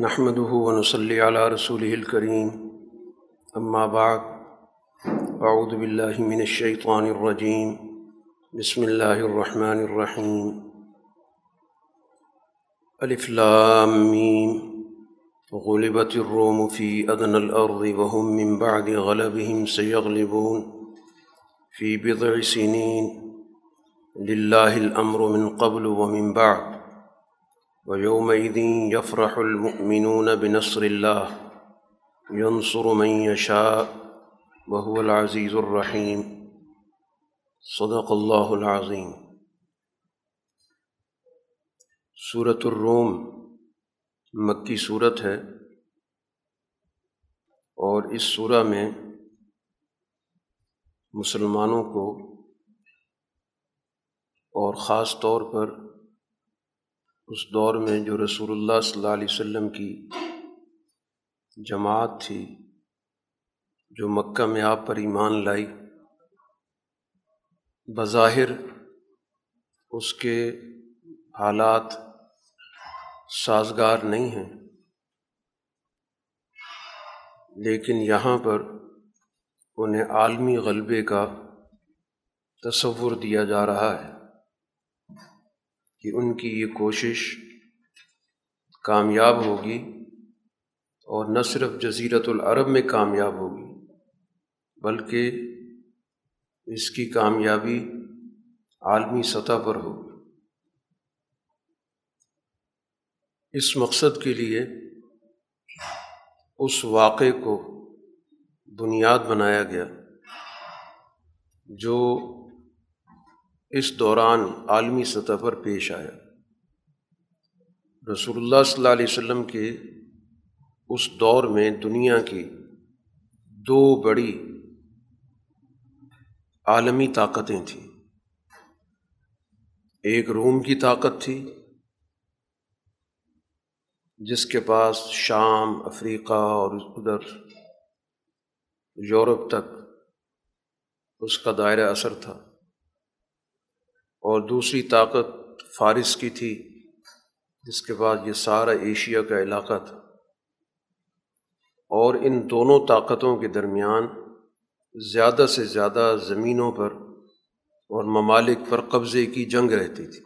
نحمده ونصلي على رسوله الكريم. أما بعد، أعوذ بالله من الشيطان الرجيم. بسم الله الرحمن الرحيم. ألف لام ميم. غلبت الروم في أدنى الأرض وهم من بعد غلبهم سيغلبون. في بضع سنين. لله الأمر من قبل ومن بعد. ويومئذ يفرح المؤمنون بنصر الله، ينصر من يشاء، وهو العزيز الرحيم. صدق الله العظيم. سورة الروم مکی صورت ہے اور اس سورہ میں مسلمانوں کو اور خاص طور پر اس دور میں جو رسول اللہ صلی اللہ علیہ وسلم کی جماعت تھی، جو مکہ میں آپ پر ایمان لائی، بظاہر اس کے حالات سازگار نہیں ہیں۔ لیکن یہاں پر انہیں عالمی غلبے کا تصور دیا جا رہا ہے۔ کہ ان کی یہ کوشش کامیاب ہوگی اور نہ صرف جزیرت العرب میں کامیاب ہوگی، بلکہ اس کی کامیابی عالمی سطح پر ہوگی۔ اس مقصد کے لیے اس واقعے کو بنیاد بنایا گیا جو اس دوران عالمی سطح پر پیش آیا۔ رسول اللہ صلی اللہ علیہ وسلم کے اس دور میں دنیا کی دو بڑی عالمی طاقتیں تھیں۔ ایک روم کی طاقت تھی، جس کے پاس شام، افریقہ اور ادھر یورپ تک اس کا دائرہ اثر تھا۔ اور دوسری طاقت فارس کی تھی، جس کے بعد یہ سارا ایشیا کا علاقہ تھا۔ اور ان دونوں طاقتوں کے درمیان زیادہ سے زیادہ زمینوں پر اور ممالک پر قبضے کی جنگ رہتی تھی۔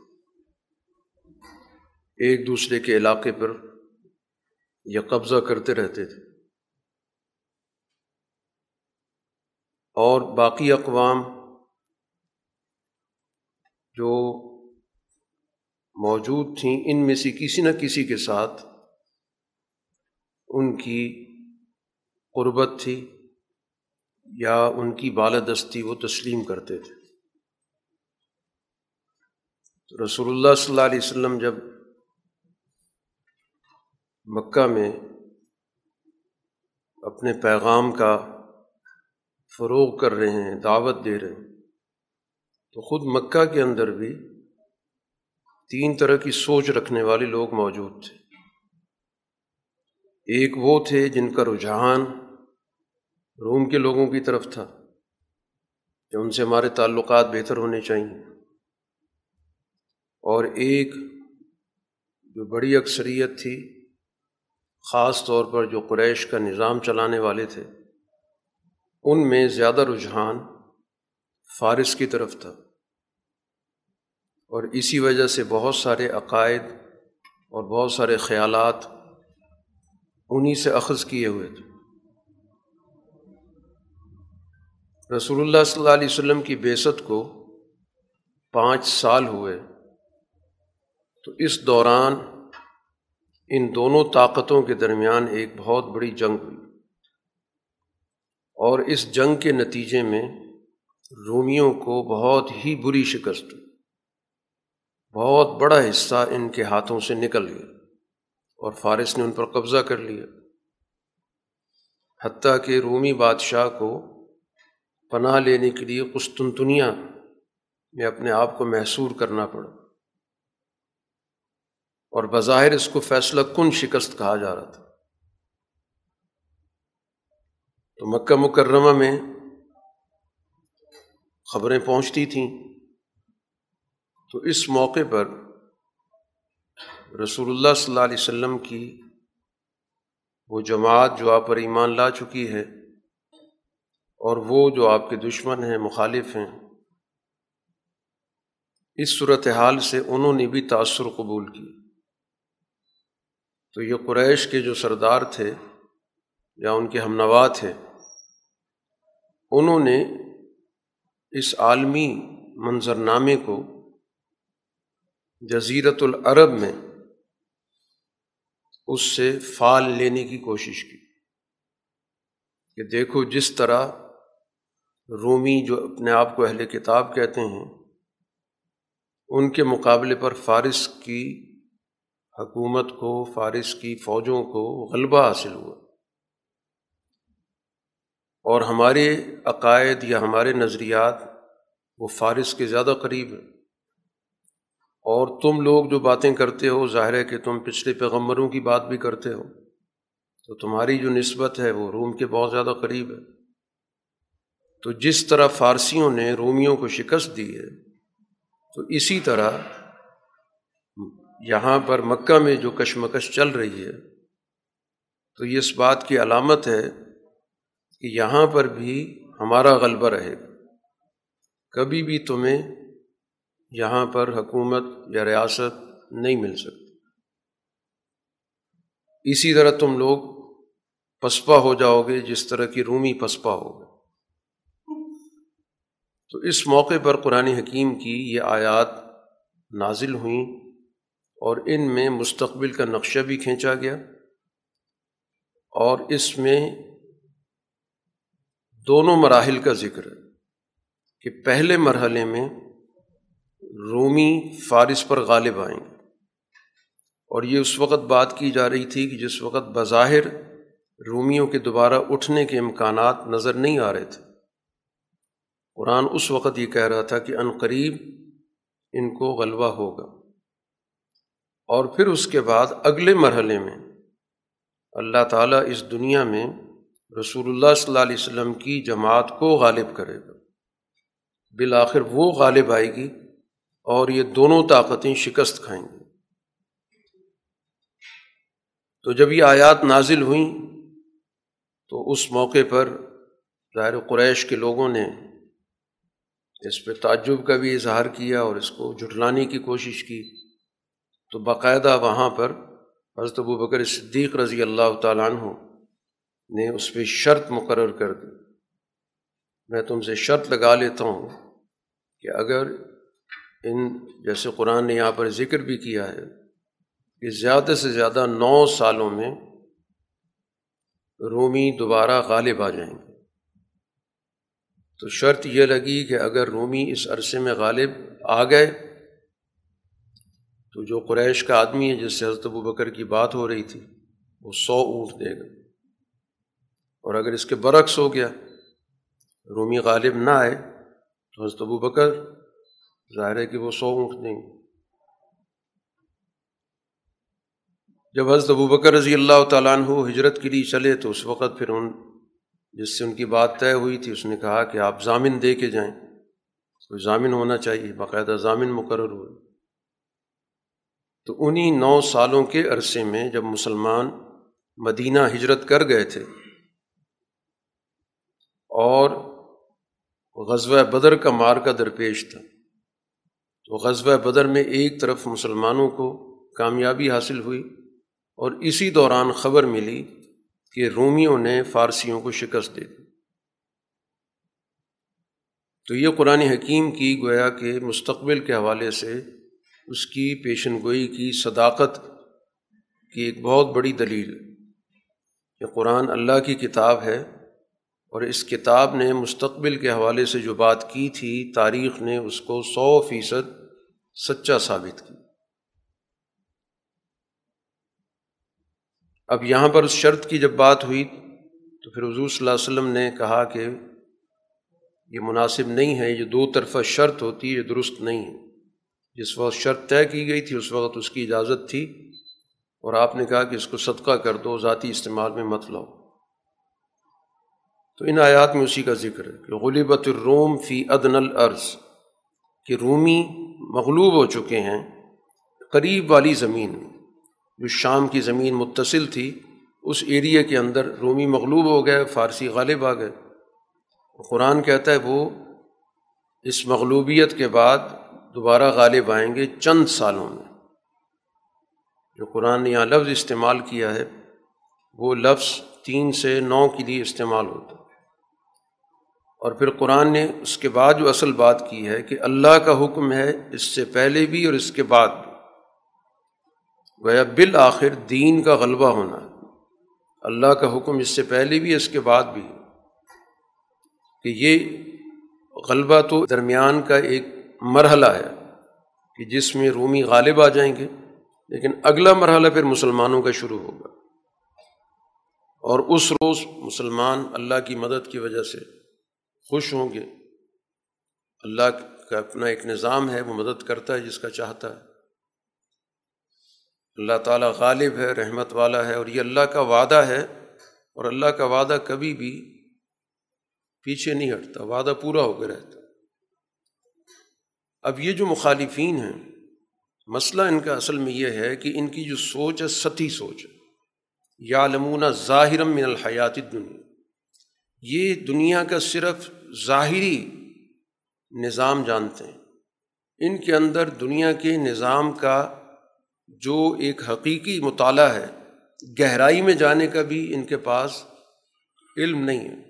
ایک دوسرے کے علاقے پر یہ قبضہ کرتے رہتے تھے۔ اور باقی اقوام جو موجود تھیں، ان میں سے کسی نہ کسی کے ساتھ ان کی قربت تھی یا ان کی بالادستی وہ تسلیم کرتے تھے۔ تو رسول اللہ صلی اللہ علیہ وسلم جب مکہ میں اپنے پیغام کا فروغ کر رہے ہیں، دعوت دے رہے ہیں تو خود مکہ کے اندر بھی تین طرح کی سوچ رکھنے والے لوگ موجود تھے۔ ایک وہ تھے جن کا رجحان روم کے لوگوں کی طرف تھا کہ ان سے ہمارے تعلقات بہتر ہونے چاہیے۔ اور ایک جو بڑی اکثریت تھی، خاص طور پر جو قریش کا نظام چلانے والے تھے، ان میں زیادہ رجحان فارس کی طرف تھا۔ اور اسی وجہ سے بہت سارے عقائد اور بہت سارے خیالات انہیں سے اخذ کیے ہوئے تھے۔ رسول اللہ صلی اللہ علیہ وسلم کی بیست کو پانچ سال ہوئے۔ تو اس دوران ان دونوں طاقتوں کے درمیان ایک بہت بڑی جنگ ہوئی۔ اور اس جنگ کے نتیجے میں رومیوں کو بہت ہی بری شکست ہوئی۔ بہت بڑا حصہ ان کے ہاتھوں سے نکل گیا اور فارس نے ان پر قبضہ کر لیا۔ حتیٰ کہ رومی بادشاہ کو پناہ لینے کے لیے قسطنطنیہ میں اپنے آپ کو محصور کرنا پڑا۔ اور بظاہر اس کو فیصلہ کن شکست کہا جا رہا تھا۔ تو مکہ مکرمہ میں خبریں پہنچتی تھیں۔ تو اس موقع پر رسول اللہ صلی اللہ علیہ وسلم کی وہ جماعت جو آپ پر ایمان لا چکی ہے اور وہ جو آپ کے دشمن ہیں، مخالف ہیں، اس صورت حال سے انہوں نے بھی تأثر قبول کی۔ تو یہ قریش کے جو سردار تھے یا ان کے ہم نوا تھے انہوں نے اس عالمی منظرنامے کو جزیرت العرب میں اس سے فال لینے کی کوشش کی کہ دیکھو جس طرح رومی جو اپنے آپ کو اہل کتاب کہتے ہیں، ان کے مقابلے پر فارس کی حکومت کو، فارس کی فوجوں کو غلبہ حاصل ہوا۔ اور ہمارے عقائد یا ہمارے نظریات وہ فارس کے زیادہ قریب ہیں۔ اور تم لوگ جو باتیں کرتے ہو، ظاہر ہے کہ تم پچھلے پیغمبروں کی بات بھی کرتے ہو، تو تمہاری جو نسبت ہے وہ روم کے بہت زیادہ قریب ہے۔ تو جس طرح فارسیوں نے رومیوں کو شکست دی ہے، تو اسی طرح یہاں پر مکہ میں جو کشمکش چل رہی ہے، تو یہ اس بات کی علامت ہے کہ یہاں پر بھی ہمارا غلبہ رہے گا۔ کبھی بھی تمہیں یہاں پر حکومت یا ریاست نہیں مل سکتی۔ اسی طرح تم لوگ پسپا ہو جاؤ گے جس طرح کی رومی پسپا ہوگا تو اس موقع پر قرآن حکیم کی یہ آیات نازل ہوئیں اور ان میں مستقبل کا نقشہ بھی کھینچا گیا اور اس میں دونوں مراحل کا ذکر ہے کہ پہلے مرحلے میں رومی فارس پر غالب آئیں گے۔ اور یہ اس وقت بات کی جا رہی تھی کہ جس وقت بظاہر رومیوں کے دوبارہ اٹھنے کے امکانات نظر نہیں آ رہے تھے۔ قرآن اس وقت یہ کہہ رہا تھا کہ ان قریب ان کو غلبہ ہوگا۔ اور پھر اس کے بعد اگلے مرحلے میں اللہ تعالیٰ اس دنیا میں رسول اللہ صلی اللہ علیہ وسلم کی جماعت کو غالب کرے گا۔ بالآخر وہ غالب آئے گی اور یہ دونوں طاقتیں شکست کھائیں گی۔ تو جب یہ آیات نازل ہوئیں، تو اس موقع پر ظاہر قریش کے لوگوں نے اس پہ تعجب کا بھی اظہار کیا اور اس کو جھٹلانے کی کوشش کی۔ تو باقاعدہ وہاں پر حضرت ابو بکر صدیق رضی اللہ تعالیٰ عنہ نے اس پہ شرط مقرر کر دی۔ میں تم سے شرط لگا لیتا ہوں کہ اگر ان، جیسے قرآن نے یہاں پر ذکر بھی کیا ہے، کہ زیادہ سے زیادہ نو سالوں میں رومی دوبارہ غالب آ جائیں گے۔ تو شرط یہ لگی کہ اگر رومی اس عرصے میں غالب آ گئے، تو جو قریش کا آدمی ہے، جس سے حضرت ابو بکر کی بات ہو رہی تھی، وہ سو اونٹ دے گا۔ اور اگر اس کے برعکس ہو گیا، رومی غالب نہ آئے تو حضرت ابو بکر، ظاہر ہے کہ وہ سو اونٹ دیں گے۔ جب حضرت ابو بکر رضی اللہ تعالیٰ عنہ ہجرت کے لیے چلے تو اس وقت پھر ان، جس سے ان کی بات طے ہوئی تھی، اس نے کہا کہ آپ ضامن دے کے جائیں۔ کوئی ضامن ہونا چاہیے، باقاعدہ ضامن مقرر ہوئے۔ تو انہیں نو سالوں کے عرصے میں جب مسلمان مدینہ ہجرت کر گئے تھے اور غزوہ بدر کا مار کا درپیش تھا۔ تو غزوہ بدر میں ایک طرف مسلمانوں کو کامیابی حاصل ہوئی اور اسی دوران خبر ملی کہ رومیوں نے فارسیوں کو شکست دے دی۔ تو یہ قرآن حکیم کی گویا کہ مستقبل کے حوالے سے اس کی پیشن گوئی کی صداقت کی ایک بہت بڑی دلیل ہے کہ قرآن اللہ کی کتاب ہے۔ اور اس کتاب نے مستقبل کے حوالے سے جو بات کی تھی، تاریخ نے اس کو سو فیصد سچا ثابت کی۔ اب یہاں پر اس شرط کی جب بات ہوئی تو پھر حضور صلی اللہ علیہ وسلم نے کہا کہ یہ مناسب نہیں ہے، یہ دو طرفہ شرط ہوتی، یہ درست نہیں ہے۔ جس وقت شرط طے کی گئی تھی، اس وقت اس کی اجازت تھی اور آپ نے کہا کہ اس کو صدقہ کر دو، ذاتی استعمال میں مت لاؤ۔ تو ان آیات میں اسی کا ذکر ہے کہ غلیبت الروم فی ادن العرض کہ رومی مغلوب ہو چکے ہیں، قریب والی زمین جو شام کی زمین متصل تھی، اس ایریے کے اندر رومی مغلوب ہو گئے، فارسی غالب آ گئے۔ قرآن کہتا ہے وہ اس مغلوبیت کے بعد دوبارہ غالب آئیں گے چند سالوں میں۔ جو قرآن نے یہاں لفظ استعمال کیا ہے، وہ لفظ تین سے نو کے لیے استعمال ہوتا ہے۔ اور پھر قرآن نے اس کے بعد جو اصل بات کی ہے کہ اللہ کا حکم ہے اس سے پہلے بھی اور اس کے بعد بھی۔ گویا بالآخر دین کا غلبہ ہونا۔ اللہ کا حکم اس سے پہلے بھی، اس کے بعد بھی۔ کہ یہ غلبہ تو درمیان کا ایک مرحلہ ہے کہ جس میں رومی غالب آ جائیں گے، لیکن اگلا مرحلہ پھر مسلمانوں کا شروع ہوگا۔ اور اس روز مسلمان اللہ کی مدد کی وجہ سے خوش ہوں گے۔ اللہ کا اپنا ایک نظام ہے، وہ مدد کرتا ہے جس کا چاہتا ہے۔ اللہ تعالیٰ غالب ہے، رحمت والا ہے، اور یہ اللہ کا وعدہ ہے۔ اور اللہ کا وعدہ کبھی بھی پیچھے نہیں ہٹتا، وعدہ پورا ہو کے رہتا۔ اب یہ جو مخالفین ہیں، مسئلہ ان کا اصل میں یہ ہے کہ ان کی جو سوچ ہے ستی سوچ ہے۔ یا لمونہ ظاہرم من الحیات دنیا یہ دنیا کا صرف ظاہری نظام جانتے ہیں۔ ان کے اندر دنیا کے نظام کا جو ایک حقیقی مطالعہ ہے، گہرائی میں جانے کا بھی ان کے پاس علم نہیں ہے،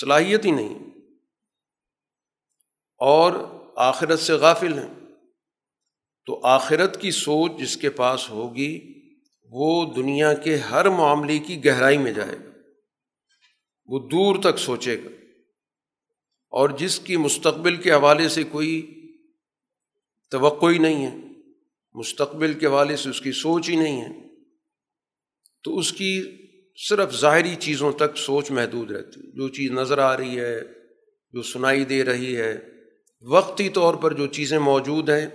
صلاحیت ہی نہیں۔ اور آخرت سے غافل ہیں۔ تو آخرت کی سوچ جس کے پاس ہوگی، وہ دنیا کے ہر معاملے کی گہرائی میں جائے گا۔ وہ دور تک سوچے گا۔ اور جس کی مستقبل کے حوالے سے کوئی توقع ہی نہیں ہے، مستقبل کے حوالے سے اس کی سوچ ہی نہیں ہے، تو اس کی صرف ظاہری چیزوں تک سوچ محدود رہتی ہے۔ جو چیز نظر آ رہی ہے، جو سنائی دے رہی ہے، وقتی طور پر جو چیزیں موجود ہیں،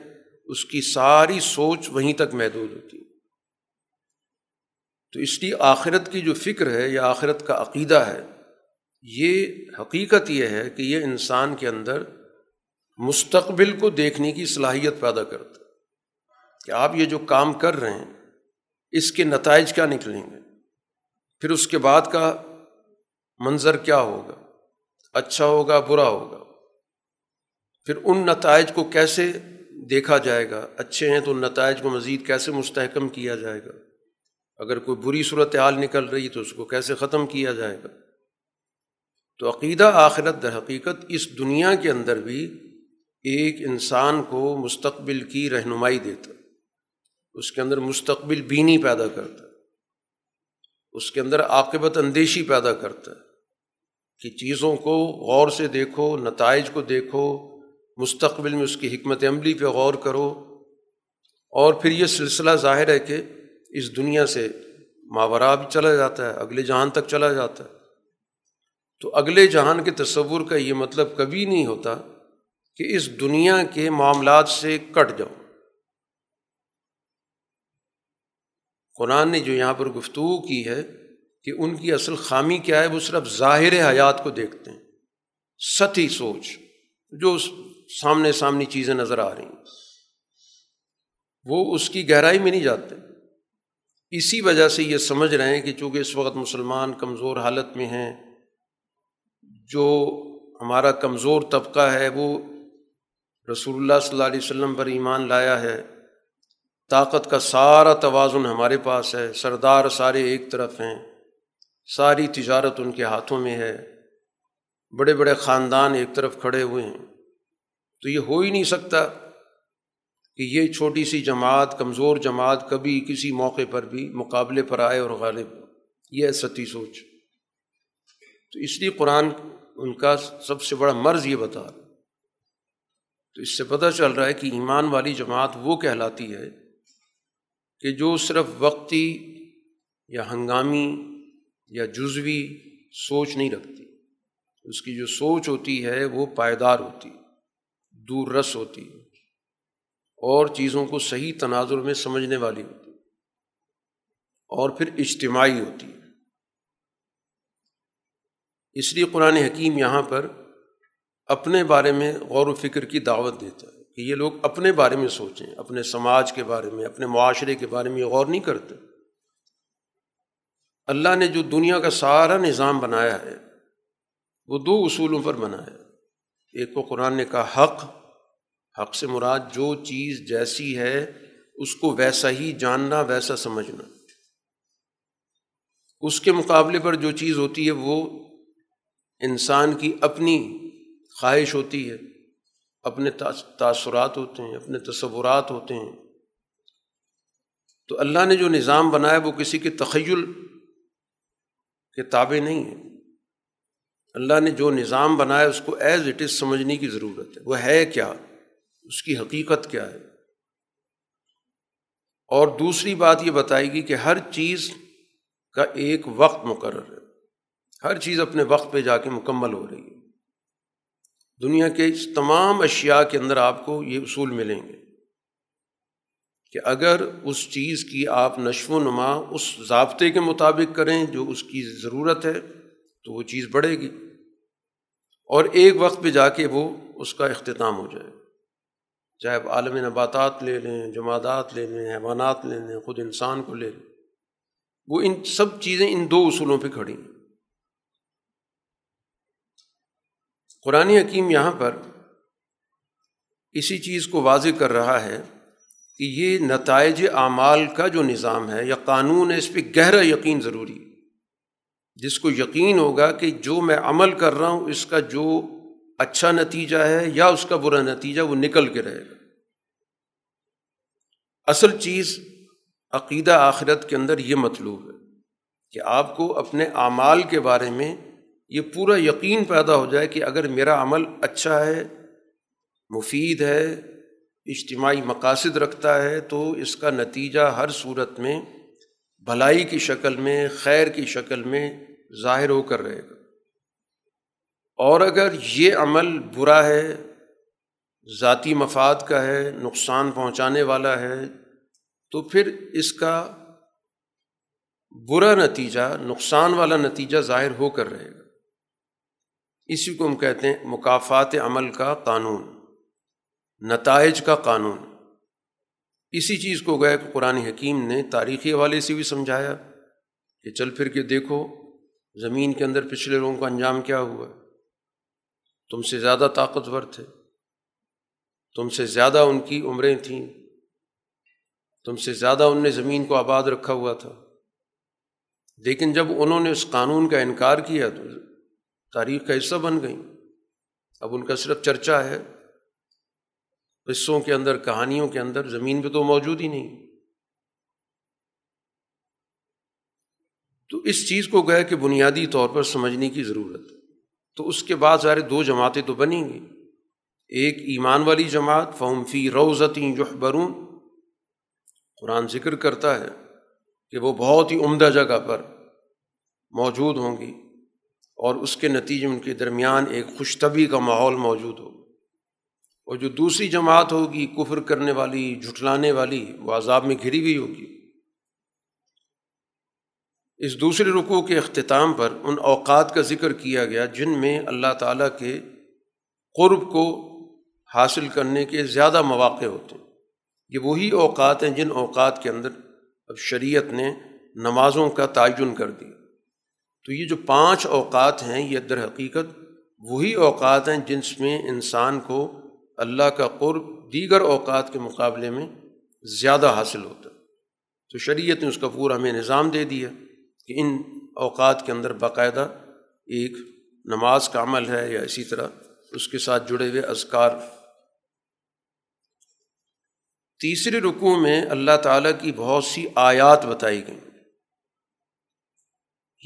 اس کی ساری سوچ وہیں تک محدود ہوتی ہے۔ تو اس کی آخرت کی جو فکر ہے یا آخرت کا عقیدہ ہے یہ حقیقت یہ ہے کہ یہ انسان کے اندر مستقبل کو دیکھنے کی صلاحیت پیدا کرتا کہ آپ یہ جو کام کر رہے ہیں، اس کے نتائج کیا نکلیں گے؟ پھر اس کے بعد کا منظر کیا ہوگا؟ اچھا ہوگا، برا ہوگا؟ پھر ان نتائج کو کیسے دیکھا جائے گا؟ اچھے ہیں تو ان نتائج کو مزید کیسے مستحکم کیا جائے گا؟ اگر کوئی بری صورت حال نکل رہی تو اس کو کیسے ختم کیا جائے گا؟ تو عقیدہ آخرت در حقیقت اس دنیا کے اندر بھی ایک انسان کو مستقبل کی رہنمائی دیتا اس کے اندر مستقبل بینی پیدا کرتا اس کے اندر عاقبت اندیشی پیدا کرتا ہے کہ چیزوں کو غور سے دیکھو، نتائج کو دیکھو، مستقبل میں اس کی حکمت عملی پہ غور کرو۔ اور پھر یہ سلسلہ ظاہر ہے کہ اس دنیا سے ماورا بھی چلا جاتا ہے، اگلے جہان تک چلا جاتا ہے۔ تو اگلے جہان کے تصور کا یہ مطلب کبھی نہیں ہوتا کہ اس دنیا کے معاملات سے کٹ جاؤ قرآن نے جو یہاں پر گفتگو کی ہے کہ ان کی اصل خامی کیا ہے، وہ صرف ظاہر حیات کو دیکھتے ہیں۔ ستی سوچ، جو سامنے سامنے چیزیں نظر آ رہی ہیں۔ وہ اس کی گہرائی میں نہیں جاتے۔ اسی وجہ سے یہ سمجھ رہے ہیں کہ چونکہ اس وقت مسلمان کمزور حالت میں ہیں جو ہمارا کمزور طبقہ ہے، وہ رسول اللہ صلی اللہ علیہ وسلم پر ایمان لایا ہے۔ طاقت کا سارا توازن ہمارے پاس ہے۔ سردار سارے ایک طرف ہیں۔ ساری تجارت ان کے ہاتھوں میں ہے۔ بڑے بڑے خاندان ایک طرف کھڑے ہوئے ہیں۔ تو یہ ہو ہی نہیں سکتا کہ یہ چھوٹی سی جماعت، کمزور جماعت کبھی کسی موقع پر بھی مقابلے پر آئے اور غالب یہ ستی سوچ۔ تو اس لیے قرآن ان کا سب سے بڑا مرض یہ بتا رہا تو اس سے پتہ چل رہا ہے کہ ایمان والی جماعت وہ کہلاتی ہے کہ جو صرف وقتی یا ہنگامی یا جزوی سوچ نہیں رکھتی۔ اس کی جو سوچ ہوتی ہے وہ پائیدار ہوتی دور رس ہوتی اور چیزوں کو صحیح تناظر میں سمجھنے والی ہوتی اور پھر اجتماعی ہوتی ہے۔ اس لیے قرآن حکیم یہاں پر اپنے بارے میں غور و فکر کی دعوت دیتا ہے کہ یہ لوگ اپنے بارے میں سوچیں، اپنے سماج کے بارے میں، اپنے معاشرے کے بارے میں غور نہیں کرتے۔ اللہ نے جو دنیا کا سارا نظام بنایا ہے، وہ دو اصولوں پر بنایا ایک کو قرآن نے کہا، حق حق سے مراد جو چیز جیسی ہے، اس کو ویسا ہی جاننا، ویسا سمجھنا۔ اس کے مقابلے پر جو چیز ہوتی ہے، وہ انسان کی اپنی خواہش ہوتی ہے، اپنے تاثرات ہوتے ہیں، اپنے تصورات ہوتے ہیں۔ تو اللہ نے جو نظام بنایا، وہ کسی کے تخیل کے تابع نہیں ہے۔ اللہ نے جو نظام بنایا، اس کو ایز اٹ از سمجھنے کی ضرورت ہے۔ وہ ہے کیا؟ اس کی حقیقت کیا ہے؟ اور دوسری بات یہ بتائے گی کہ ہر چیز کا ایک وقت مقرر ہے۔ ہر چیز اپنے وقت پہ جا کے مکمل ہو رہی ہے۔ دنیا کے اس تمام اشیاء کے اندر آپ کو یہ اصول ملیں گے کہ اگر اس چیز کی آپ نشو و نما اس ضابطے کے مطابق کریں جو اس کی ضرورت ہے، تو وہ چیز بڑھے گی۔ اور ایک وقت پہ جا کے وہ اس کا اختتام ہو جائے۔ چاہے آپ عالم نباتات لے لیں جماعت لے لیں، حیوانات لے لیں، خود انسان کو لے لیں۔ وہ ان سب چیزیں ان دو اصولوں پہ کھڑی ہیں۔ قرآن حکیم یہاں پر اسی چیز کو واضح کر رہا ہے کہ یہ نتائج اعمال کا جو نظام ہے یا قانون ہے، اس پہ گہرا یقین ضروری جس کو یقین ہوگا کہ جو میں عمل کر رہا ہوں، اس کا جو اچھا نتیجہ ہے یا اس کا برا نتیجہ، وہ نکل کے رہے گا۔ اصل چیز عقیدہ آخرت کے اندر یہ مطلوب ہے کہ آپ کو اپنے اعمال کے بارے میں یہ پورا یقین پیدا ہو جائے کہ اگر میرا عمل اچھا ہے، مفید ہے، اجتماعی مقاصد رکھتا ہے، تو اس کا نتیجہ ہر صورت میں بھلائی کی شکل میں، خیر کی شکل میں ظاہر ہو کر رہے گا۔ اور اگر یہ عمل برا ہے، ذاتی مفاد کا ہے، نقصان پہنچانے والا ہے، تو پھر اس کا برا نتیجہ، نقصان والا نتیجہ ظاہر ہو کر رہے گا۔ اسی کو ہم کہتے ہیں مقافات عمل کا قانون، نتائج کا قانون۔ اسی چیز کو گیا کہ قرآن حکیم نے تاریخی حوالے سے بھی سمجھایا کہ چل پھر کے دیکھو زمین کے اندر پچھلے لوگوں کا انجام کیا ہوا۔ تم سے زیادہ طاقتور تھے، تم سے زیادہ ان کی عمریں تھیں، تم سے زیادہ ان نے زمین کو آباد رکھا ہوا تھا۔ لیکن جب انہوں نے اس قانون کا انکار کیا تو تاریخ کا حصہ بن گئیں۔ اب ان کا صرف چرچا ہے۔ قصوں کے اندر، کہانیوں کے اندر زمین پہ تو موجود ہی نہیں۔ تو اس چیز کو گیا کہ بنیادی طور پر سمجھنے کی ضرورت تو اس کے بعد سارے دو جماعتیں تو بنیں گی۔ ایک ایمان والی جماعت، فہم فی روزتی جو برون قرآن ذکر کرتا ہے کہ وہ بہت ہی عمدہ جگہ پر موجود ہوں گی۔ اور اس کے نتیجے ان کے درمیان ایک خوش طبی کا ماحول موجود ہوگا۔ اور جو دوسری جماعت ہوگی، کفر کرنے والی، جھٹلانے والی، وہ عذاب میں گھری ہوئی ہوگی۔ اس دوسرے رکوع کے اختتام پر ان اوقات کا ذکر کیا گیا، جن میں اللہ تعالیٰ کے قرب کو حاصل کرنے کے زیادہ مواقع ہوتے ہیں۔ یہ وہی اوقات ہیں جن اوقات کے اندر اب شریعت نے نمازوں کا تعین کر دیا۔ تو یہ جو پانچ اوقات ہیں، یہ در حقیقت وہی اوقات ہیں جن میں انسان کو اللہ کا قرب دیگر اوقات کے مقابلے میں زیادہ حاصل ہوتا۔ ہے تو شریعت نے اس کا پورا ہمیں نظام دے دیا کہ ان اوقات کے اندر باقاعدہ ایک نماز کا عمل ہے یا اسی طرح اس کے ساتھ جڑے ہوئے اذکار۔ تیسرے رکوع میں اللہ تعالیٰ کی بہت سی آیات بتائی گئیں۔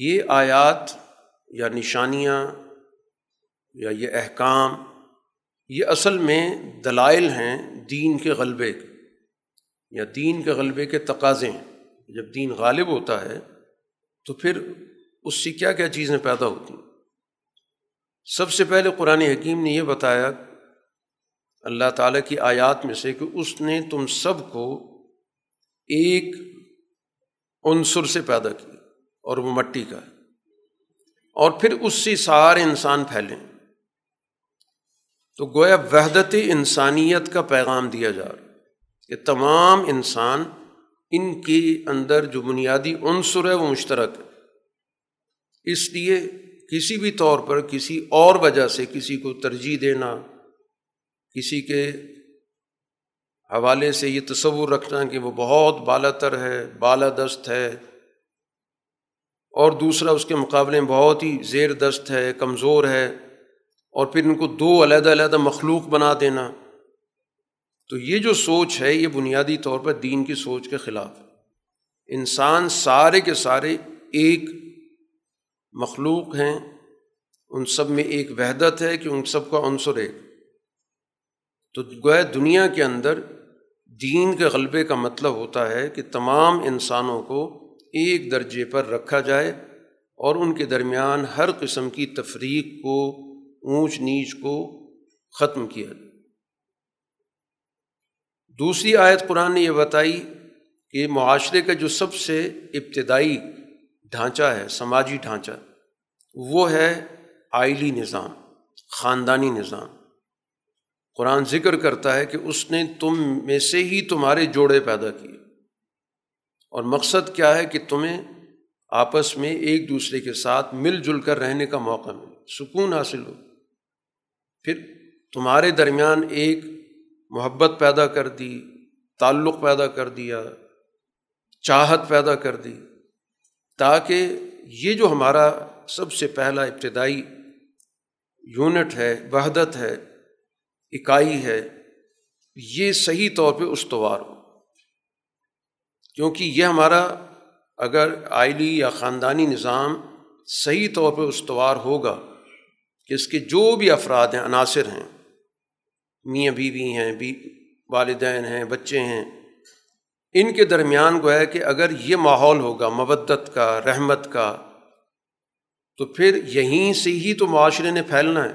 یہ آیات یا نشانیاں یا یہ احکام یہ اصل میں دلائل ہیں دین کے غلبے کے، یا دین کے غلبے کے تقاضے ہیں۔ جب دین غالب ہوتا ہے تو پھر اس سے کیا کیا چیزیں پیدا ہوتی ہیں۔ سب سے پہلے قرآن حکیم نے یہ بتایا اللہ تعالیٰ کی آیات میں سے کہ اس نے تم سب کو ایک عنصر سے پیدا کیا۔ اور وہ مٹی کا ہے۔ اور پھر اس سے سارے انسان پھیلیں۔ تو گویا وحدت انسانیت کا پیغام دیا جا رہا کہ تمام انسان ان کے اندر جو بنیادی عنصر ہے وہ مشترک ہے۔ اس لیے کسی بھی طور پر کسی اور وجہ سے کسی کو ترجیح دینا، کسی کے حوالے سے یہ تصور رکھنا کہ وہ بہت بالا تر ہے، بالا دست ہے اور دوسرا، اس کے مقابلے میں بہت ہی زیر دست ہے، کمزور ہے اور پھر ان کو دو علیحدہ علیحدہ مخلوق بنا دینا۔ تو یہ جو سوچ ہے، یہ بنیادی طور پر دین کی سوچ کے خلاف۔ ہے انسان سارے کے سارے ایک مخلوق ہیں، ان سب میں ایک وحدت ہے کہ ان سب کا عنصر ایک تو گویا دنیا کے اندر دین کے غلبے کا مطلب ہوتا ہے کہ تمام انسانوں کو ایک درجے پر رکھا جائے اور ان کے درمیان ہر قسم کی تفریق کو، اونچ نیچ کو ختم کیا جائے۔ دوسری آیت قرآن نے یہ بتائی کہ معاشرے کا جو سب سے ابتدائی ڈھانچہ ہے، سماجی ڈھانچہ، وہ ہے آئلی نظام، خاندانی نظام۔ قرآن ذکر کرتا ہے کہ اس نے تم میں سے ہی تمہارے جوڑے پیدا کیے۔ اور مقصد کیا ہے کہ تمہیں آپس میں ایک دوسرے کے ساتھ مل جل کر رہنے کا موقع ملے، سکون حاصل ہو۔ پھر تمہارے درمیان ایک محبت پیدا کر دی، تعلق پیدا کر دیا، چاہت پیدا کر دی، تاکہ یہ جو ہمارا سب سے پہلا ابتدائی یونٹ ہے، وحدت ہے، اکائی ہے، یہ صحیح طور پہ استوار ہو۔ کیونکہ یہ ہمارا اگر آئلی یا خاندانی نظام صحیح طور پہ استوار ہوگا کہ اس کے جو بھی افراد ہیں، عناصر ہیں، میاں بیوی ہیں، بی، والدین ہیں، بچے ہیں، ان کے درمیان کو ہے کہ اگر یہ ماحول ہوگا مبت کا، رحمت کا، تو پھر یہیں سے ہی تو معاشرے نے پھیلنا ہے۔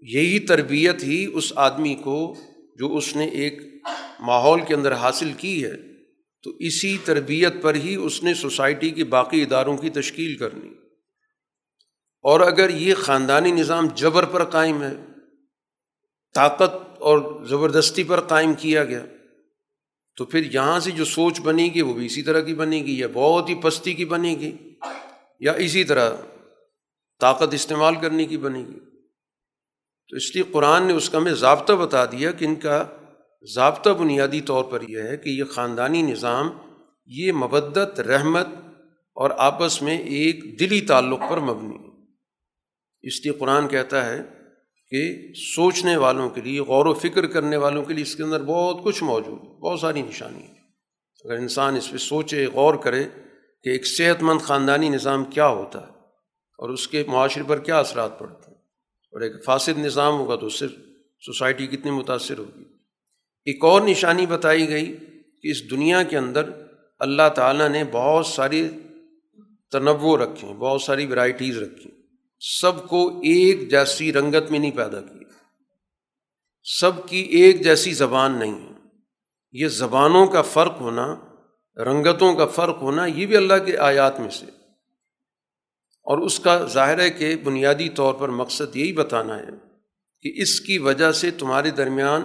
یہی تربیت ہی اس آدمی کو جو اس نے ایک ماحول کے اندر حاصل کی ہے۔ تو اسی تربیت پر ہی اس نے سوسائٹی کے باقی اداروں کی تشکیل کرنی۔ اور اگر یہ خاندانی نظام جبر پر قائم ہے، طاقت اور زبردستی پر قائم کیا گیا، تو پھر یہاں سے جو سوچ بنے گی وہ بھی اسی طرح کی بنے گی یا بہت ہی پستی کی بنے گی یا اسی طرح طاقت استعمال کرنے کی بنے گی۔ تو اس لیے قرآن نے اس کا ہمیں ضابطہ بتا دیا کہ ان کا ضابطہ بنیادی طور پر یہ ہے کہ یہ خاندانی نظام، یہ مبدت، رحمت اور آپس میں ایک دلی تعلق پر مبنی ہے۔ اس لیے قرآن کہتا ہے کہ سوچنے والوں کے لیے، غور و فکر کرنے والوں کے لیے اس کے اندر بہت کچھ موجود ہے، بہت ساری نشانی ہے اگر انسان اس پہ سوچے، غور کرے کہ ایک صحت مند خاندانی نظام کیا ہوتا ہے اور اس کے معاشرے پر کیا اثرات پڑتے ہیں۔ اور ایک فاسد نظام ہوگا تو اس سے سوسائٹی کتنی متاثر ہوگی۔ ایک اور نشانی بتائی گئی کہ اس دنیا کے اندر اللہ تعالیٰ نے بہت ساری تنوع رکھے ہیں، بہت ساری ورائٹیز رکھی سب کو ایک جیسی رنگت میں نہیں پیدا کی سب کی ایک جیسی زبان نہیں ہے۔ یہ زبانوں کا فرق ہونا، رنگتوں کا فرق ہونا، یہ بھی اللہ کے آیات میں سے۔ اور اس کا ظاہر ہے کہ بنیادی طور پر مقصد یہی بتانا ہے کہ اس کی وجہ سے تمہارے درمیان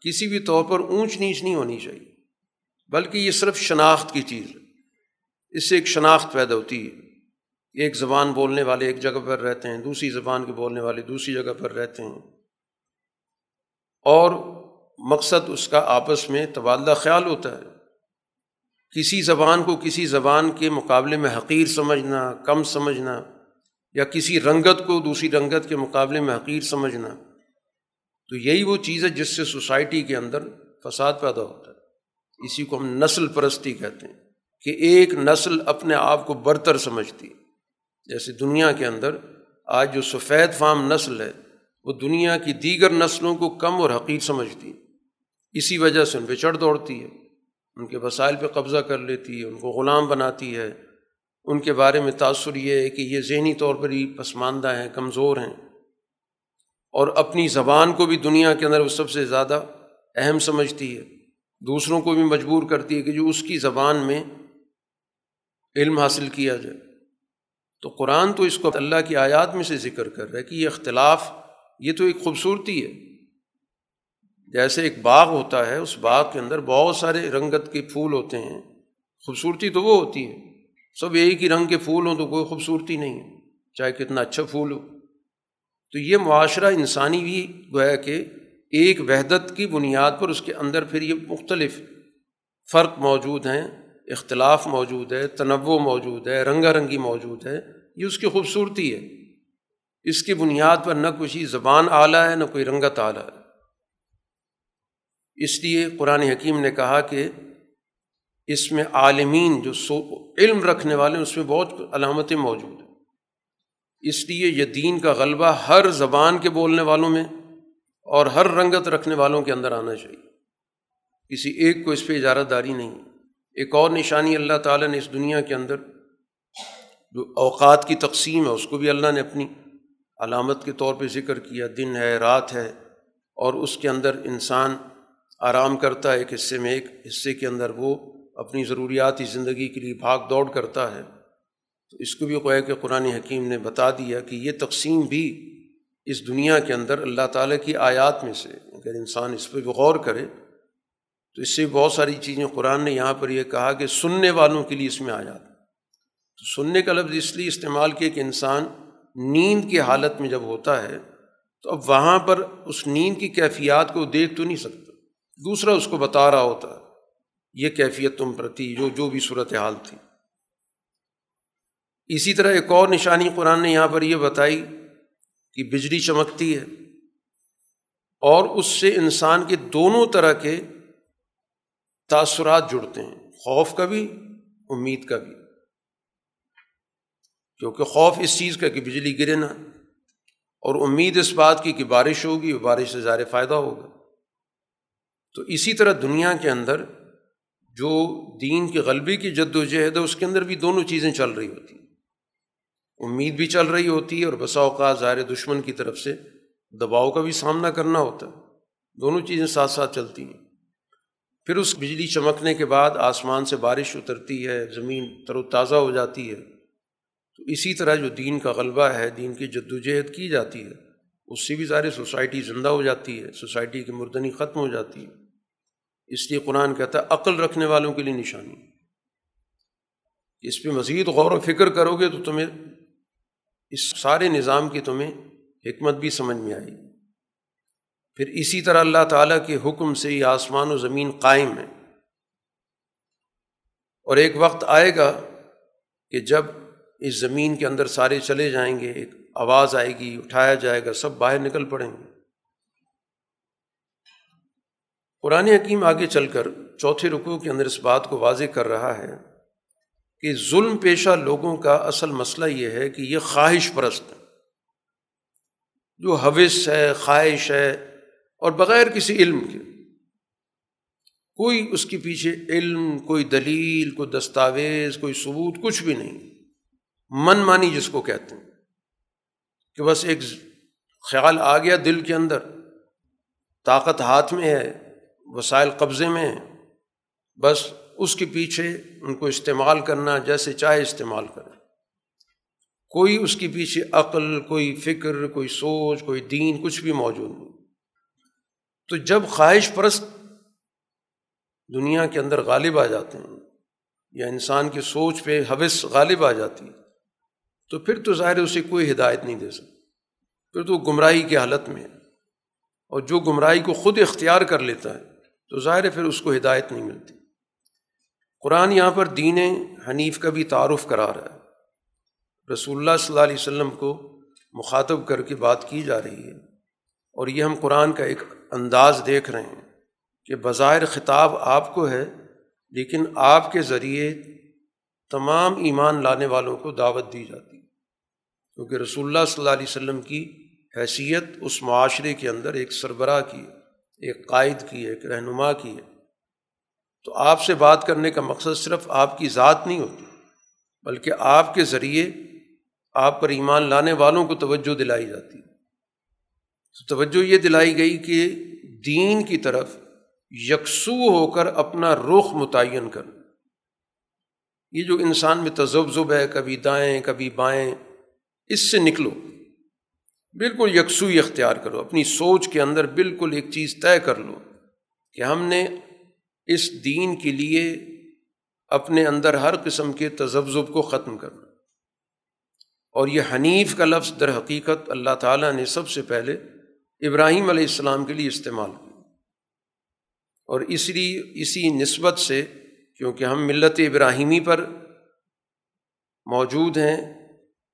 کسی بھی طور پر اونچ نیچ نہیں ہونی چاہیے، بلکہ یہ صرف شناخت کی چیز ہے۔ اس سے ایک شناخت پیدا ہوتی ہے۔ ایک زبان بولنے والے ایک جگہ پر رہتے ہیں، دوسری زبان کے بولنے والے دوسری جگہ پر رہتے ہیں۔ اور مقصد اس کا آپس میں تبادلہ خیال ہوتا ہے۔ کسی زبان کو کسی زبان کے مقابلے میں حقیر سمجھنا، کم سمجھنا، یا کسی رنگت کو دوسری رنگت کے مقابلے میں حقیر سمجھنا۔ تو یہی وہ چیز ہے جس سے سوسائٹی کے اندر فساد پیدا ہوتا ہے۔ اسی کو ہم نسل پرستی کہتے ہیں کہ ایک نسل اپنے آپ کو برتر سمجھتی جیسے دنیا کے اندر آج جو سفید فام نسل ہے، وہ دنیا کی دیگر نسلوں کو کم اور حقیق سمجھتی اسی وجہ سے ان پہ چڑھ دوڑتی ہے، ان کے وسائل پہ قبضہ کر لیتی ہے، ان کو غلام بناتی ہے۔ ان کے بارے میں تاثر یہ ہے کہ یہ ذہنی طور پر ہی پسماندہ ہیں، کمزور ہیں۔ اور اپنی زبان کو بھی دنیا کے اندر وہ سب سے زیادہ اہم سمجھتی ہے۔ دوسروں کو بھی مجبور کرتی ہے کہ جو اس کی زبان میں علم حاصل کیا جائے۔ تو قرآن تو اس کو اللہ کی آیات میں سے ذکر کر رہا ہے کہ یہ اختلاف، یہ تو ایک خوبصورتی ہے۔ جیسے ایک باغ ہوتا ہے، اس باغ کے اندر بہت سارے رنگت کے پھول ہوتے ہیں۔ خوبصورتی تو وہ ہوتی ہے۔ سب ایک ہی رنگ کے پھول ہوں تو کوئی خوبصورتی نہیں ہے، چاہے کتنا اچھا پھول ہو۔ تو یہ معاشرہ انسانی بھی گویا کہ ایک وحدت کی بنیاد پر اس کے اندر پھر یہ مختلف فرق موجود ہیں، اختلاف موجود ہے، تنوع موجود ہے رنگا رنگی موجود ہے، یہ اس کی خوبصورتی ہے۔ اس کی بنیاد پر نہ کچھ زبان اعلیٰ ہے، نہ کوئی رنگت اعلیٰ ہے۔ اس لیے قرآن حکیم نے کہا کہ اس میں عالمین جو سو، علم رکھنے والے ہیں، اس میں بہت علامتیں موجود ہیں۔ اس لیے یہ دین کا غلبہ ہر زبان کے بولنے والوں میں اور ہر رنگت رکھنے والوں کے اندر آنا چاہیے۔ کسی ایک کو اس پہ اجارت داری نہیں۔ ایک اور نشانی اللہ تعالیٰ نے اس دنیا کے اندر جو اوقات کی تقسیم ہے، اس کو بھی اللہ نے اپنی علامت کے طور پہ ذکر کیا۔ دن ہے، رات ہے اور اس کے اندر انسان آرام کرتا ہے، ایک حصے میں، ایک حصے کے اندر وہ اپنی ضروریاتی زندگی کے لیے بھاگ دوڑ کرتا ہے۔ تو اس کو بھی کہ قرآن حکیم نے بتا دیا کہ یہ تقسیم بھی اس دنیا کے اندر اللہ تعالیٰ کی آیات میں سے، اگر انسان اس پہ بھی غور کرے، تو اس سے بہت ساری چیزیں قرآن نے یہاں پر یہ کہا کہ سننے والوں کے لیے اس میں آیات تو سننے کا لفظ اس لیے استعمال کیا کہ انسان نیند کی حالت میں جب ہوتا ہے، تو اب وہاں پر اس نیند کی کیفیات کو دیکھ تو نہیں سکتا۔ دوسرا اس کو بتا رہا ہوتا ہے، یہ کیفیت تم پر تھی، جو جو بھی صورت حال تھی۔ اسی طرح ایک اور نشانی قرآن نے یہاں پر یہ بتائی کہ بجلی چمکتی ہے اور اس سے انسان کے دونوں طرح کے تاثرات جڑتے ہیں، خوف کا بھی، امید کا بھی۔ کیونکہ خوف اس چیز کا کہ بجلی گرے نہ، اور امید اس بات کی کہ بارش ہوگی اور بارش سے زیادہ فائدہ ہوگا۔ تو اسی طرح دنیا کے اندر جو دین کی غلبی کی جد و جہد ہے، اس کے اندر بھی دونوں چیزیں چل رہی ہوتی ہیں۔ امید بھی چل رہی ہوتی ہے اور بسا اوقات ظاہر دشمن کی طرف سے دباؤ کا بھی سامنا کرنا ہوتا ہے۔ دونوں چیزیں ساتھ ساتھ چلتی ہیں۔ پھر اس بجلی چمکنے کے بعد آسمان سے بارش اترتی ہے، زمین تر و تازہ ہو جاتی ہے۔ تو اسی طرح جو دین کا غلبہ ہے، دین کی جد و جہد کی جاتی ہے۔ اس سے بھی ظاہر سوسائٹی زندہ ہو جاتی ہے، سوسائٹی کی مردنی ختم ہو جاتی ہے۔ اس لیے قرآن کہتا ہے، عقل رکھنے والوں کے لیے نشانی۔ اس پہ مزید غور و فکر کرو گے تو تمہیں اس سارے نظام کی تمہیں حکمت بھی سمجھ میں آئی۔ پھر اسی طرح اللہ تعالیٰ کے حکم سے یہ آسمان و زمین قائم ہے اور ایک وقت آئے گا کہ جب اس زمین کے اندر سارے چلے جائیں گے، ایک آواز آئے گی، اٹھایا جائے گا، سب باہر نکل پڑیں گے۔ قرآن حکیم آگے چل کر چوتھے رکوع کے اندر اس بات کو واضح کر رہا ہے۔ کہ ظلم پیشہ لوگوں کا اصل مسئلہ یہ ہے کہ یہ خواہش پرست جو حوث ہے، خواہش ہے اور بغیر کسی علم کے۔ کوئی اس کے پیچھے علم، کوئی دلیل، کوئی دستاویز، کوئی ثبوت، کچھ بھی نہیں۔ من مانی جس کو کہتے ہیں کہ بس ایک خیال آ گیا دل کے اندر۔ طاقت ہاتھ میں ہے، وسائل قبضے میں ہے بس اس کے پیچھے ان کو استعمال کرنا جیسے چاہے استعمال کریں۔ کوئی اس کے پیچھے عقل، کوئی فکر، کوئی سوچ، کوئی دین، کچھ بھی موجود نہیں۔ تو جب خواہش پرست دنیا کے اندر غالب آ جاتے ہیں یا انسان کی سوچ پہ حوث غالب آ جاتی ہے، تو پھر تو ظاہر اسے کوئی ہدایت نہیں دے سکتا۔ پھر تو گمراہی کی حالت میں ہے۔ اور جو گمراہی کو خود اختیار کر لیتا ہے، تو ظاہر پھر اس کو ہدایت نہیں ملتی۔ قرآن یہاں پر دین حنیف کا بھی تعارف کرا رہا ہے۔ رسول اللہ صلی اللہ علیہ وسلم کو مخاطب کر کے بات کی جا رہی ہے۔ اور یہ ہم قرآن کا ایک انداز دیکھ رہے ہیں کہ بظاہر خطاب آپ کو ہے، لیکن آپ کے ذریعے تمام ایمان لانے والوں کو دعوت دی جاتی۔ کیونکہ رسول اللہ صلی اللہ علیہ وسلم کی حیثیت اس معاشرے کے اندر ایک سربراہ کی ہے، ایک قائد کی ہے، ایک رہنما کی ہے۔ تو آپ سے بات کرنے کا مقصد صرف آپ کی ذات نہیں ہوتی، بلکہ آپ کے ذریعے آپ پر ایمان لانے والوں کو توجہ دلائی جاتی تو توجہ یہ دلائی گئی کہ دین کی طرف یکسو ہو کر اپنا رخ متعین کر یہ جو انسان میں تجزب ہے، کبھی دائیں، کبھی بائیں، اس سے نکلو۔ بالکل یکسوئی اختیار کرو، اپنی سوچ کے اندر بالکل ایک چیز طے کر لو کہ ہم نے اس دین کے لیے اپنے اندر ہر قسم کے تذبذب کو ختم کرنا۔ اور یہ حنیف کا لفظ در حقیقت اللہ تعالیٰ نے سب سے پہلے ابراہیم علیہ السلام کے لیے استعمال کیا۔ اور اس لیے اسی نسبت سے کیونکہ ہم ملت ابراہیمی پر موجود ہیں،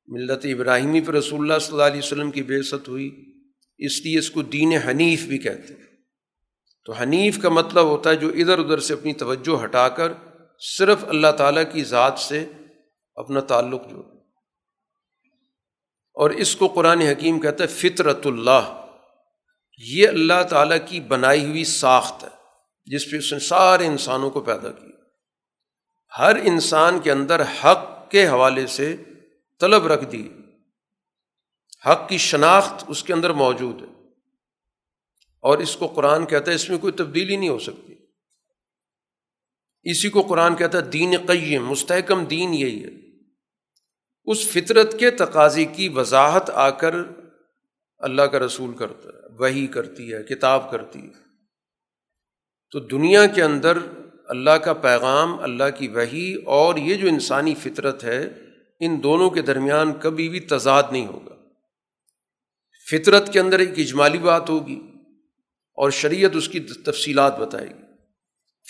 ملت ابراہیمی پر رسول اللہ صلی اللہ علیہ وسلم کی بے ست ہوئی، اس لیے اس کو دین حنیف بھی کہتے ہیں۔ تو حنیف کا مطلب ہوتا ہے جو ادھر ادھر سے اپنی توجہ ہٹا کر صرف اللہ تعالیٰ کی ذات سے اپنا تعلق جوڑ۔ اور اس کو قرآن حکیم کہتا ہے فطرت اللہ۔ یہ اللہ تعالیٰ کی بنائی ہوئی ساخت ہے، جس پہ اس نے سارے انسانوں کو پیدا کیا۔ ہر انسان کے اندر حق کے حوالے سے طلب رکھ دی۔ حق کی شناخت اس کے اندر موجود ہے۔ اور اس کو قرآن کہتا ہے، اس میں کوئی تبدیلی نہیں ہو سکتی۔ اسی کو قرآن کہتا ہے، دین قیم، مستحکم دین یہی ہے۔ اس فطرت کے تقاضے کی وضاحت آ کر اللہ کا رسول کرتا ہے وہی کرتی ہے، کتاب کرتی ہے۔ تو دنیا کے اندر اللہ کا پیغام، اللہ کی وہی اور یہ جو انسانی فطرت ہے، ان دونوں کے درمیان کبھی بھی تضاد نہیں ہوگا۔ فطرت کے اندر ایک اجمالی بات ہوگی۔ اور شریعت اس کی تفصیلات بتائے گی۔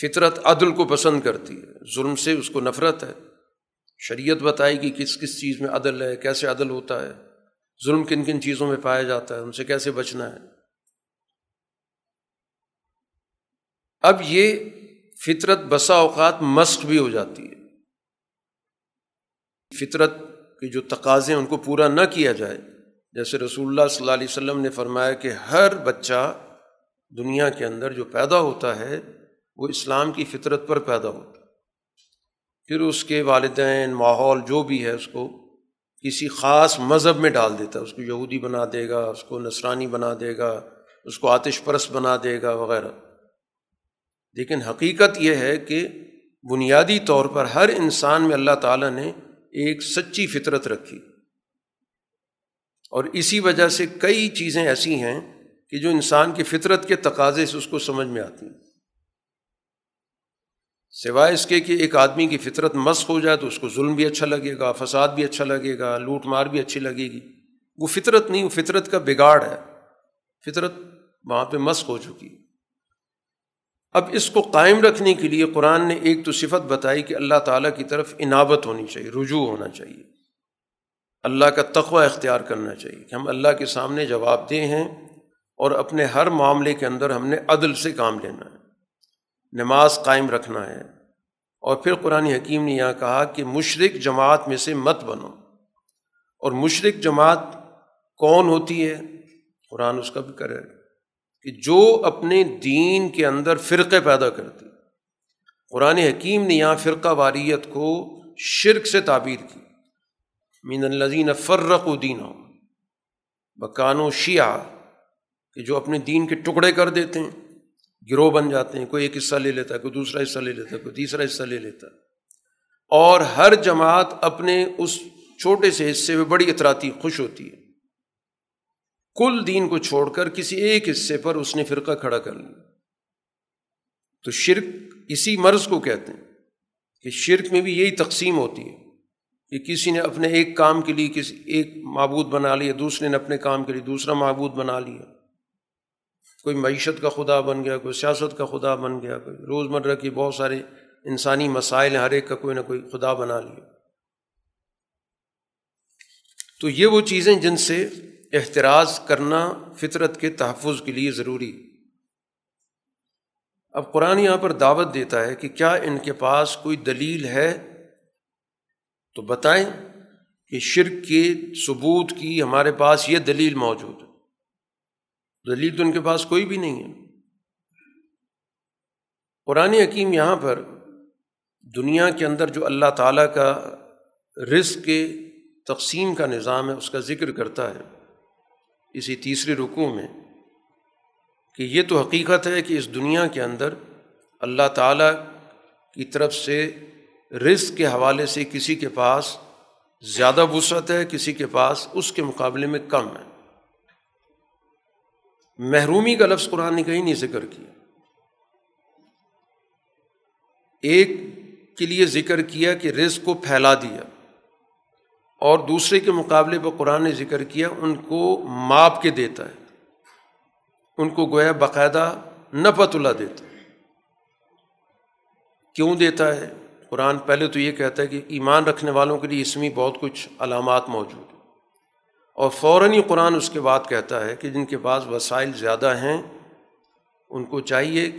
فطرت عدل کو پسند کرتی ہے، ظلم سے اس کو نفرت ہے۔ شریعت بتائے گی کس کس چیز میں عدل ہے، کیسے عدل ہوتا ہے۔ ظلم کن کن چیزوں میں پایا جاتا ہے، ان سے کیسے بچنا ہے۔ اب یہ فطرت بسا اوقات مسٹ بھی ہو جاتی ہے۔ فطرت کے جو تقاضے ان کو پورا نہ کیا جائے۔ جیسے رسول اللہ صلی اللہ علیہ وسلم نے فرمایا کہ ہر بچہ دنیا کے اندر جو پیدا ہوتا ہے، وہ اسلام کی فطرت پر پیدا ہوتا ہے۔ پھر اس کے والدین، ماحول جو بھی ہے، اس کو کسی خاص مذہب میں ڈال دیتا ہے۔ اس کو یہودی بنا دے گا، اس کو نسرانی بنا دے گا، اس کو آتش پرست بنا دے گا وغیرہ۔ لیکن حقیقت یہ ہے کہ بنیادی طور پر ہر انسان میں اللہ تعالیٰ نے ایک سچی فطرت رکھی۔ اور اسی وجہ سے کئی چیزیں ایسی ہیں کہ جو انسان کی فطرت کے تقاضے سے اس کو سمجھ میں آتی ہیں سوائے اس کے کہ ایک آدمی کی فطرت مس ہو جائے تو اس کو ظلم بھی اچھا لگے گا، فساد بھی اچھا لگے گا، لوٹ مار بھی اچھی لگے گی۔ وہ فطرت نہیں، وہ فطرت کا بگاڑ ہے۔ فطرت وہاں پہ مس ہو چکی۔ اب اس کو قائم رکھنے کے لیے قرآن نے ایک تو صفت بتائی کہ اللہ تعالیٰ کی طرف انابت ہونی چاہیے، رجوع ہونا چاہیے۔ اللہ کا تقوی اختیار کرنا چاہیے کہ ہم اللہ کے سامنے جواب دیں ہیں اور اپنے ہر معاملے کے اندر ہم نے عدل سے کام لینا ہے، نماز قائم رکھنا ہے۔ اور پھر قرآن حکیم نے یہاں کہا کہ مشرق جماعت میں سے مت بنو۔ اور مشرق جماعت کون ہوتی ہے؟ قرآن اس کا بھی کرے کہ جو اپنے دین کے اندر فرقے پیدا کرتی۔ قرآن حکیم نے یہاں فرقہ واریت کو شرک سے تعبیر کی۔ مین الزین فرق و دین ہو بکان و شیعہ۔ کہ جو اپنے دین کے ٹکڑے کر دیتے ہیں، گروہ بن جاتے ہیں، کوئی ایک حصہ لے لیتا ہے، کوئی دوسرا حصہ لے لیتا ہے، کوئی تیسرا حصہ لے لیتا ہے۔ اور ہر جماعت اپنے اس چھوٹے سے حصے میں بڑی اطراتی خوش ہوتی ہے۔ کل دین کو چھوڑ کر کسی ایک حصے پر اس نے فرقہ کھڑا کر لیا۔ تو شرک اسی مرض کو کہتے ہیں کہ شرک میں بھی یہی تقسیم ہوتی ہے کہ کسی نے اپنے ایک کام کے لیے کسی، ایک معبود بنا لیا، دوسرے نے اپنے کام کے لیے دوسرا معبود بنا لیا۔ کوئی معیشت کا خدا بن گیا، کوئی سیاست کا خدا بن گیا، کوئی روز مرہ کی بہت سارے انسانی مسائل ہر ایک کا کوئی نہ کوئی خدا بنا لیا۔ تو یہ وہ چیزیں جن سے احتراز کرنا فطرت کے تحفظ کے لیے ضروری اب قرآن یہاں پر دعوت دیتا ہے کہ کیا ان کے پاس کوئی دلیل ہے؟ تو بتائیں کہ شرک کے ثبوت کی ہمارے پاس یہ دلیل موجود ہے۔ دلیل تو ان کے پاس کوئی بھی نہیں ہے۔ قرآن حکیم یہاں پر دنیا کے اندر جو اللہ تعالیٰ کا رزق کے تقسیم کا نظام ہے، اس کا ذکر کرتا ہے اسی تیسرے رکوع میں کہ یہ تو حقیقت ہے کہ اس دنیا کے اندر اللہ تعالیٰ کی طرف سے رزق کے حوالے سے کسی کے پاس زیادہ وسعت ہے، کسی کے پاس اس کے مقابلے میں کم ہے۔ محرومی کا لفظ قرآن نے کہیں نہیں ذکر کیا۔ ایک کے لیے ذکر کیا کہ رزق کو پھیلا دیا اور دوسرے کے مقابلے پر قرآن نے ذکر کیا، ان کو ماپ کے دیتا ہے۔ ان کو گویا باقاعدہ نفت اللہ دیتا ہے۔ کیوں دیتا ہے؟ قرآن پہلے تو یہ کہتا ہے کہ ایمان رکھنے والوں کے لیے اس میں بہت کچھ علامات موجود ہیں۔ اور فوراً ہی قرآن اس کے بعد کہتا ہے کہ جن کے پاس وسائل زیادہ ہیں، ان کو چاہیے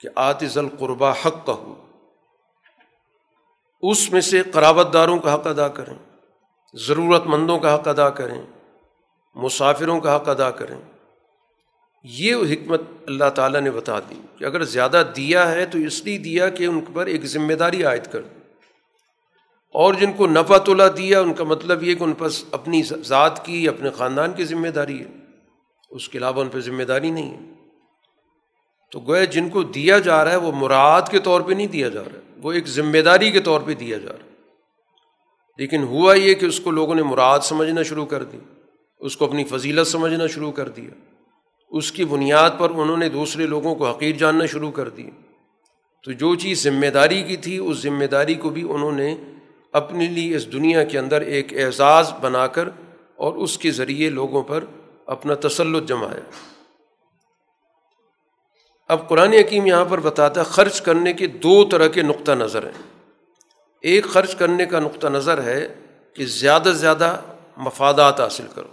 کہ آتز القربہ حق کا ہو اس میں سے قرابت داروں کا حق ادا کریں ضرورت مندوں کا حق ادا کریں، مسافروں کا حق ادا کریں۔ یہ حکمت اللہ تعالیٰ نے بتا دی کہ اگر زیادہ دیا ہے تو اس لیے دیا کہ ان پر ایک ذمہ داری عائد کر اور جن کو نفع تولا دیا، ان کا مطلب یہ کہ ان پر اپنی ذات کی، اپنے خاندان کی ذمہ داری ہے۔ اس کے علاوہ ان پہ ذمہ داری نہیں ہے۔ تو گویا جن کو دیا جا رہا ہے، وہ مراد کے طور پہ نہیں دیا جا رہا ہے۔ وہ ایک ذمہ داری کے طور پہ دیا جا رہا ہے۔ لیکن ہوا یہ کہ اس کو لوگوں نے مراد سمجھنا شروع کر دی۔ اس کو اپنی فضیلت سمجھنا شروع کر دیا۔ اس کی بنیاد پر انہوں نے دوسرے لوگوں کو حقیر جاننا شروع کر دی تو جو چیز ذمہ داری کی تھی، اس ذمہ داری کو بھی انہوں نے اپنے لیے اس دنیا کے اندر ایک اعزاز بنا کر اور اس کے ذریعے لوگوں پر اپنا تسلط جمایا۔ اب قرآن حکیم یہاں پر بتاتا ہے، خرچ کرنے کے دو طرح کے نقطہ نظر ہیں۔ ایک، خرچ کرنے کا نقطہ نظر ہے کہ زیادہ سے زیادہ مفادات حاصل کرو۔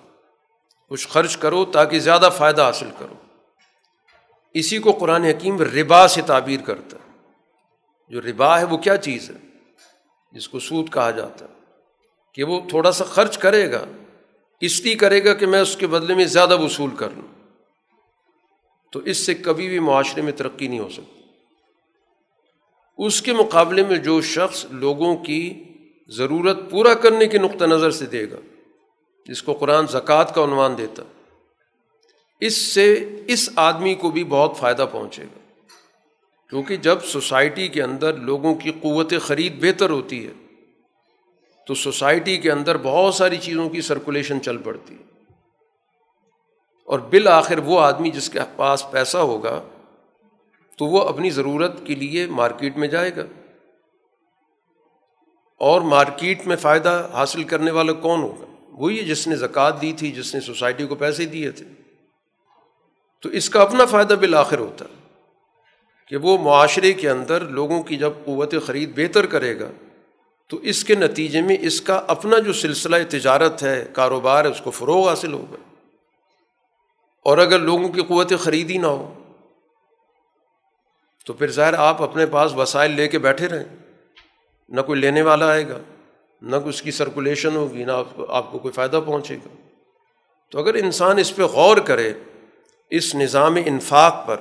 کچھ خرچ کرو تاکہ زیادہ فائدہ حاصل کرو۔ اسی کو قرآن حکیم ربا سے تعبیر کرتا ہے۔ جو ربا ہے وہ کیا چیز ہے؟ جس کو سود کہا جاتا ہے، کہ وہ تھوڑا سا خرچ کرے گا، اس لیے کرے گا کہ میں اس کے بدلے میں زیادہ وصول کر لوں۔ تو اس سے کبھی بھی معاشرے میں ترقی نہیں ہو سکتی۔ اس کے مقابلے میں جو شخص لوگوں کی ضرورت پورا کرنے کے نقطہ نظر سے دے گا، جس کو قرآن زکوٰۃ کا عنوان دیتا، اس سے اس آدمی کو بھی بہت فائدہ پہنچے گا۔ کیونکہ جب سوسائٹی کے اندر لوگوں کی قوت خرید بہتر ہوتی ہے، تو سوسائٹی کے اندر بہت ساری چیزوں کی سرکولیشن چل پڑتی ہے۔ اور بالآخر وہ آدمی جس کے پاس پیسہ ہوگا، تو وہ اپنی ضرورت کے لیے مارکیٹ میں جائے گا۔ اور مارکیٹ میں فائدہ حاصل کرنے والا کون ہوگا؟ وہی جس نے زکوٰۃ دی تھی، جس نے سوسائٹی کو پیسے دیے تھے۔ تو اس کا اپنا فائدہ بالآخر ہوتا۔ ہے کہ وہ معاشرے کے اندر لوگوں کی جب قوت خرید بہتر کرے گا، تو اس کے نتیجے میں اس کا اپنا جو سلسلہ تجارت ہے، کاروبار ہے، اس کو فروغ حاصل ہوگا۔ اور اگر لوگوں کی قوت خریدی نہ ہو، تو پھر ظاہر آپ اپنے پاس وسائل لے کے بیٹھے رہیں۔ نہ کوئی لینے والا آئے گا، نہ اس کی سرکولیشن ہوگی، نہ آپ کو کوئی فائدہ پہنچے گا۔ تو اگر انسان اس پہ غور کرے، اس نظام انفاق پر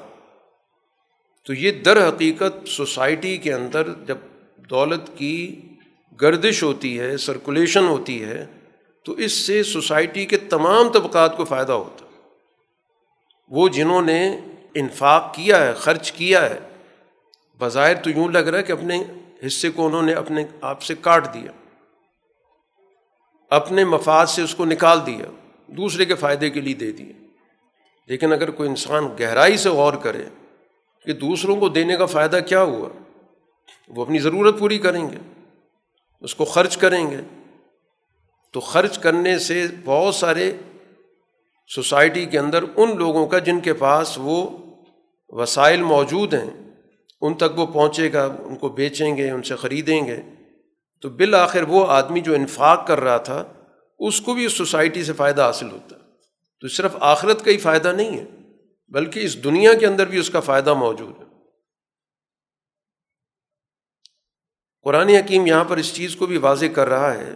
تو یہ در حقیقت سوسائٹی کے اندر جب دولت کی گردش ہوتی ہے سرکولیشن ہوتی ہے، تو اس سے سوسائٹی کے تمام طبقات کو فائدہ ہوتا وہ جنہوں نے انفاق کیا ہے، خرچ کیا ہے، بظاہر تو یوں لگ رہا ہے کہ اپنے حصے کو انہوں نے اپنے آپ سے کاٹ دیا، اپنے مفاد سے اس کو نکال دیا، دوسرے کے فائدے کے لیے دے دیا لیکن اگر کوئی انسان گہرائی سے غور کرے کہ دوسروں کو دینے کا فائدہ کیا ہوا؟ وہ اپنی ضرورت پوری کریں گے، اس کو خرچ کریں گے۔ تو خرچ کرنے سے بہت سارے سوسائٹی کے اندر ان لوگوں کا جن کے پاس وہ وسائل موجود ہیں، ان تک وہ پہنچے گا، ان کو بیچیں گے، ان سے خریدیں گے۔ تو بالآخر وہ آدمی جو انفاق کر رہا تھا، اس کو بھی اس سوسائٹی سے فائدہ حاصل ہوتا۔ تو صرف آخرت کا ہی فائدہ نہیں ہے۔ بلکہ اس دنیا کے اندر بھی اس کا فائدہ موجود ہے۔ قرآن حکیم یہاں پر اس چیز کو بھی واضح کر رہا ہے،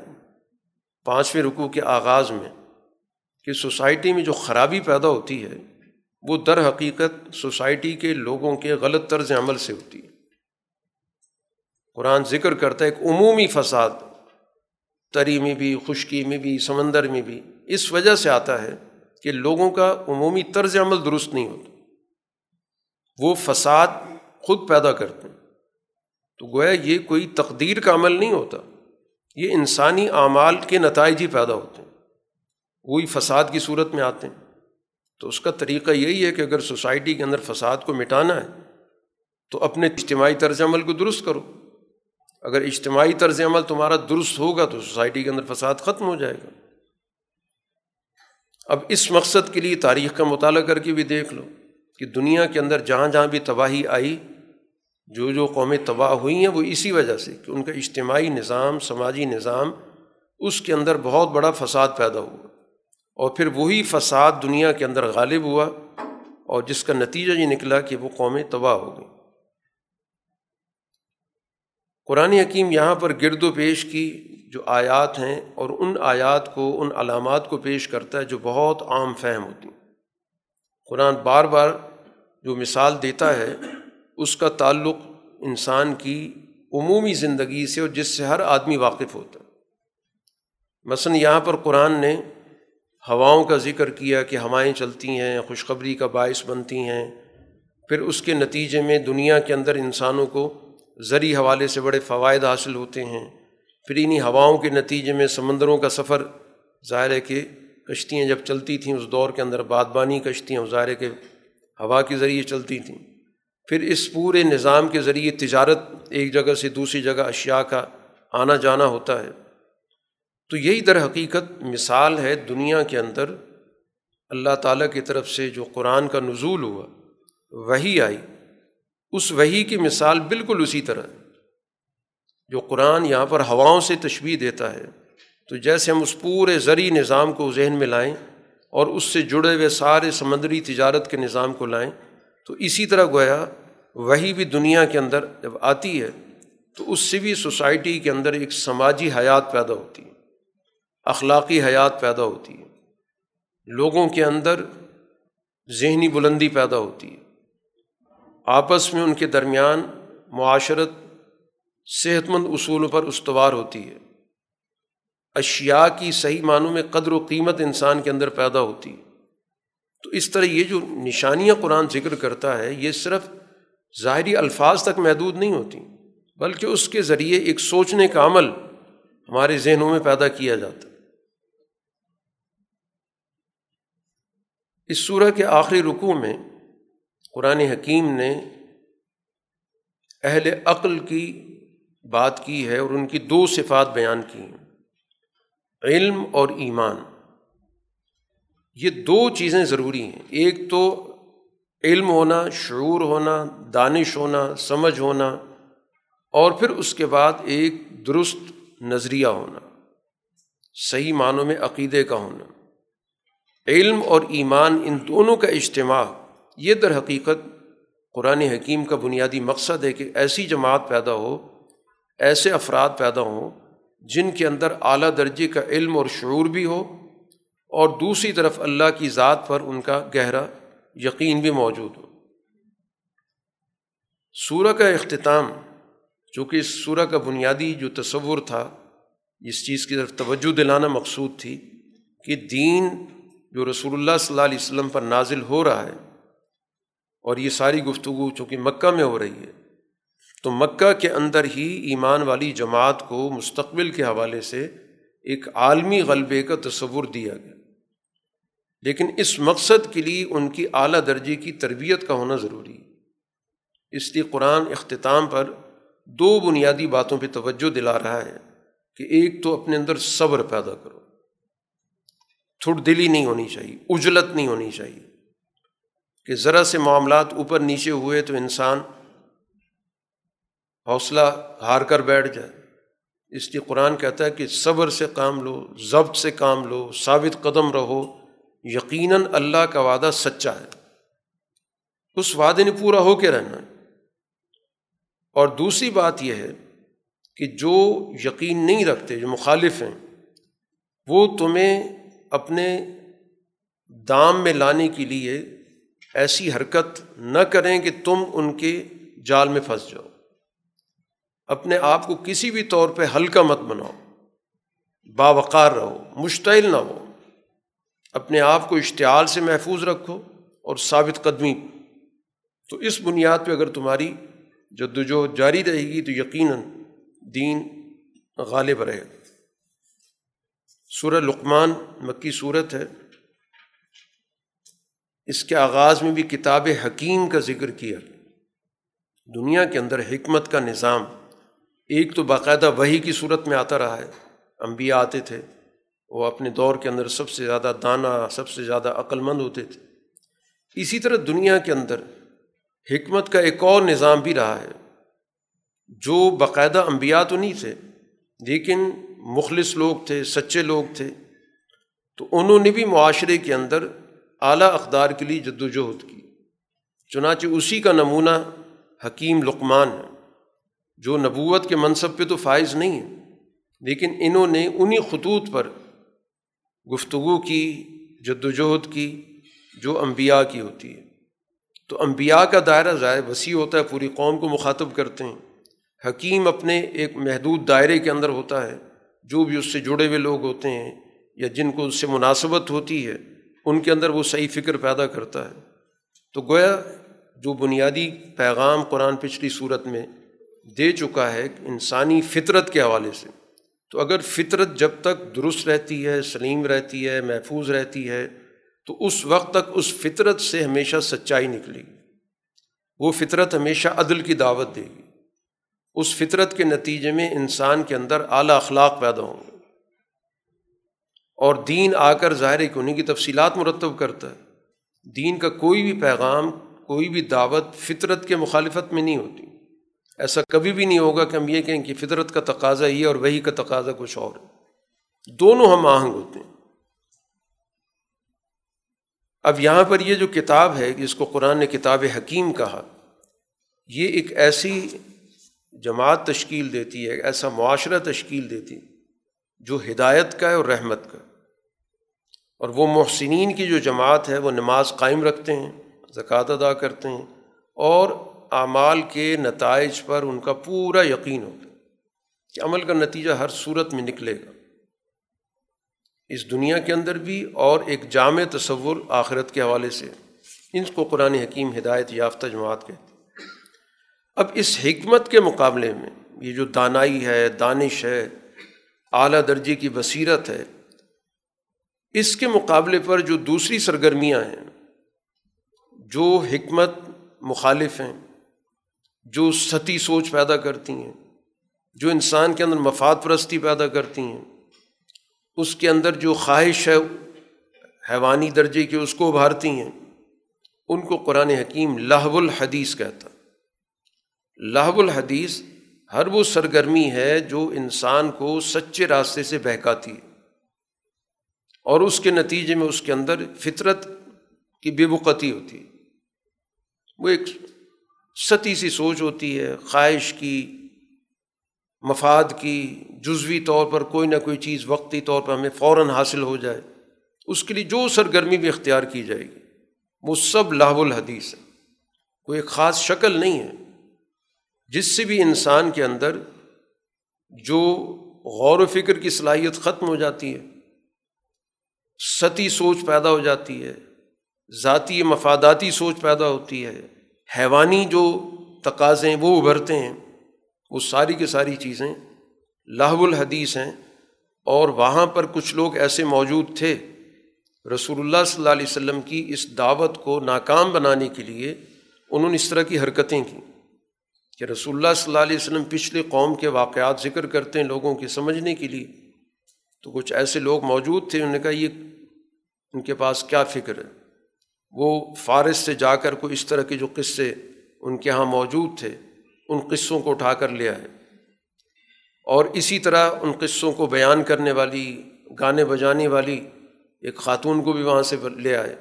پانچویں رکوع کے آغاز میں، کہ سوسائٹی میں جو خرابی پیدا ہوتی ہے، وہ در حقیقت سوسائٹی کے لوگوں کے غلط طرز عمل سے ہوتی ہے۔ قرآن ذکر کرتا ہے ایک عمومی فساد، تری میں بھی، خشکی میں بھی، سمندر میں بھی، اس وجہ سے آتا ہے کہ لوگوں کا عمومی طرز عمل درست نہیں ہوتا۔ وہ فساد خود پیدا کرتے ہیں۔ تو گویا یہ کوئی تقدیر کا عمل نہیں ہوتا۔ یہ انسانی اعمال کے نتائج ہی پیدا ہوتے ہیں۔ وہی فساد کی صورت میں آتے ہیں۔ تو اس کا طریقہ یہی ہے کہ اگر سوسائٹی کے اندر فساد کو مٹانا ہے، تو اپنے اجتماعی طرز عمل کو درست کرو۔ اگر اجتماعی طرز عمل تمہارا درست ہوگا تو سوسائٹی کے اندر فساد ختم ہو جائے گا۔ اب اس مقصد کے لیے تاریخ کا مطالعہ کر کے بھی دیکھ لو کہ دنیا کے اندر جہاں جہاں بھی تباہی آئی، جو جو قومیں تباہ ہوئی ہیں، وہ اسی وجہ سے کہ ان کا اجتماعی نظام، سماجی نظام اس کے اندر بہت بڑا فساد پیدا ہوا اور پھر وہی فساد دنیا کے اندر غالب ہوا اور جس کا نتیجہ یہ نکلا کہ وہ قومیں تباہ ہو گئیں۔ قرآن حکیم یہاں پر گرد و پیش کی جو آیات ہیں اور ان آیات کو، ان علامات کو پیش کرتا ہے جو بہت عام فہم ہوتی ہیں۔ قرآن بار بار جو مثال دیتا ہے، اس کا تعلق انسان کی عمومی زندگی سے اور جس سے ہر آدمی واقف ہوتا ہے۔ مثلاً یہاں پر قرآن نے ہواؤں کا ذکر کیا کہ ہوائیں چلتی ہیں، خوشخبری کا باعث بنتی ہیں۔ پھر اس کے نتیجے میں دنیا کے اندر انسانوں کو زرعی حوالے سے بڑے فوائد حاصل ہوتے ہیں۔ پھر انہیں ہواؤں کے نتیجے میں سمندروں کا سفر، ظاہر ہے کہ کشتیاں جب چلتی تھیں اس دور کے اندر، بادبانی کشتیاں، ظاہر ہے کہ ہوا کے ذریعے چلتی تھیں۔ پھر اس پورے نظام کے ذریعے تجارت ایک جگہ سے دوسری جگہ اشیاء کا آنا جانا ہوتا ہے۔ تو یہی در حقیقت مثال ہے دنیا کے اندر۔ اللہ تعالیٰ کی طرف سے جو قرآن کا نزول ہوا وہی آئی۔ اس وہی کی مثال بالکل اسی طرح۔ جو قرآن یہاں پر ہواؤں سے تشبیح دیتا ہے، تو جیسے ہم اس پورے زرعی نظام کو ذہن میں لائیں اور اس سے جڑے ہوئے سارے سمندری تجارت کے نظام کو لائیں، تو اسی طرح گویا وہی بھی دنیا کے اندر جب آتی ہے، تو اس سے بھی سوسائٹی کے اندر ایک سماجی حیات پیدا ہوتی ہے، اخلاقی حیات پیدا ہوتی ہے، لوگوں کے اندر ذہنی بلندی پیدا ہوتی ہے۔ آپس میں ان کے درمیان معاشرت صحت مند اصولوں پر استوار ہوتی ہے۔ اشیا کی صحیح معنوں میں قدر و قیمت انسان کے اندر پیدا ہوتی ہے۔ تو اس طرح یہ جو نشانیاں قرآن ذکر کرتا ہے، یہ صرف ظاہری الفاظ تک محدود نہیں ہوتی، بلکہ اس کے ذریعے ایک سوچنے کا عمل ہمارے ذہنوں میں پیدا کیا جاتا اس صورح کے آخری رکوع میں قرآن حکیم نے اہل عقل کی بات کی ہے اور ان کی دو صفات بیان کی ہیں۔ علم اور ایمان۔ یہ دو چیزیں ضروری ہیں۔ ایک تو علم ہونا، شعور ہونا، دانش ہونا، سمجھ ہونا، اور پھر اس کے بعد ایک درست نظریہ ہونا۔ صحیح معنوں میں عقیدے کا ہونا۔ علم اور ایمان ان دونوں کا اجتماع۔ یہ در حقیقت قرآن حکیم کا بنیادی مقصد ہے کہ ایسی جماعت پیدا ہو ایسے افراد پیدا ہوں جن کے اندر اعلیٰ درجے کا علم اور شعور بھی ہو اور دوسری طرف اللہ کی ذات پر ان کا گہرا یقین بھی موجود ہو۔ سورہ کا اختتام، چونکہ اس سورہ کا بنیادی جو تصور تھا، اس چیز کی طرف توجہ دلانا مقصود تھی کہ دین جو رسول اللہ صلی اللہ علیہ وسلم پر نازل ہو رہا ہے اور یہ ساری گفتگو چونکہ مکہ میں ہو رہی ہے تو مکہ کے اندر ہی ایمان والی جماعت کو مستقبل کے حوالے سے ایک عالمی غلبے کا تصور دیا گیا۔ لیکن اس مقصد کے لیے ان کی اعلیٰ درجے کی تربیت کا ہونا ضروری۔ ہے اس لیے قرآن اختتام پر دو بنیادی باتوں پہ توجہ دلا رہا ہے کہ ایک تو اپنے اندر صبر پیدا کرو۔ تھوڑ دلی نہیں ہونی چاہیے، اجلت نہیں ہونی چاہیے۔ کہ ذرا سے معاملات اوپر نیچے ہوئے تو انسان حوصلہ ہار کر بیٹھ جائے۔ اس لیے قرآن کہتا ہے کہ صبر سے کام لو، ضبط سے کام لو، ثابت قدم رہو۔ یقیناً اللہ کا وعدہ سچا ہے۔ اس وعدے نے پورا ہو کے رہنا۔ ہے اور دوسری بات یہ ہے کہ جو یقین نہیں رکھتے، جو مخالف ہیں، وہ تمہیں اپنے دام میں لانے کے لیے ایسی حرکت نہ کریں کہ تم ان کے جال میں پھنس جاؤ۔ اپنے آپ کو کسی بھی طور پہ ہلکا مت بناؤ۔ باوقار رہو، مشتعل نہ ہو۔ اپنے آپ کو اشتعال سے محفوظ رکھو اور ثابت قدمی۔ تو اس بنیاد پہ اگر تمہاری جد جاری رہے گی تو یقیناً دین غالب رہے۔ سورہ لقمان مکی صورت ہے۔ اس کے آغاز میں بھی کتاب حکیم کا ذکر کیا۔ دنیا کے اندر حکمت کا نظام۔ ایک تو باقاعدہ وہی کی صورت میں آتا رہا ہے۔ انبیاء آتے تھے۔ وہ اپنے دور کے اندر سب سے زیادہ دانہ سب سے زیادہ عقل مند ہوتے تھے۔ اسی طرح دنیا کے اندر حکمت کا ایک اور نظام بھی رہا ہے۔ جو باقاعدہ انبیاء تو نہیں تھے، لیکن مخلص لوگ تھے، سچے لوگ تھے۔ تو انہوں نے بھی معاشرے کے اندر اعلیٰ اقدار کے لیے جد وجہد کی۔ چنانچہ اسی کا نمونہ حکیم لقمان ہے۔ جو نبوت کے منصب پہ تو فائز نہیں ہے، لیکن انہوں نے انہیں خطوط پر گفتگو کی جد وجہد کی جو انبیاء کی ہوتی ہے۔ تو انبیاء کا دائرہ ظاہر وسیع ہوتا ہے، پوری قوم کو مخاطب کرتے ہیں۔ حکیم اپنے ایک محدود دائرے کے اندر ہوتا ہے، جو بھی اس سے جڑے ہوئے لوگ ہوتے ہیں یا جن کو اس سے مناسبت ہوتی ہے، ان کے اندر وہ صحیح فکر پیدا کرتا ہے۔ تو گویا جو بنیادی پیغام قرآن پچھلی صورت میں دے چکا ہے انسانی فطرت کے حوالے سے۔ تو اگر فطرت جب تک درست رہتی ہے، سلیم رہتی ہے، محفوظ رہتی ہے، تو اس وقت تک اس فطرت سے ہمیشہ سچائی نکلے گی۔ وہ فطرت ہمیشہ عدل کی دعوت دے گی۔ اس فطرت کے نتیجے میں انسان کے اندر اعلیٰ اخلاق پیدا ہوں گے۔ اور دین آ کر ظاہر کہ انہیں کی تفصیلات مرتب کرتا ہے۔ دین کا کوئی بھی پیغام، کوئی بھی دعوت فطرت کے مخالفت میں نہیں ہوتی۔ ایسا کبھی بھی نہیں ہوگا کہ ہم یہ کہیں کہ فطرت کا تقاضا یہ اور وہی کا تقاضا کچھ اور۔ ہے دونوں ہم آہنگ ہوتے ہیں۔ اب یہاں پر یہ جو کتاب ہے، جس کو قرآن نے کتاب حکیم کہا، یہ ایک ایسی جماعت تشکیل دیتی ہے، ایسا معاشرہ تشکیل دیتی ہے، جو ہدایت کا ہے اور رحمت کا۔ اور وہ محسنین کی جو جماعت ہے، وہ نماز قائم رکھتے ہیں، زکوٰۃ ادا کرتے ہیں اور اعمال کے نتائج پر ان کا پورا یقین ہوتا ہے کہ عمل کا نتیجہ ہر صورت میں نکلے گا۔ اس دنیا کے اندر بھی اور ایک جامع تصور آخرت کے حوالے سے ان کو قرآن حکیم ہدایت یافتہ جماعت کہتے ہیں۔ اب اس حکمت کے مقابلے میں یہ جو دانائی ہے، دانش ہے، اعلیٰ درجے کی بصیرت ہے، اس کے مقابلے پر جو دوسری سرگرمیاں ہیں، جو حکمت مخالف ہیں جو ستی سوچ پیدا کرتی ہیں، جو انسان کے اندر مفاد پرستی پیدا کرتی ہیں، اس کے اندر جو خواہش ہے، حیوانی درجے کی اس کو ابھارتی ہیں۔ ان کو قرآن حکیم لہب الحدیث کہتا۔ لہب الحدیث ہر وہ سرگرمی ہے جو انسان کو سچے راستے سے بہکاتی ہے۔ اور اس کے نتیجے میں اس کے اندر فطرت کی بے بقتی ہوتی ہے۔ وہ ایک ستی سی سوچ ہوتی ہے، خواہش کی، مفاد کی، جزوی طور پر کوئی نہ کوئی چیز وقتی طور پر ہمیں فوراً حاصل ہو جائے، اس کے لیے جو سرگرمی بھی اختیار کی جائے گی، وہ سب لاہب الحدیث ہے۔ کوئی ایک خاص شکل نہیں ہے۔ جس سے بھی انسان کے اندر جو غور و فکر کی صلاحیت ختم ہو جاتی ہے، ستی سوچ پیدا ہو جاتی ہے، ذاتی مفاداتی سوچ پیدا ہوتی ہے حیوانی جو تقاضے وہ ابھرتے ہیں، وہ ساری کی ساری چیزیں لاہب الحدیث ہیں اور وہاں پر کچھ لوگ ایسے موجود تھے۔ رسول اللہ صلی اللہ علیہ وسلم کی اس دعوت کو ناکام بنانے کے لیے انہوں نے اس طرح کی حرکتیں کیں کہ رسول اللہ صلی اللہ علیہ وسلم پچھلے قوم کے واقعات ذکر کرتے ہیں لوگوں کے سمجھنے کے لیے۔ تو کچھ ایسے لوگ موجود تھے، انہوں نے کہا یہ ان کے پاس کیا فکر ہے؟ وہ فارس سے جا کر کوئی اس طرح کے جو قصے ان کے یہاں موجود تھے، ان قصوں کو اٹھا کر لے آئے۔ اور اسی طرح ان قصوں کو بیان کرنے والی، گانے بجانے والی ایک خاتون کو بھی وہاں سے لے آئے۔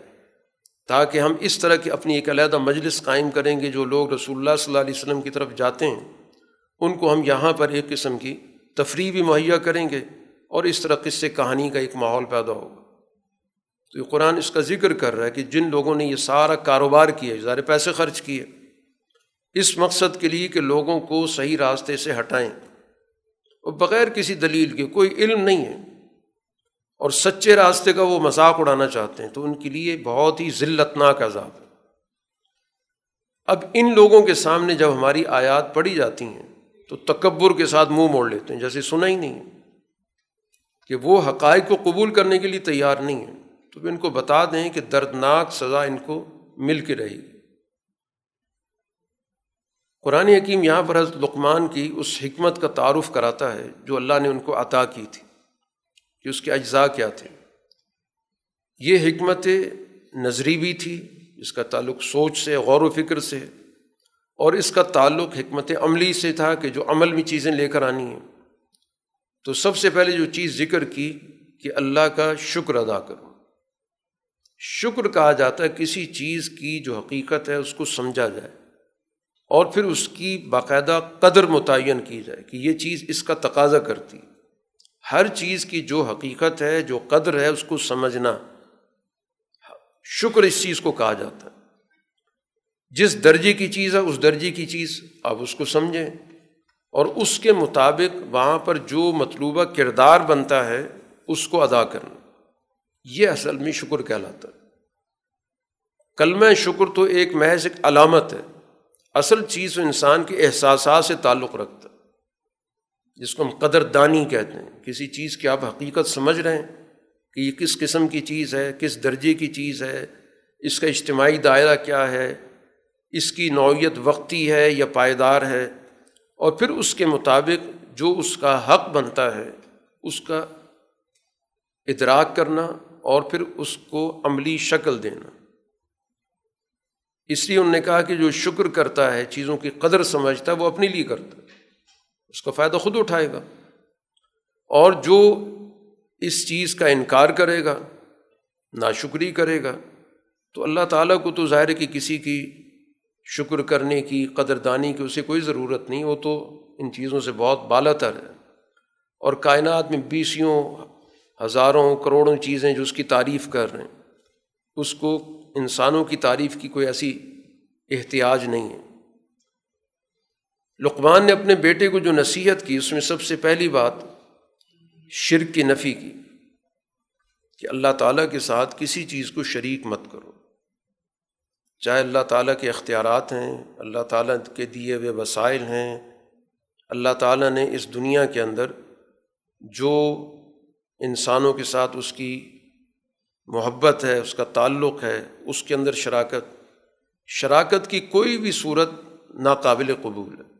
تاکہ ہم اس طرح کی اپنی ایک علیحدہ مجلس قائم کریں گے، جو لوگ رسول اللہ صلی اللہ علیہ وسلم کی طرف جاتے ہیں، ان کو ہم یہاں پر ایک قسم کی تفریح بھی مہیا کریں گے اور اس طرح قصے کہانی کا ایک ماحول پیدا ہوگا۔ تو یہ قرآن اس کا ذکر کر رہا ہے کہ جن لوگوں نے یہ سارا کاروبار کیا سارے پیسے خرچ کیے، اس مقصد کے لیے کہ لوگوں کو صحیح راستے سے ہٹائیں۔ اور بغیر کسی دلیل کے، کوئی علم نہیں ہے۔ اور سچے راستے کا وہ مذاق اڑانا چاہتے ہیں تو ان کے لیے بہت ہی ذلت ناک عذاب ہے۔ اب ان لوگوں کے سامنے جب ہماری آیات پڑھی جاتی ہیں تو تکبر کے ساتھ منہ موڑ لیتے ہیں، جیسے سنا ہی نہیں ہے کہ وہ حقائق کو قبول کرنے کے لیے تیار نہیں ہیں۔ تو ان کو بتا دیں کہ دردناک سزا ان کو مل کے رہے گی۔ قرآن حکیم یہاں پر حضرت لقمان کی اس حکمت کا تعارف کراتا ہے جو اللہ نے ان کو عطا کی تھی کہ اس کے اجزاء کیا تھے۔ یہ حکمت نظری بھی تھی، اس کا تعلق سوچ سے، غور و فکر سے، اور اس کا تعلق حکمت عملی سے تھا کہ جو عمل میں چیزیں لے کر آنی ہیں۔ تو سب سے پہلے جو چیز ذکر کی کہ اللہ کا شکر ادا کرو۔ شکر کہا جاتا ہے کسی چیز کی جو حقیقت ہے اس کو سمجھا جائے اور پھر اس کی باقاعدہ قدر متعین کی جائے کہ یہ چیز اس کا تقاضا کرتی ہر چیز کی جو حقیقت ہے، جو قدر ہے اس کو سمجھنا شکر اس چیز کو کہا جاتا ہے۔ جس درجے کی چیز ہے، اس درجے کی چیز آپ اس کو سمجھیں۔ اور اس کے مطابق وہاں پر جو مطلوبہ کردار بنتا ہے، اس کو ادا کرنا۔ یہ اصل میں شکر کہلاتا ہے۔ کلمہ شکر تو ایک محض ایک علامت ہے۔ اصل چیز انسان کے احساسات سے تعلق رکھتا ہے۔ جس کو ہم قدر دانی کہتے ہیں۔ کسی چیز کی آپ حقیقت سمجھ رہے ہیں کہ یہ کس قسم کی چیز ہے، کس درجے کی چیز ہے، اس کا اجتماعی دائرہ کیا ہے، اس کی نوعیت وقتی ہے یا پائیدار ہے۔ اور پھر اس کے مطابق جو اس کا حق بنتا ہے، اس کا ادراک کرنا اور پھر اس کو عملی شکل دینا۔ اس لیے انہوں نے کہا کہ جو شکر کرتا ہے، چیزوں کی قدر سمجھتا ہے، وہ اپنے لیے کرتا ہے۔ اس کا فائدہ خود اٹھائے گا۔ اور جو اس چیز کا انکار کرے گا، ناشکری کرے گا، تو اللہ تعالیٰ کو تو ظاہر کہ کسی کی شکر کرنے کی، قدر دانی کی اسے کوئی ضرورت نہیں، وہ تو ان چیزوں سے بہت بالا تر ہے۔ اور کائنات میں بیسیوں ہزاروں کروڑوں چیزیں جو اس کی تعریف کر رہے ہیں، اس کو انسانوں کی تعریف کی کوئی ایسی احتیاج نہیں ہے۔ لقمان نے اپنے بیٹے کو جو نصیحت کی، اس میں سب سے پہلی بات شرک کی نفی کی، کہ اللہ تعالیٰ کے ساتھ کسی چیز کو شریک مت کرو۔ چاہے اللہ تعالیٰ کے اختیارات ہیں، اللہ تعالیٰ کے دیے ہوئے وسائل ہیں، اللہ تعالیٰ نے اس دنیا کے اندر جو انسانوں کے ساتھ اس کی محبت ہے، اس کا تعلق ہے، اس کے اندر شراکت۔ شراکت کی کوئی بھی صورت ناقابل قبول ہے۔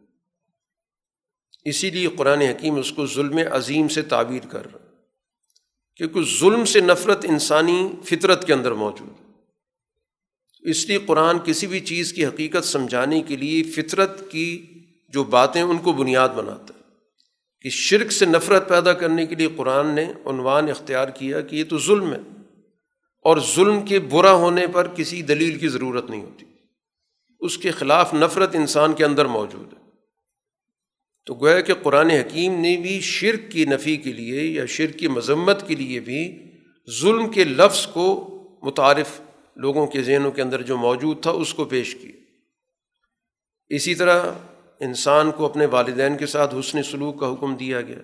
اسی لیے قرآن حکیم اس کو ظلم عظیم سے تعبیر کر رہا کیونکہ ظلم سے نفرت انسانی فطرت کے اندر موجود ہے۔ اس لیے قرآن کسی بھی چیز کی حقیقت سمجھانے کے لیے فطرت کی جو باتیں ان کو بنیاد بناتا ہے۔ کہ شرک سے نفرت پیدا کرنے کے لیے قرآن نے عنوان اختیار کیا کہ یہ تو ظلم ہے اور ظلم کے برا ہونے پر کسی دلیل کی ضرورت نہیں ہوتی۔ اس کے خلاف نفرت انسان کے اندر موجود ہے۔ تو گویا کہ قرآن حکیم نے بھی شرک کی نفی کے لیے یا شرک کی مذمت کے لیے بھی ظلم کے لفظ کو متعارف لوگوں کے ذہنوں کے اندر جو موجود تھا اس کو پیش کی اسی طرح انسان کو اپنے والدین کے ساتھ حسن سلوک کا حکم دیا گیا۔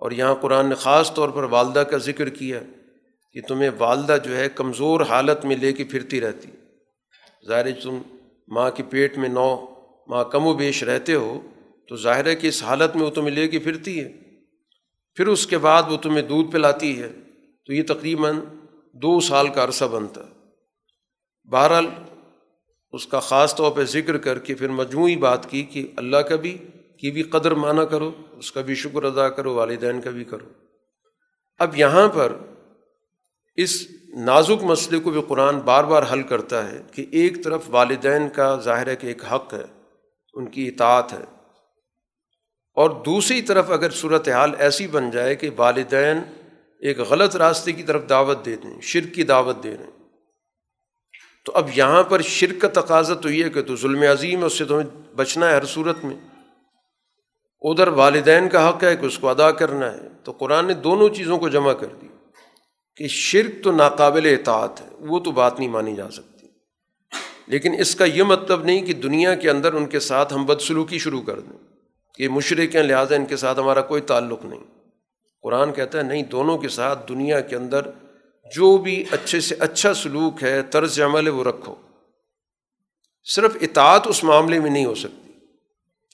اور یہاں قرآن نے خاص طور پر والدہ کا ذکر کیا کہ تمہیں والدہ جو ہے کمزور حالت میں لے کے پھرتی رہتی۔ ظاہر تم ماں کے پیٹ میں نو ماں کم و بیش رہتے ہو تو ظاہر ہے کہ اس حالت میں وہ تمہیں لے کے پھرتی ہے۔ پھر اس کے بعد وہ تمہیں دودھ پلاتی ہے۔ تو یہ تقریباً دو سال کا عرصہ بنتا۔ ہے بہرحال اس کا خاص طور پہ ذکر کر کے پھر مجموعی بات کی کہ اللہ کا بھی، کی بھی قدر مانا کرو، اس کا بھی شکر ادا کرو، والدین کا بھی کرو۔ اب یہاں پر اس نازک مسئلے کو بھی قرآن بار بار حل کرتا ہے کہ ایک طرف والدین کا ظاہر ہے کہ ایک حق ہے، ان کی اطاعت ہے۔ اور دوسری طرف اگر صورت حال ایسی بن جائے کہ والدین ایک غلط راستے کی طرف دعوت دے دیں، شرک کی دعوت دے دیں تو اب یہاں پر شرک کا تقاضا تو یہ کہ تو ظلم عظیم ہے، اس سے تمہیں بچنا ہے ہر صورت میں۔ ادھر والدین کا حق ہے کہ اس کو ادا کرنا ہے۔ تو قرآن نے دونوں چیزوں کو جمع کر دی کہ شرک تو ناقابل اطاعت ہے، وہ تو بات نہیں مانی جا سکتی۔ لیکن اس کا یہ مطلب نہیں کہ دنیا کے اندر ان کے ساتھ ہم بدسلوکی شروع کر دیں کہ مشرق ہیں، لہٰذا ان کے ساتھ ہمارا کوئی تعلق نہیں۔ قرآن کہتا ہے، نہیں، دونوں کے ساتھ دنیا کے اندر جو بھی اچھے سے اچھا سلوک ہے، طرز عمل ہے، وہ رکھو۔ صرف اطاعت اس معاملے میں نہیں ہو سکتی۔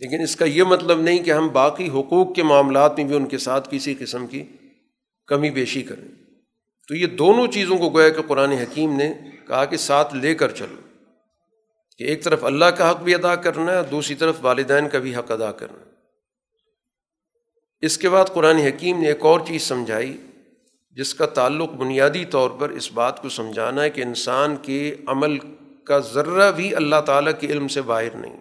لیکن اس کا یہ مطلب نہیں کہ ہم باقی حقوق کے معاملات میں بھی ان کے ساتھ کسی قسم کی کمی بیشی کریں۔ تو یہ دونوں چیزوں کو گویا کہ قرآن حکیم نے کہا کہ ساتھ لے کر چلو۔ کہ ایک طرف اللہ کا حق بھی ادا کرنا ہے، دوسری طرف والدین کا بھی حق ادا کرنا ہے۔ اس کے بعد قرآن حکیم نے ایک اور چیز سمجھائی۔ جس کا تعلق بنیادی طور پر اس بات کو سمجھانا ہے کہ انسان کے عمل کا ذرہ بھی اللہ تعالیٰ کے علم سے باہر نہیں۔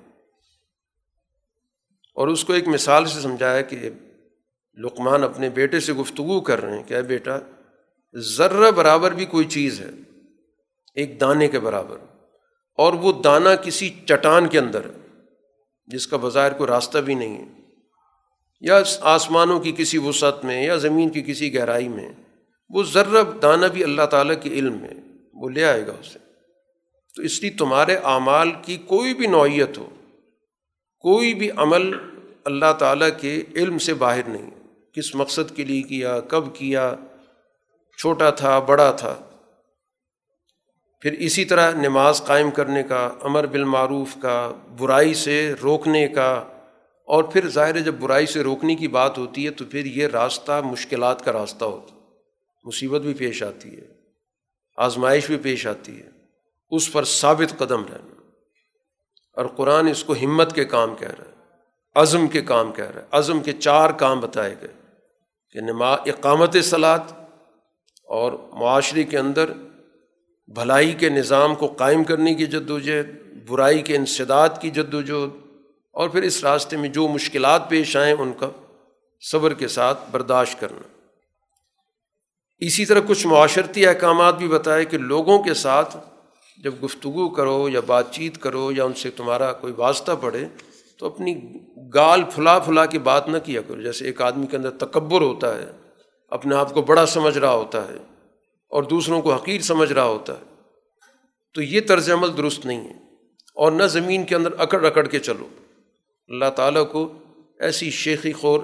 اور اس کو ایک مثال سے سمجھایا کہ لقمان اپنے بیٹے سے گفتگو کر رہے ہیں کہ بیٹا، ذرہ برابر بھی کوئی چیز ہے، ایک دانے کے برابر۔ اور وہ دانہ کسی چٹان کے اندر، جس کا بظاہر کوئی راستہ بھی نہیں ہے، یا آسمانوں کی کسی وسعت میں، یا زمین کی کسی گہرائی میں۔ وہ ذرہ دانہ بھی اللہ تعالیٰ کے علم میں، وہ لے آئے گا اسے۔ تو اس لیے تمہارے اعمال کی کوئی بھی نوعیت ہو، کوئی بھی عمل اللہ تعالیٰ کے علم سے باہر نہیں۔ کس مقصد کے لیے کیا، کب کیا، چھوٹا تھا، بڑا تھا۔ پھر اسی طرح نماز قائم کرنے کا، امر بالمعروف کا، برائی سے روکنے کا۔ اور پھر ظاہر جب برائی سے روکنے کی بات ہوتی ہے تو پھر یہ راستہ مشکلات کا راستہ ہوتا ہے۔ مصیبت بھی پیش آتی ہے، آزمائش بھی پیش آتی ہے، اس پر ثابت قدم رہنا۔ اور قرآن اس کو ہمت کے کام کہہ رہا ہے، عزم کے کام کہہ رہا ہے۔ عزم کے چار کام بتائے گئے، کہ نما، اقامت سلاد اور معاشرے کے اندر بھلائی کے نظام کو قائم کرنے کی جد وجہد برائی کے انسداد کی جد وجہد اور پھر اس راستے میں جو مشکلات پیش آئیں، ان کا صبر کے ساتھ برداشت کرنا۔ اسی طرح کچھ معاشرتی احکامات بھی بتائے کہ لوگوں کے ساتھ جب گفتگو کرو یا بات چیت کرو یا ان سے تمہارا کوئی واسطہ پڑے، تو اپنی گال پھلا پھلا کے بات نہ کیا کرو۔ جیسے ایک آدمی کے اندر تکبر ہوتا ہے، اپنے آپ کو بڑا سمجھ رہا ہوتا ہے اور دوسروں کو حقیر سمجھ رہا ہوتا ہے، تو یہ طرز عمل درست نہیں ہے۔ اور نہ زمین کے اندر اکڑ اکڑ کے چلو۔ اللہ تعالیٰ کو ایسی شیخی خور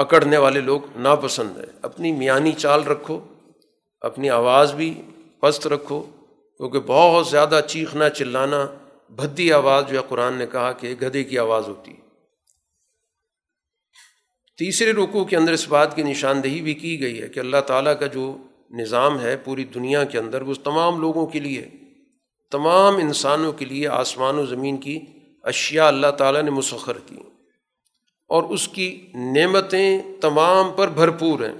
اکڑنے والے لوگ ناپسند ہیں۔ اپنی میانی چال رکھو، اپنی آواز بھی پست رکھو، کیونکہ بہت زیادہ چیخنا، چلانا، بھدی آواز جو ہے قرآن نے کہا کہ گدھے کی آواز ہوتی۔ ہے تیسرے رکوع کے اندر اس بات کی نشاندہی بھی کی گئی ہے کہ اللہ تعالیٰ کا جو نظام ہے پوری دنیا کے اندر، وہ تمام لوگوں کے لیے، تمام انسانوں کے لیے آسمان و زمین کی اشیاء اللہ تعالیٰ نے مسخر کی۔ اور اس کی نعمتیں تمام پر بھرپور ہیں۔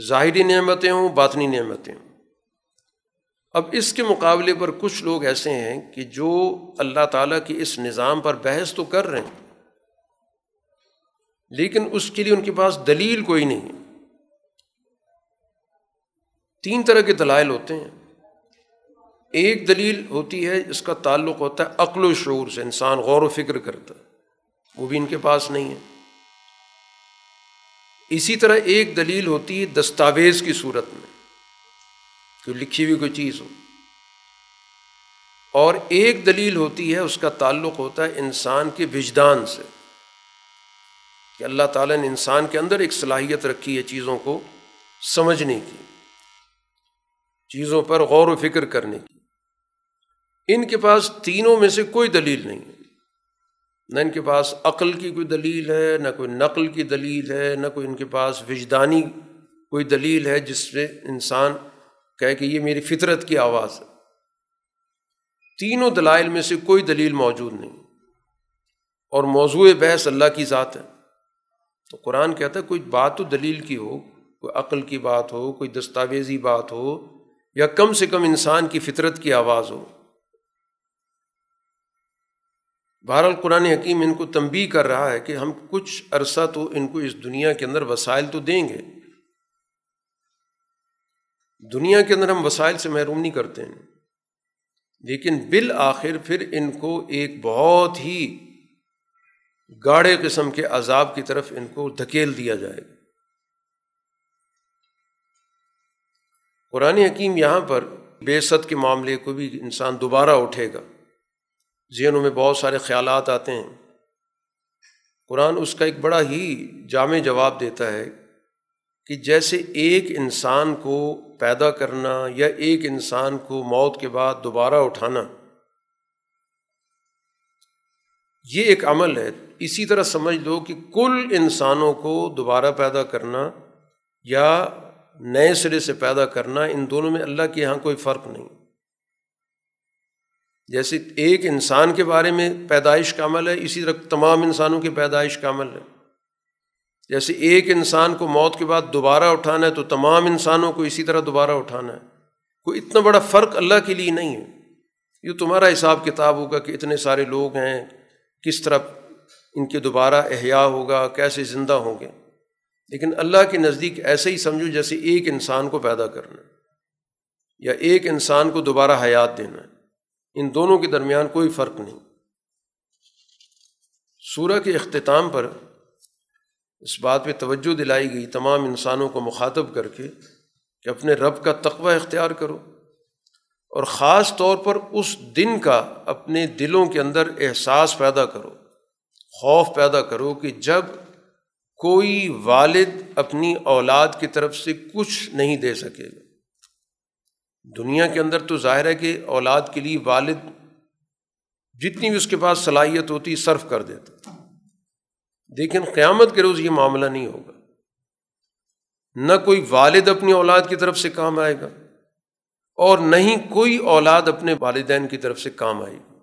ظاہری نعمتیں ہوں، باطنی نعمتیں ہوں۔ اب اس کے مقابلے پر کچھ لوگ ایسے ہیں کہ جو اللہ تعالیٰ کے اس نظام پر بحث تو کر رہے ہیں، لیکن اس کے لیے ان کے پاس دلیل کوئی نہیں۔ ہے تین طرح کے دلائل ہوتے ہیں۔ ایک دلیل ہوتی ہے، اس کا تعلق ہوتا ہے عقل و شعور سے، انسان غور و فکر کرتا ہے۔ وہ بھی ان کے پاس نہیں ہے۔ اسی طرح ایک دلیل ہوتی ہے دستاویز کی صورت میں کوئی لکھی ہوئی کوئی چیز ہو۔ اور ایک دلیل ہوتی ہے، اس کا تعلق ہوتا ہے انسان کے وجدان سے، کہ اللہ تعالیٰ نے انسان کے اندر ایک صلاحیت رکھی ہے چیزوں کو سمجھنے کی، چیزوں پر غور و فکر کرنے کی۔ ان کے پاس تینوں میں سے کوئی دلیل نہیں ہے۔ نہ ان کے پاس عقل کی کوئی دلیل ہے، نہ کوئی نقل کی دلیل ہے، نہ کوئی ان کے پاس وجدانی کوئی دلیل ہے جس سے انسان کہے کہ یہ میری فطرت کی آواز ہے۔ تینوں دلائل میں سے کوئی دلیل موجود نہیں۔ اور موضوع بحث اللہ کی ذات ہے۔ تو قرآن کہتا ہے، کوئی بات تو دلیل کی ہو، کوئی عقل کی بات ہو، کوئی دستاویزی بات ہو، یا کم سے کم انسان کی فطرت کی آواز ہو۔ بہر قرآن حکیم ان کو تنبی کر رہا ہے کہ ہم کچھ عرصہ تو ان کو اس دنیا کے اندر وسائل تو دیں گے۔ دنیا کے اندر ہم وسائل سے محروم نہیں کرتے ہیں۔ لیکن بالآخر پھر ان کو ایک بہت ہی گاڑے قسم کے عذاب کی طرف ان کو دھکیل دیا جائے گا۔ قرآن حکیم یہاں پر بے ست کے معاملے کو بھی انسان دوبارہ اٹھے گا۔ ذہنوں میں بہت سارے خیالات آتے ہیں۔ قرآن اس کا ایک بڑا ہی جامع جواب دیتا ہے کہ جیسے ایک انسان کو پیدا کرنا یا ایک انسان کو موت کے بعد دوبارہ اٹھانا۔ یہ ایک عمل ہے۔ اسی طرح سمجھ لو کہ کل انسانوں کو دوبارہ پیدا کرنا یا نئے سرے سے پیدا کرنا، ان دونوں میں اللہ کے یہاں کوئی فرق نہیں۔ جیسے ایک انسان کے بارے میں پیدائش کا عمل ہے، اسی طرح تمام انسانوں کی پیدائش کا عمل ہے۔ جیسے ایک انسان کو موت کے بعد دوبارہ اٹھانا ہے تو تمام انسانوں کو اسی طرح دوبارہ اٹھانا ہے۔ کوئی اتنا بڑا فرق اللہ کے لیے نہیں ہے۔ یہ تمہارا حساب کتاب ہوگا کہ اتنے سارے لوگ ہیں، کس طرح ان کے دوبارہ احیا ہوگا، کیسے زندہ ہوں گے۔ لیکن اللہ کے نزدیک ایسے ہی سمجھو جیسے ایک انسان کو پیدا کرنا یا ایک انسان کو دوبارہ حیات دینا ان دونوں کے درمیان کوئی فرق نہیں۔ سورہ کے اختتام پر اس بات پہ توجہ دلائی گئی تمام انسانوں کو مخاطب کر کے کہ اپنے رب کا تقوی اختیار کرو اور خاص طور پر اس دن کا اپنے دلوں کے اندر احساس پیدا کرو، خوف پیدا کرو کہ جب کوئی والد اپنی اولاد کی طرف سے کچھ نہیں دے سکے گا۔ دنیا کے اندر تو ظاہر ہے کہ اولاد کے لیے والد جتنی بھی اس کے پاس صلاحیت ہوتی صرف کر دیتا۔ لیکن قیامت کے روز یہ معاملہ نہیں ہوگا۔ نہ کوئی والد اپنی اولاد کی طرف سے کام آئے گا اور نہیں کوئی اولاد اپنے والدین کی طرف سے کام آئے گی۔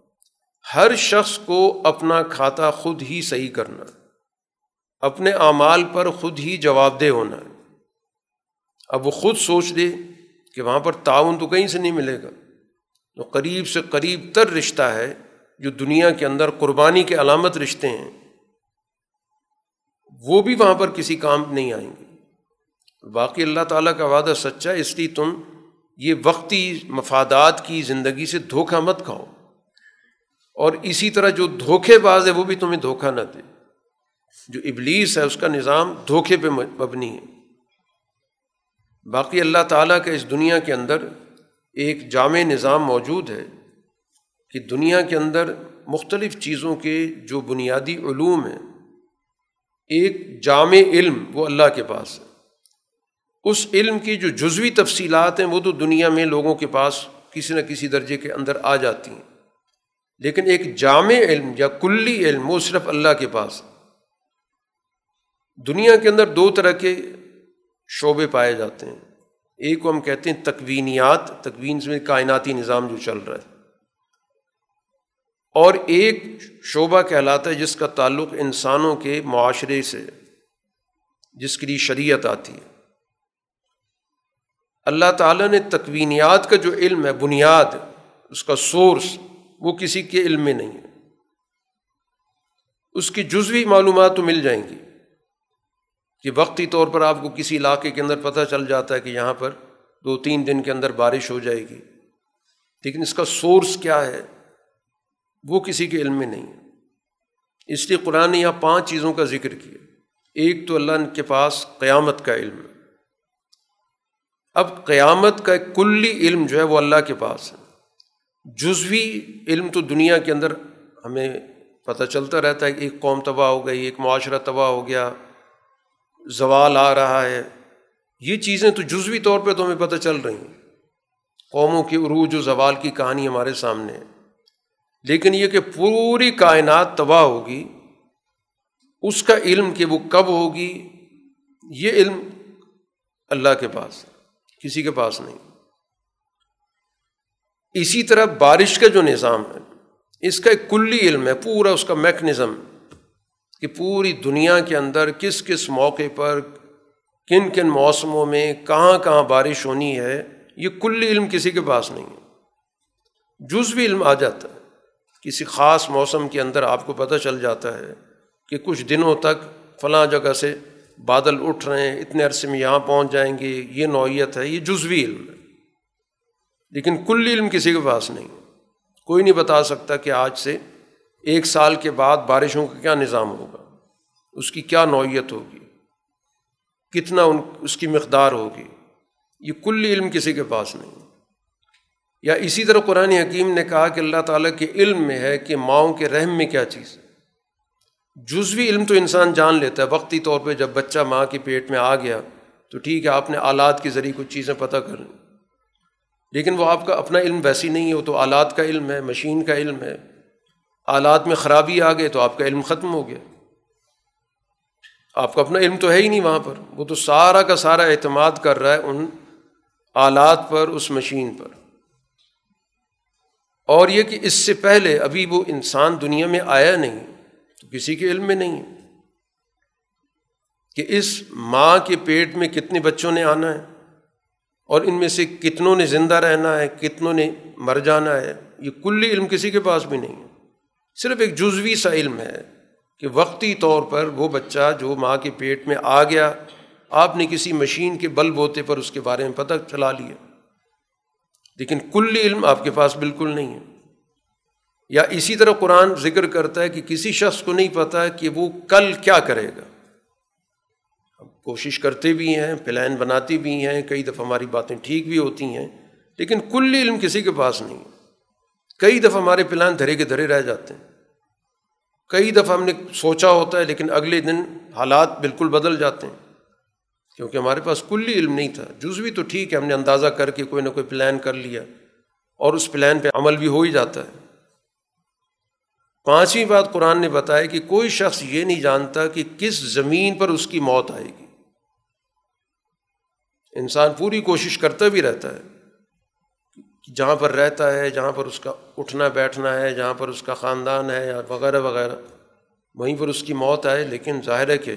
ہر شخص کو اپنا کھاتا خود ہی صحیح کرنا، اپنے اعمال پر خود ہی جواب دہ ہونا۔ اب وہ خود سوچ لے کہ وہاں پر تعاون تو کہیں سے نہیں ملے گا۔ تو قریب سے قریب تر رشتہ ہے جو دنیا کے اندر قربانی کے علامت رشتے ہیں، وہ بھی وہاں پر کسی کام نہیں آئیں گے۔ باقی اللہ تعالیٰ کا وعدہ سچا ہے، اس لیے تم یہ وقتی مفادات کی زندگی سے دھوکہ مت کھاؤ۔ اور اسی طرح جو دھوکے باز ہے، وہ بھی تمہیں دھوکہ نہ دے۔ جو ابلیس ہے، اس کا نظام دھوکے پہ مبنی ہے۔ باقی اللہ تعالیٰ کے اس دنیا کے اندر ایک جامع نظام موجود ہے کہ دنیا کے اندر مختلف چیزوں کے جو بنیادی علوم ہیں، ایک جامع علم وہ اللہ کے پاس ہے۔ اس علم کی جو جزوی تفصیلات ہیں، وہ تو دنیا میں لوگوں کے پاس کسی نہ کسی درجے کے اندر آ جاتی ہیں۔ لیکن ایک جامع علم یا کلی علم وہ صرف اللہ کے پاس دنیا کے اندر دو طرح کے شعبے پائے جاتے ہیں۔ ایک کو ہم کہتے ہیں تکوینیات، تکوین میں کائناتی نظام جو چل رہا ہے۔ اور ایک شعبہ کہلاتا ہے جس کا تعلق انسانوں کے معاشرے سے، جس کے لیے شریعت آتی ہے۔ اللہ تعالیٰ نے تکوینیات کا جو علم ہے، بنیاد، اس کا سورس وہ کسی کے علم میں نہیں ہے۔ اس کی جزوی معلومات تو مل جائیں گی۔ کہ وقتی طور پر آپ کو کسی علاقے کے اندر پتہ چل جاتا ہے کہ یہاں پر دو تین دن کے اندر بارش ہو جائے گی۔ لیکن اس کا سورس کیا ہے؟ وہ کسی کے علم میں نہیں ہے۔ اس لیے قرآن نے یہاں پانچ چیزوں کا ذکر کیا۔ ایک تو اللہ کے پاس قیامت کا علم ہے۔ اب قیامت کا ایک کلی علم جو ہے وہ اللہ کے پاس ہے۔ جزوی علم تو دنیا کے اندر ہمیں پتہ چلتا رہتا ہے کہ ایک قوم تباہ ہو گئی، ایک معاشرہ تباہ ہو گیا۔ زوال آ رہا ہے۔ یہ چیزیں تو جزوی طور پہ تو ہمیں پتہ چل رہی ہیں۔ قوموں کی عروج و زوال کی کہانی ہمارے سامنے ہے۔ لیکن یہ کہ پوری کائنات تباہ ہوگی، اس کا علم کہ وہ کب ہوگی، یہ علم اللہ کے پاس کسی کے پاس نہیں۔ اسی طرح بارش کا جو نظام ہے، اس کا ایک کلی علم ہے، پورا اس کا میکنزم۔ کہ پوری دنیا کے اندر کس کس موقع پر کن کن موسموں میں کہاں کہاں بارش ہونی ہے، یہ کل علم کسی کے پاس نہیں ہے۔ جز بھی علم آ جاتا ہے۔ کسی خاص موسم کے اندر آپ کو پتہ چل جاتا ہے کہ کچھ دنوں تک فلاں جگہ سے بادل اٹھ رہے ہیں، اتنے عرصے میں یہاں پہنچ جائیں گے، یہ نوعیت ہے، یہ جزوی علم ہے۔ لیکن کل علم کسی کے پاس نہیں کوئی نہیں بتا سکتا کہ آج سے ایک سال کے بعد بارشوں کا کیا نظام ہوگا؟ اس کی کیا نوعیت ہوگی؟ کتنا ان، اس کی مقدار ہوگی؟ یہ کل علم کسی کے پاس نہیں۔ یا اسی طرح قرآن حکیم نے کہا کہ اللہ تعالیٰ کے علم میں ہے کہ ماؤں کے رحم میں کیا چیز ہے۔ جزوی علم تو انسان جان لیتا ہے۔ وقتی طور پہ جب بچہ ماں کے پیٹ میں آ گیا تو ٹھیک ہے، آپ نے آلات کے ذریعے کچھ چیزیں پتہ کر لیں۔ لیکن وہ آپ کا اپنا علم ویسی نہیں ہے، وہ تو آلات کا علم ہے، مشین کا علم ہے۔ آلات میں خرابی آ گئے تو آپ کا علم ختم ہو گیا۔ آپ کا اپنا علم تو ہے ہی نہیں وہاں پر۔ وہ تو سارا کا سارا اعتماد کر رہا ہے ان آلات پر، اس مشین پر۔ اور یہ کہ اس سے پہلے ابھی وہ انسان دنیا میں آیا نہیں، تو کسی کے علم میں نہیں ہے۔ کہ اس ماں کے پیٹ میں کتنے بچوں نے آنا ہے اور ان میں سے کتنوں نے زندہ رہنا ہے، کتنوں نے مر جانا ہے، یہ کلی علم کسی کے پاس بھی نہیں ہے۔ صرف ایک جزوی سا علم ہے کہ وقتی طور پر وہ بچہ جو ماں کے پیٹ میں آ گیا، آپ نے کسی مشین کے بل بوتے پر اس کے بارے میں پتہ چلا لیا۔ لیکن کل علم آپ کے پاس بالکل نہیں ہے۔ یا اسی طرح قرآن ذکر کرتا ہے کہ کسی شخص کو نہیں پتہ کہ وہ کل کیا کرے گا۔ کوشش کرتے بھی ہیں، پلان بناتے بھی ہیں، کئی دفعہ ہماری باتیں ٹھیک بھی ہوتی ہیں، لیکن کل علم کسی کے پاس نہیں کئی دفعہ ہمارے پلان دھرے کے دھرے رہ جاتے ہیں۔ کئی دفعہ ہم نے سوچا ہوتا ہے لیکن اگلے دن حالات بالکل بدل جاتے ہیں۔ کیونکہ ہمارے پاس کلی علم نہیں تھا۔ جز بھی تو ٹھیک ہے، ہم نے اندازہ کر کے کوئی نہ کوئی پلان کر لیا۔ اور اس پلان پہ عمل بھی ہو ہی جاتا ہے۔ پانچویں بات قرآن نے بتایا کہ کوئی شخص یہ نہیں جانتا کہ کس زمین پر اس کی موت آئے گی۔ انسان پوری کوشش کرتا بھی رہتا ہے۔ جہاں پر رہتا ہے، جہاں پر اس کا اٹھنا بیٹھنا ہے، جہاں پر اس کا خاندان ہے یا وغیرہ وغیرہ، وہیں پر اس کی موت آئے۔ لیکن ظاہر ہے کہ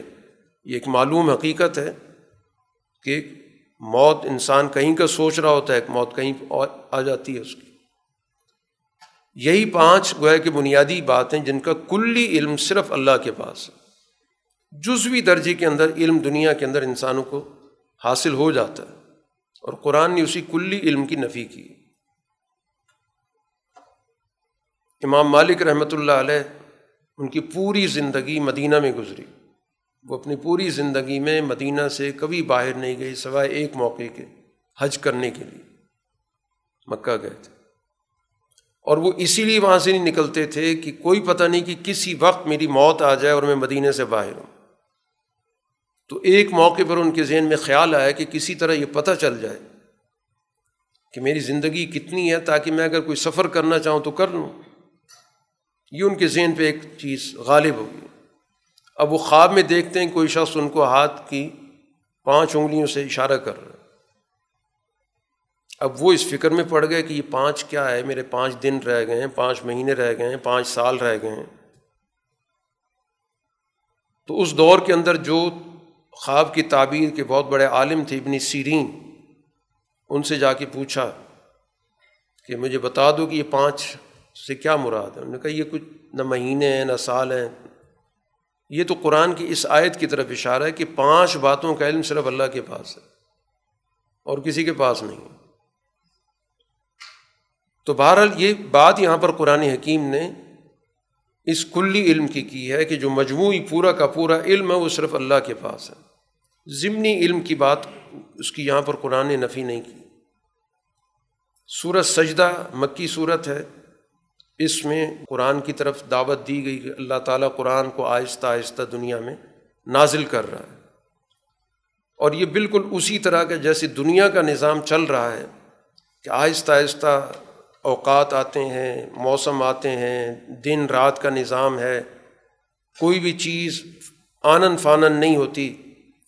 یہ ایک معلوم حقیقت ہے کہ موت انسان کہیں کا سوچ رہا ہوتا ہے، ایک موت کہیں اور آ جاتی ہے اس کی۔ یہی پانچ گویا کہ بنیادی باتیں جن کا کلی علم صرف اللہ کے پاس ہے۔ جزوی درجے کے اندر علم دنیا کے اندر انسانوں کو حاصل ہو جاتا ہے۔ اور قرآن نے اسی کلی علم کی نفی کی۔ امام مالک رحمۃ اللہ علیہ ان کی پوری زندگی مدینہ میں گزری۔ وہ اپنی پوری زندگی میں مدینہ سے کبھی باہر نہیں گئی سوائے ایک موقع کے، حج کرنے کے لیے۔ مکہ گئے تھے۔ اور وہ اسی لیے وہاں سے نہیں نکلتے تھے کہ کوئی پتہ نہیں کہ کسی وقت میری موت آ جائے اور میں مدینہ سے باہر ہوں۔ تو ایک موقع پر ان کے ذہن میں خیال آیا کہ کسی طرح یہ پتہ چل جائے کہ میری زندگی کتنی ہے تاکہ میں اگر کوئی سفر کرنا چاہوں تو کر لوں۔ یہ ان کے ذہن پہ ایک چیز غالب ہوگی۔ اب وہ خواب میں دیکھتے ہیں، کوئی شخص ان کو ہاتھ کی پانچ انگلیوں سے اشارہ کر رہا ہے۔ اب وہ اس فکر میں پڑ گئے کہ یہ پانچ کیا ہے؟ میرے پانچ دن رہ گئے ہیں، پانچ مہینے رہ گئے ہیں، پانچ سال رہ گئے ہیں۔ تو اس دور کے اندر جو خواب کی تعبیر کے بہت بڑے عالم تھے، ابن سیرین، ان سے جا کے پوچھا کہ مجھے بتا دو کہ یہ پانچ سے کیا مراد ہے؟ انہوں نے کہا یہ کچھ نہ مہینے ہیں، نہ سال ہیں۔ یہ تو قرآن کی اس آیت کی طرف اشارہ ہے کہ پانچ باتوں کا علم صرف اللہ کے پاس ہے اور کسی کے پاس نہیں تو بہرحال یہ بات یہاں پر قرآن حکیم نے اس کلی علم کی کی ہے کہ جو مجموعی پورا کا پورا علم ہے وہ صرف اللہ کے پاس ہے۔ ضمنی علم کی بات اس کی یہاں پر قرآن نے نفی نہیں کی۔ صورت سجدہ مکی صورت ہے۔ اس میں قرآن کی طرف دعوت دی گئی کہ اللہ تعالیٰ قرآن کو آہستہ آہستہ دنیا میں نازل کر رہا ہے۔ اور یہ بالکل اسی طرح کا جیسے دنیا کا نظام چل رہا ہے کہ آہستہ آہستہ اوقات آتے ہیں، موسم آتے ہیں، دن رات کا نظام ہے، کوئی بھی چیز آنن فانن نہیں ہوتی۔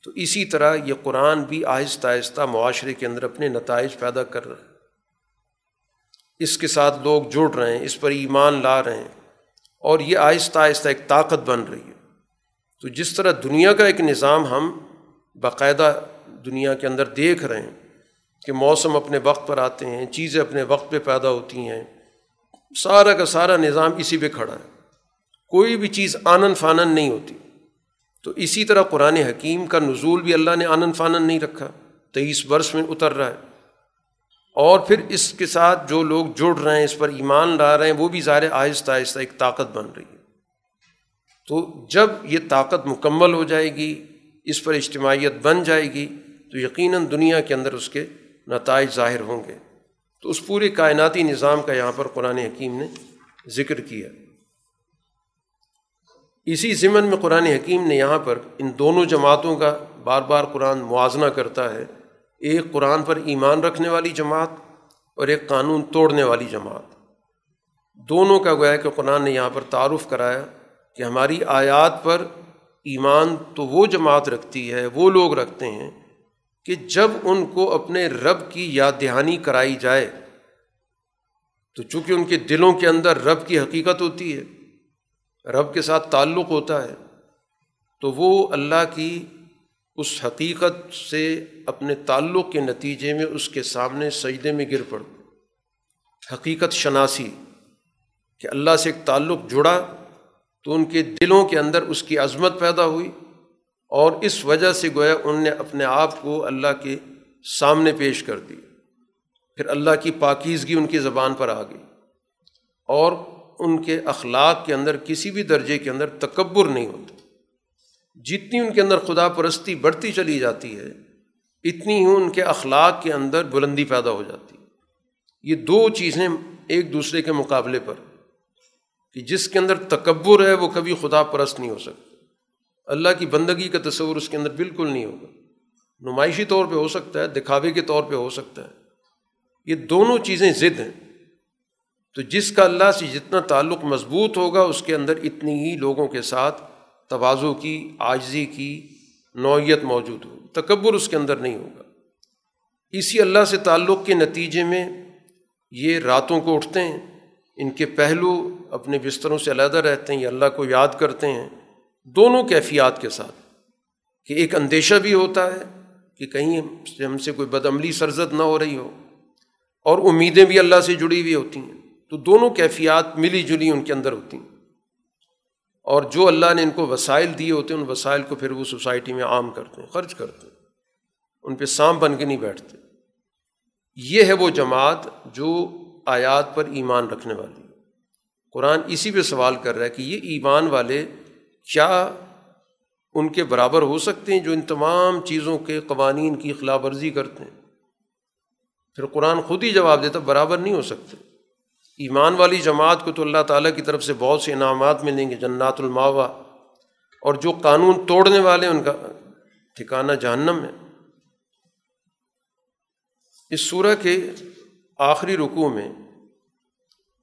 تو اسی طرح یہ قرآن بھی آہستہ آہستہ معاشرے کے اندر اپنے نتائج پیدا کر رہا ہے۔ اس کے ساتھ لوگ جڑ رہے ہیں، اس پر ایمان لا رہے ہیں۔ اور یہ آہستہ آہستہ ایک طاقت بن رہی ہے۔ تو جس طرح دنیا کا ایک نظام ہم باقاعدہ دنیا کے اندر دیکھ رہے ہیں کہ موسم اپنے وقت پر آتے ہیں، چیزیں اپنے وقت پہ پیدا ہوتی ہیں، سارا کا سارا نظام اسی پہ کھڑا ہے۔ کوئی بھی چیز آنن فانن نہیں ہوتی۔ تو اسی طرح قرآن حکیم کا نزول بھی اللہ نے آنن فانن نہیں رکھا۔ تیئیس برس میں اتر رہا ہے۔ اور پھر اس کے ساتھ جو لوگ جڑ رہے ہیں، اس پر ایمان لا رہے ہیں، وہ بھی ظاہر آہستہ آہستہ ایک طاقت بن رہی ہے۔ تو جب یہ طاقت مکمل ہو جائے گی، اس پر اجتماعیت بن جائے گی، تو یقیناً دنیا کے اندر اس کے نتائج ظاہر ہوں گے۔ تو اس پورے کائناتی نظام کا یہاں پر قرآن حکیم نے ذکر کیا۔ اسی ضمن میں قرآن حکیم نے یہاں پر ان دونوں جماعتوں کا بار بار قرآن موازنہ کرتا ہے۔ ایک قرآن پر ایمان رکھنے والی جماعت اور ایک قانون توڑنے والی جماعت۔ دونوں کا گویا کہ قرآن نے یہاں پر تعارف کرایا کہ ہماری آیات پر ایمان تو وہ جماعت رکھتی ہے، وہ لوگ رکھتے ہیں کہ جب ان کو اپنے رب کی یاد دہانی کرائی جائے۔ تو چونکہ ان کے دلوں کے اندر رب کی حقیقت ہوتی ہے، رب کے ساتھ تعلق ہوتا ہے، تو وہ اللہ کی اس حقیقت سے اپنے تعلق کے نتیجے میں اس کے سامنے سجدے میں گر پڑ حقیقت شناسی، کہ اللہ سے ایک تعلق جڑا تو ان کے دلوں کے اندر اس کی عظمت پیدا ہوئی اور اس وجہ سے گویا ان نے اپنے آپ کو اللہ کے سامنے پیش کر دی پھر اللہ کی پاکیزگی ان کی زبان پر آ گئی اور ان کے اخلاق کے اندر کسی بھی درجے کے اندر تکبر نہیں ہوتا۔ جتنی ان کے اندر خدا پرستی بڑھتی چلی جاتی ہے، اتنی ہی ان کے اخلاق کے اندر بلندی پیدا ہو جاتی۔ ہے یہ دو چیزیں ایک دوسرے کے مقابلے پر، کہ جس کے اندر تکبر ہے وہ کبھی خدا پرست نہیں ہو سکتا۔ اللہ کی بندگی کا تصور اس کے اندر بالکل نہیں ہوگا۔ نمائشی طور پہ ہو سکتا ہے، دکھاوے کے طور پہ ہو سکتا ہے۔ یہ دونوں چیزیں ضد ہیں۔ تو جس کا اللہ سے جتنا تعلق مضبوط ہوگا، اس کے اندر اتنی ہی لوگوں کے ساتھ توازو کی آجزی کی نوعیت موجود ہو۔ تکبر اس کے اندر نہیں ہوگا۔ اسی اللہ سے تعلق کے نتیجے میں یہ راتوں کو اٹھتے ہیں۔ ان کے پہلو اپنے بستروں سے علیحدہ رہتے ہیں، یہ اللہ کو یاد کرتے ہیں۔ دونوں کیفیات کے ساتھ کہ ایک اندیشہ بھی ہوتا ہے کہ کہیں ہم سے کوئی بدعملی سرزد نہ ہو رہی ہو اور امیدیں بھی اللہ سے جڑی ہوئی ہوتی ہیں۔ تو دونوں کیفیات ملی جلی ان کے اندر ہوتی ہیں۔ اور جو اللہ نے ان کو وسائل دیے ہوتے ہیں، ان وسائل کو پھر وہ سوسائٹی میں عام کرتے ہیں، خرچ کرتے ہیں۔ ان پہ سام بن کے نہیں بیٹھتے۔ یہ ہے وہ جماعت جو آیات پر ایمان رکھنے والی ہے۔ قرآن اسی پہ سوال کر رہا ہے کہ یہ ایمان والے کیا ان کے برابر ہو سکتے ہیں جو ان تمام چیزوں کے قوانین کی خلاف ورزی کرتے ہیں؟ پھر قرآن خود ہی جواب دیتا برابر نہیں ہو سکتے۔ ایمان والی جماعت کو تو اللہ تعالیٰ کی طرف سے بہت سے انعامات ملیں گے، جنات الماوا اور جو قانون توڑنے والے ان کا ٹھکانہ جہنم ہے۔ اس صورح کے آخری رکوع میں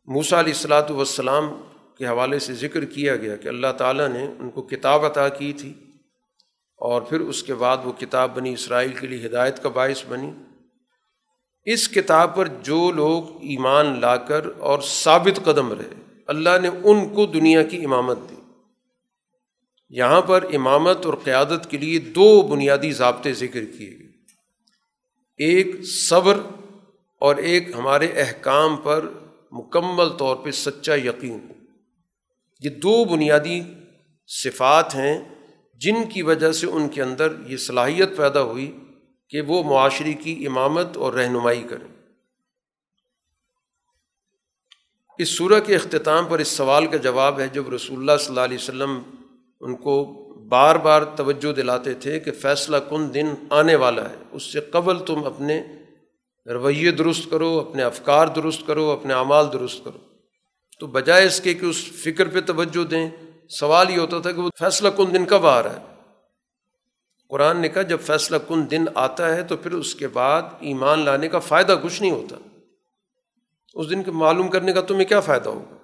موسا علیہ السلاۃ والسلام کے حوالے سے ذکر کیا گیا کہ اللہ تعالیٰ نے ان کو کتاب عطا کی تھی اور پھر اس کے بعد وہ کتاب بنی اسرائیل کے لیے ہدایت کا باعث بنی۔ اس کتاب پر جو لوگ ایمان لا کر اور ثابت قدم رہے، اللہ نے ان کو دنیا کی امامت دی۔ یہاں پر امامت اور قیادت کے لیے دو بنیادی ضابطے ذکر کیے گئے۔ ایک صبر اور ایک ہمارے احکام پر مکمل طور پہ سچا یقین۔ یہ دو بنیادی صفات ہیں جن کی وجہ سے ان کے اندر یہ صلاحیت پیدا ہوئی۔ کہ وہ معاشرے کی امامت اور رہنمائی کریں۔ اس صورح کے اختتام پر اس سوال کا جواب ہے جب رسول اللہ صلی اللہ علیہ وسلم ان کو بار بار توجہ دلاتے تھے کہ فیصلہ کن دن آنے والا ہے، اس سے قبل تم اپنے رویے درست کرو، اپنے افکار درست کرو، اپنے اعمال درست کرو۔ تو بجائے اس کے کہ اس فکر پہ توجہ دیں، سوال یہ ہوتا تھا کہ وہ فیصلہ کن دن کب آ رہا ہے؟ قرآن نے کہا، جب فیصلہ کن دن آتا ہے تو پھر اس کے بعد ایمان لانے کا فائدہ کچھ نہیں ہوتا۔ اس دن کے معلوم کرنے کا تمہیں کیا فائدہ ہوگا؟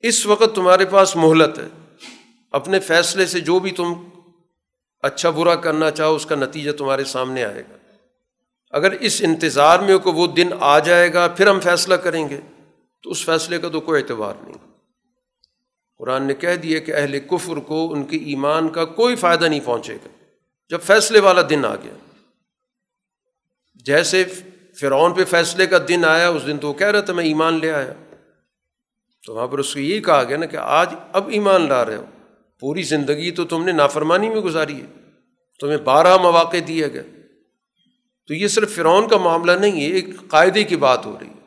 اس وقت تمہارے پاس مہلت ہے۔ اپنے فیصلے سے جو بھی تم اچھا برا کرنا چاہو، اس کا نتیجہ تمہارے سامنے آئے گا۔ اگر اس انتظار میں کہ وہ دن آ جائے گا، پھر ہم فیصلہ کریں گے۔ تو اس فیصلے کا تو کوئی اعتبار نہیں۔ قرآن نے کہہ دیا کہ اہل کفر کو ان کے ایمان کا کوئی فائدہ نہیں پہنچے گا۔ جب فیصلے والا دن آ گیا۔ جیسے فرعون پہ فیصلے کا دن آیا، اس دن تو وہ کہہ رہا تھا، میں ایمان لے آیا۔ تو وہاں پر اس کو یہی کہا گیا نا کہ آج اب ایمان لا رہے ہو۔ پوری زندگی تو تم نے نافرمانی میں گزاری ہے۔ تمہیں بارہ مواقع دیے گئے۔ تو یہ صرف فرعون کا معاملہ نہیں ہے ایک قاعدے کی بات ہو رہی ہے۔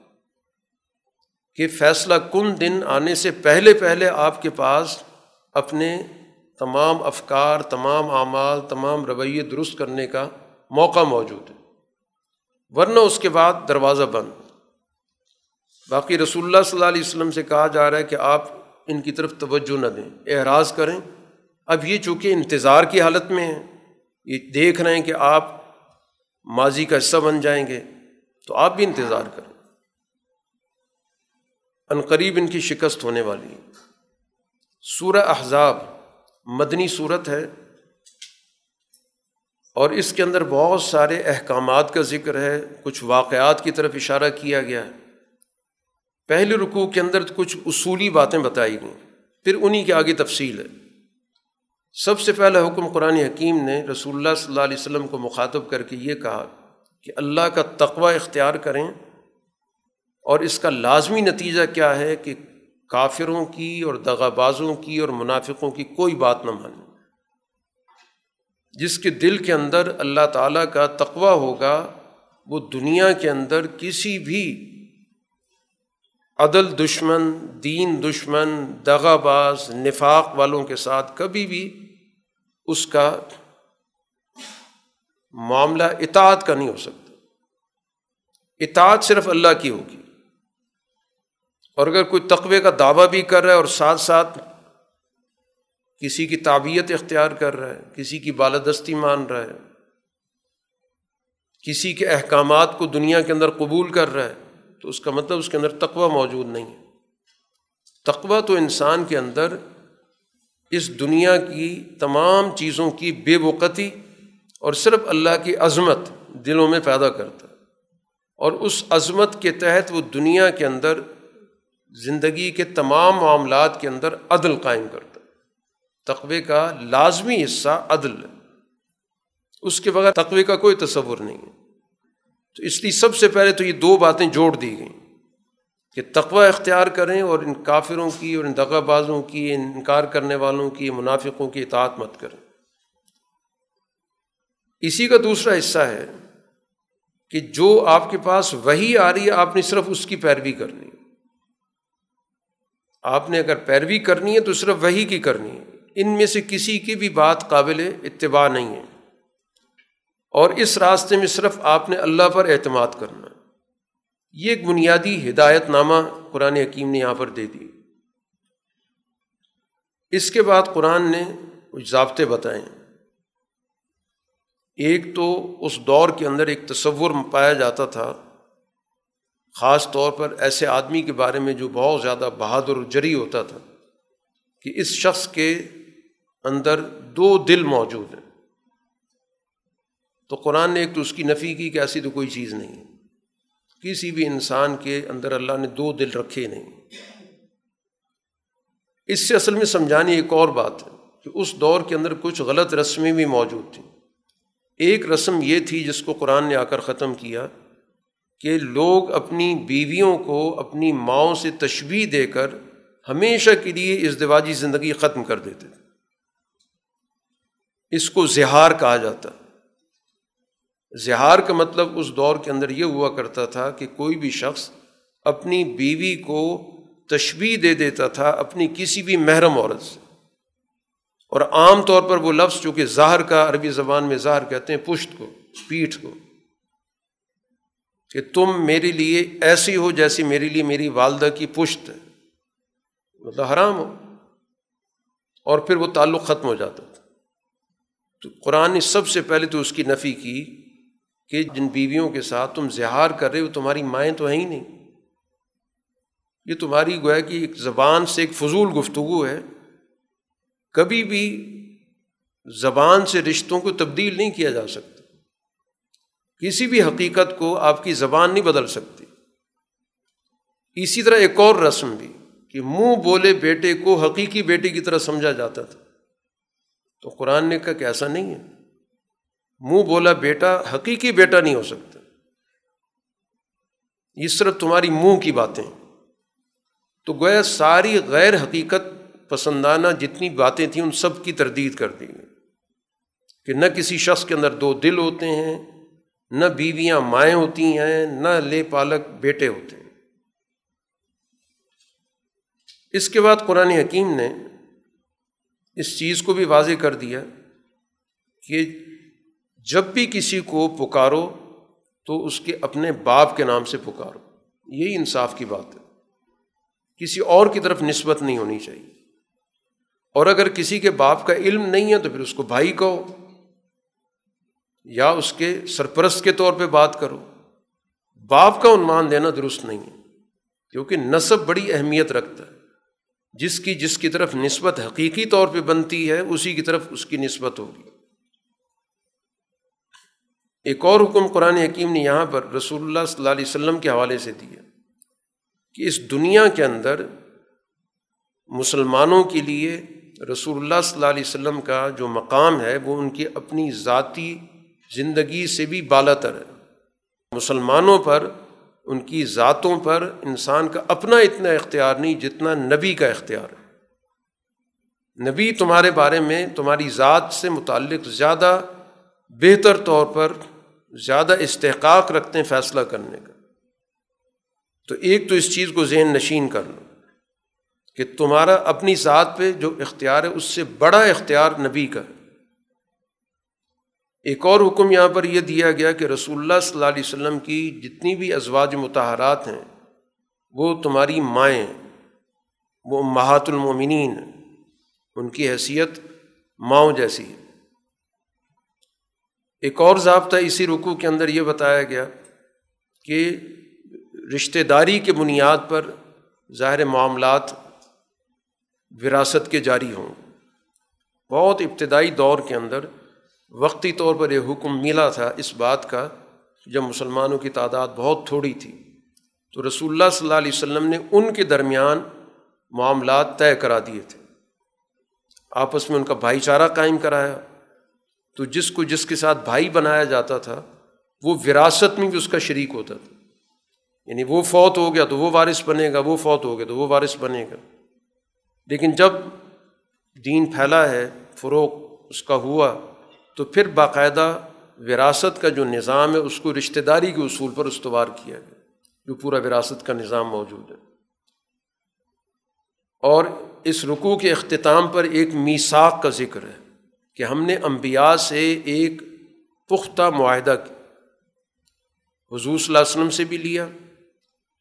کہ فیصلہ کن دن آنے سے پہلے پہلے آپ کے پاس اپنے تمام افکار، تمام اعمال، تمام رویے درست کرنے کا موقع موجود ہے۔ ورنہ اس کے بعد دروازہ بند۔ باقی رسول اللہ صلی اللہ علیہ وسلم سے کہا جا رہا ہے کہ آپ ان کی طرف توجہ نہ دیں، اعراض کریں۔ اب یہ چونکہ انتظار کی حالت میں ہیں، یہ دیکھ رہے ہیں کہ آپ ماضی کا حصہ بن جائیں گے تو آپ بھی انتظار کریں۔ عنقریب ان کی شکست ہونے والی۔ ہے سورہ احزاب مدنی صورت ہے اور اس کے اندر بہت سارے احکامات کا ذکر ہے، کچھ واقعات کی طرف اشارہ کیا گیا۔ ہے پہلے رکوع کے اندر کچھ اصولی باتیں بتائی گئیں، پھر انہی کے آگے تفصیل ہے۔ سب سے پہلا حکم قرآن حکیم نے رسول اللہ صلی اللہ علیہ وسلم کو مخاطب کر کے یہ کہا کہ اللہ کا تقوی اختیار کریں اور اس کا لازمی نتیجہ کیا ہے کہ کافروں کی اور دغا بازوں کی اور منافقوں کی کوئی بات نہ مانیں جس کے دل کے اندر اللہ تعالیٰ کا تقوی ہوگا، وہ دنیا کے اندر کسی بھی عدل دشمن، دین دشمن دغا باز نفاق والوں کے ساتھ کبھی بھی اس کا معاملہ اطاعت کا نہیں ہو سکتا۔ اطاعت صرف اللہ کی ہوگی۔ اور اگر کوئی تقوے کا دعویٰ بھی کر رہا ہے اور ساتھ ساتھ کسی کی تعبیت اختیار کر رہا ہے، کسی کی بالادستی مان رہا ہے، کسی کے احکامات کو دنیا کے اندر قبول کر رہا ہے، تو اس کا مطلب اس کے اندر تقوی موجود نہیں ہے۔ تقوی تو انسان کے اندر اس دنیا کی تمام چیزوں کی بے وقتی اور صرف اللہ کی عظمت دلوں میں پیدا کرتا ہے۔ اور اس عظمت کے تحت وہ دنیا کے اندر زندگی کے تمام معاملات کے اندر عدل قائم کرتا ہے۔ تقوے کا لازمی حصہ عدل ہے۔ اس کے بغیر تقوے کا کوئی تصور نہیں ہے۔ تو اس لیے سب سے پہلے تو یہ دو باتیں جوڑ دی گئیں۔ کہ تقوی اختیار کریں اور ان کافروں کی اور ان دغا بازوں کی، انکار کرنے والوں کی، منافقوں کی اطاعت مت کریں۔ اسی کا دوسرا حصہ ہے کہ جو آپ کے پاس وہی آ رہی ہے، آپ نے صرف اس کی پیروی کرنی آپ نے اگر پیروی کرنی ہے تو صرف وہی کی کرنی ہے۔ ان میں سے کسی کی بھی بات قابل اتباع نہیں ہے۔ اور اس راستے میں صرف آپ نے اللہ پر اعتماد کرنا یہ ایک بنیادی ہدایت نامہ قرآن حکیم نے یہاں پر دے دی۔ اس کے بعد قرآن نے کچھ ضابطے بتائے ایک تو اس دور کے اندر ایک تصور پایا جاتا تھا خاص طور پر ایسے آدمی کے بارے میں جو بہت زیادہ بہادر جری ہوتا تھا کہ اس شخص کے اندر دو دل موجود ہیں۔ تو قرآن نے ایک تو اس کی نفی کی کہ ایسی تو کوئی چیز نہیں کسی بھی انسان کے اندر اللہ نے دو دل رکھے نہیں۔ اس سے اصل میں سمجھانی ایک اور بات ہے کہ اس دور کے اندر کچھ غلط رسمیں بھی موجود تھیں۔ ایک رسم یہ تھی جس کو قرآن نے آ کر ختم کیا کہ لوگ اپنی بیویوں کو اپنی ماؤں سے تشبیح دے کر ہمیشہ کے لیے اس دواجی زندگی ختم کر دیتے تھے۔ اس کو زہار کہا جاتا۔ زہار کا مطلب اس دور کے اندر یہ ہوا کرتا تھا کہ کوئی بھی شخص اپنی بیوی کو تشبیح دے دیتا تھا اپنی کسی بھی محرم عورت سے۔ اور عام طور پر وہ لفظ چونکہ ظاہر کا عربی زبان میں ظاہر کہتے ہیں، پشت کو، پیٹھ کو۔ کہ تم میرے لیے ایسی ہو جیسی میرے لیے میری والدہ کی پشت ہے۔ مطلب حرام ہو۔ اور پھر وہ تعلق ختم ہو جاتا تھا۔ تو قرآن نے سب سے پہلے تو اس کی نفی کی کہ جن بیویوں کے ساتھ تم زہار کر رہے ہو، تمہاری مائیں تو ہیں ہی نہیں۔ یہ تمہاری گویا کہ ایک زبان سے ایک فضول گفتگو ہے۔ کبھی بھی زبان سے رشتوں کو تبدیل نہیں کیا جا سکتا۔ کسی بھی حقیقت کو آپ کی زبان نہیں بدل سکتی۔ اسی طرح ایک اور رسم بھی کہ منہ بولے بیٹے کو حقیقی بیٹے کی طرح سمجھا جاتا تھا۔ تو قرآن نے کہا کہ ایسا نہیں ہے۔ منہ بولا بیٹا حقیقی بیٹا نہیں ہو سکتا۔ یہ صرف تمہاری منہ کی باتیں۔ تو گویا ساری غیر حقیقت پسندانہ جتنی باتیں تھیں ان سب کی تردید کر دی گئی۔ کہ نہ کسی شخص کے اندر دو دل ہوتے ہیں نہ بیویاں مائیں ہوتی ہیں، نہ لے پالک بیٹے ہوتے ہیں۔ اس کے بعد قرآن حکیم نے اس چیز کو بھی واضح کر دیا کہ جب بھی کسی کو پکارو تو اس کے اپنے باپ کے نام سے پکارو۔ یہی انصاف کی بات ہے۔ کسی اور کی طرف نسبت نہیں ہونی چاہیے۔ اور اگر کسی کے باپ کا علم نہیں ہے تو پھر اس کو بھائی کہو۔ یا اس کے سرپرست کے طور پہ بات کرو، باپ کا عنوان دینا درست نہیں ہے، کیونکہ نصب بڑی اہمیت رکھتا ہے۔ جس کی جس کی طرف نسبت حقیقی طور پہ بنتی ہے، اسی کی طرف اس کی نسبت ہوگی۔ ایک اور حکم قرآن حکیم نے یہاں پر رسول اللہ صلی اللہ علیہ وسلم کے حوالے سے دیا کہ اس دنیا کے اندر مسلمانوں کے لیے رسول اللہ صلی اللہ علیہ وسلم کا جو مقام ہے، وہ ان کی اپنی ذاتی زندگی سے بھی بالا تر ہے۔ مسلمانوں پر، ان کی ذاتوں پر انسان کا اپنا اتنا اختیار نہیں جتنا نبی کا اختیار ہے۔ نبی تمہارے بارے میں تمہاری ذات سے متعلق زیادہ بہتر طور پر زیادہ استحقاق رکھتے ہیں فیصلہ کرنے کا۔ تو ایک تو اس چیز کو ذہن نشین کر لو کہ تمہارا اپنی ذات پہ جو اختیار ہے، اس سے بڑا اختیار نبی کا ہے۔ ایک اور حکم یہاں پر یہ دیا گیا کہ رسول اللہ صلی اللہ علیہ وسلم کی جتنی بھی ازواج متحرات ہیں، وہ تمہاری مائیں، وہ مہات المومنین ان کی حیثیت ماؤں جیسی ہے ایک اور ضابطہ اسی رکو کے اندر یہ بتایا گیا کہ رشتہ داری کے بنیاد پر ظاہر معاملات وراثت کے جاری ہوں۔ بہت ابتدائی دور کے اندر وقتی طور پر یہ حکم ملا تھا اس بات کا جب مسلمانوں کی تعداد بہت تھوڑی تھی، تو رسول اللہ صلی اللہ علیہ وسلم نے ان کے درمیان معاملات طے کرا دیے تھے۔ آپس میں ان کا بھائی چارہ قائم کرایا۔ تو جس کو جس کے ساتھ بھائی بنایا جاتا تھا، وہ وراثت میں بھی اس کا شریک ہوتا تھا۔ یعنی وہ فوت ہو گیا تو وہ وارث بنے گا، وہ فوت ہو گیا تو وہ وارث بنے گا۔ لیکن جب دین پھیلا ہے، فروغ اس کا ہوا تو پھر باقاعدہ وراثت کا جو نظام ہے، اس کو رشتہ داری کے اصول پر استوار کیا گیا، جو پورا وراثت کا نظام موجود ہے۔ اور اس رکوع کے اختتام پر ایک میساک کا ذکر ہے کہ ہم نے انبیاء سے ایک پختہ معاہدہ حضور صلی اللہ علیہ وسلم سے بھی لیا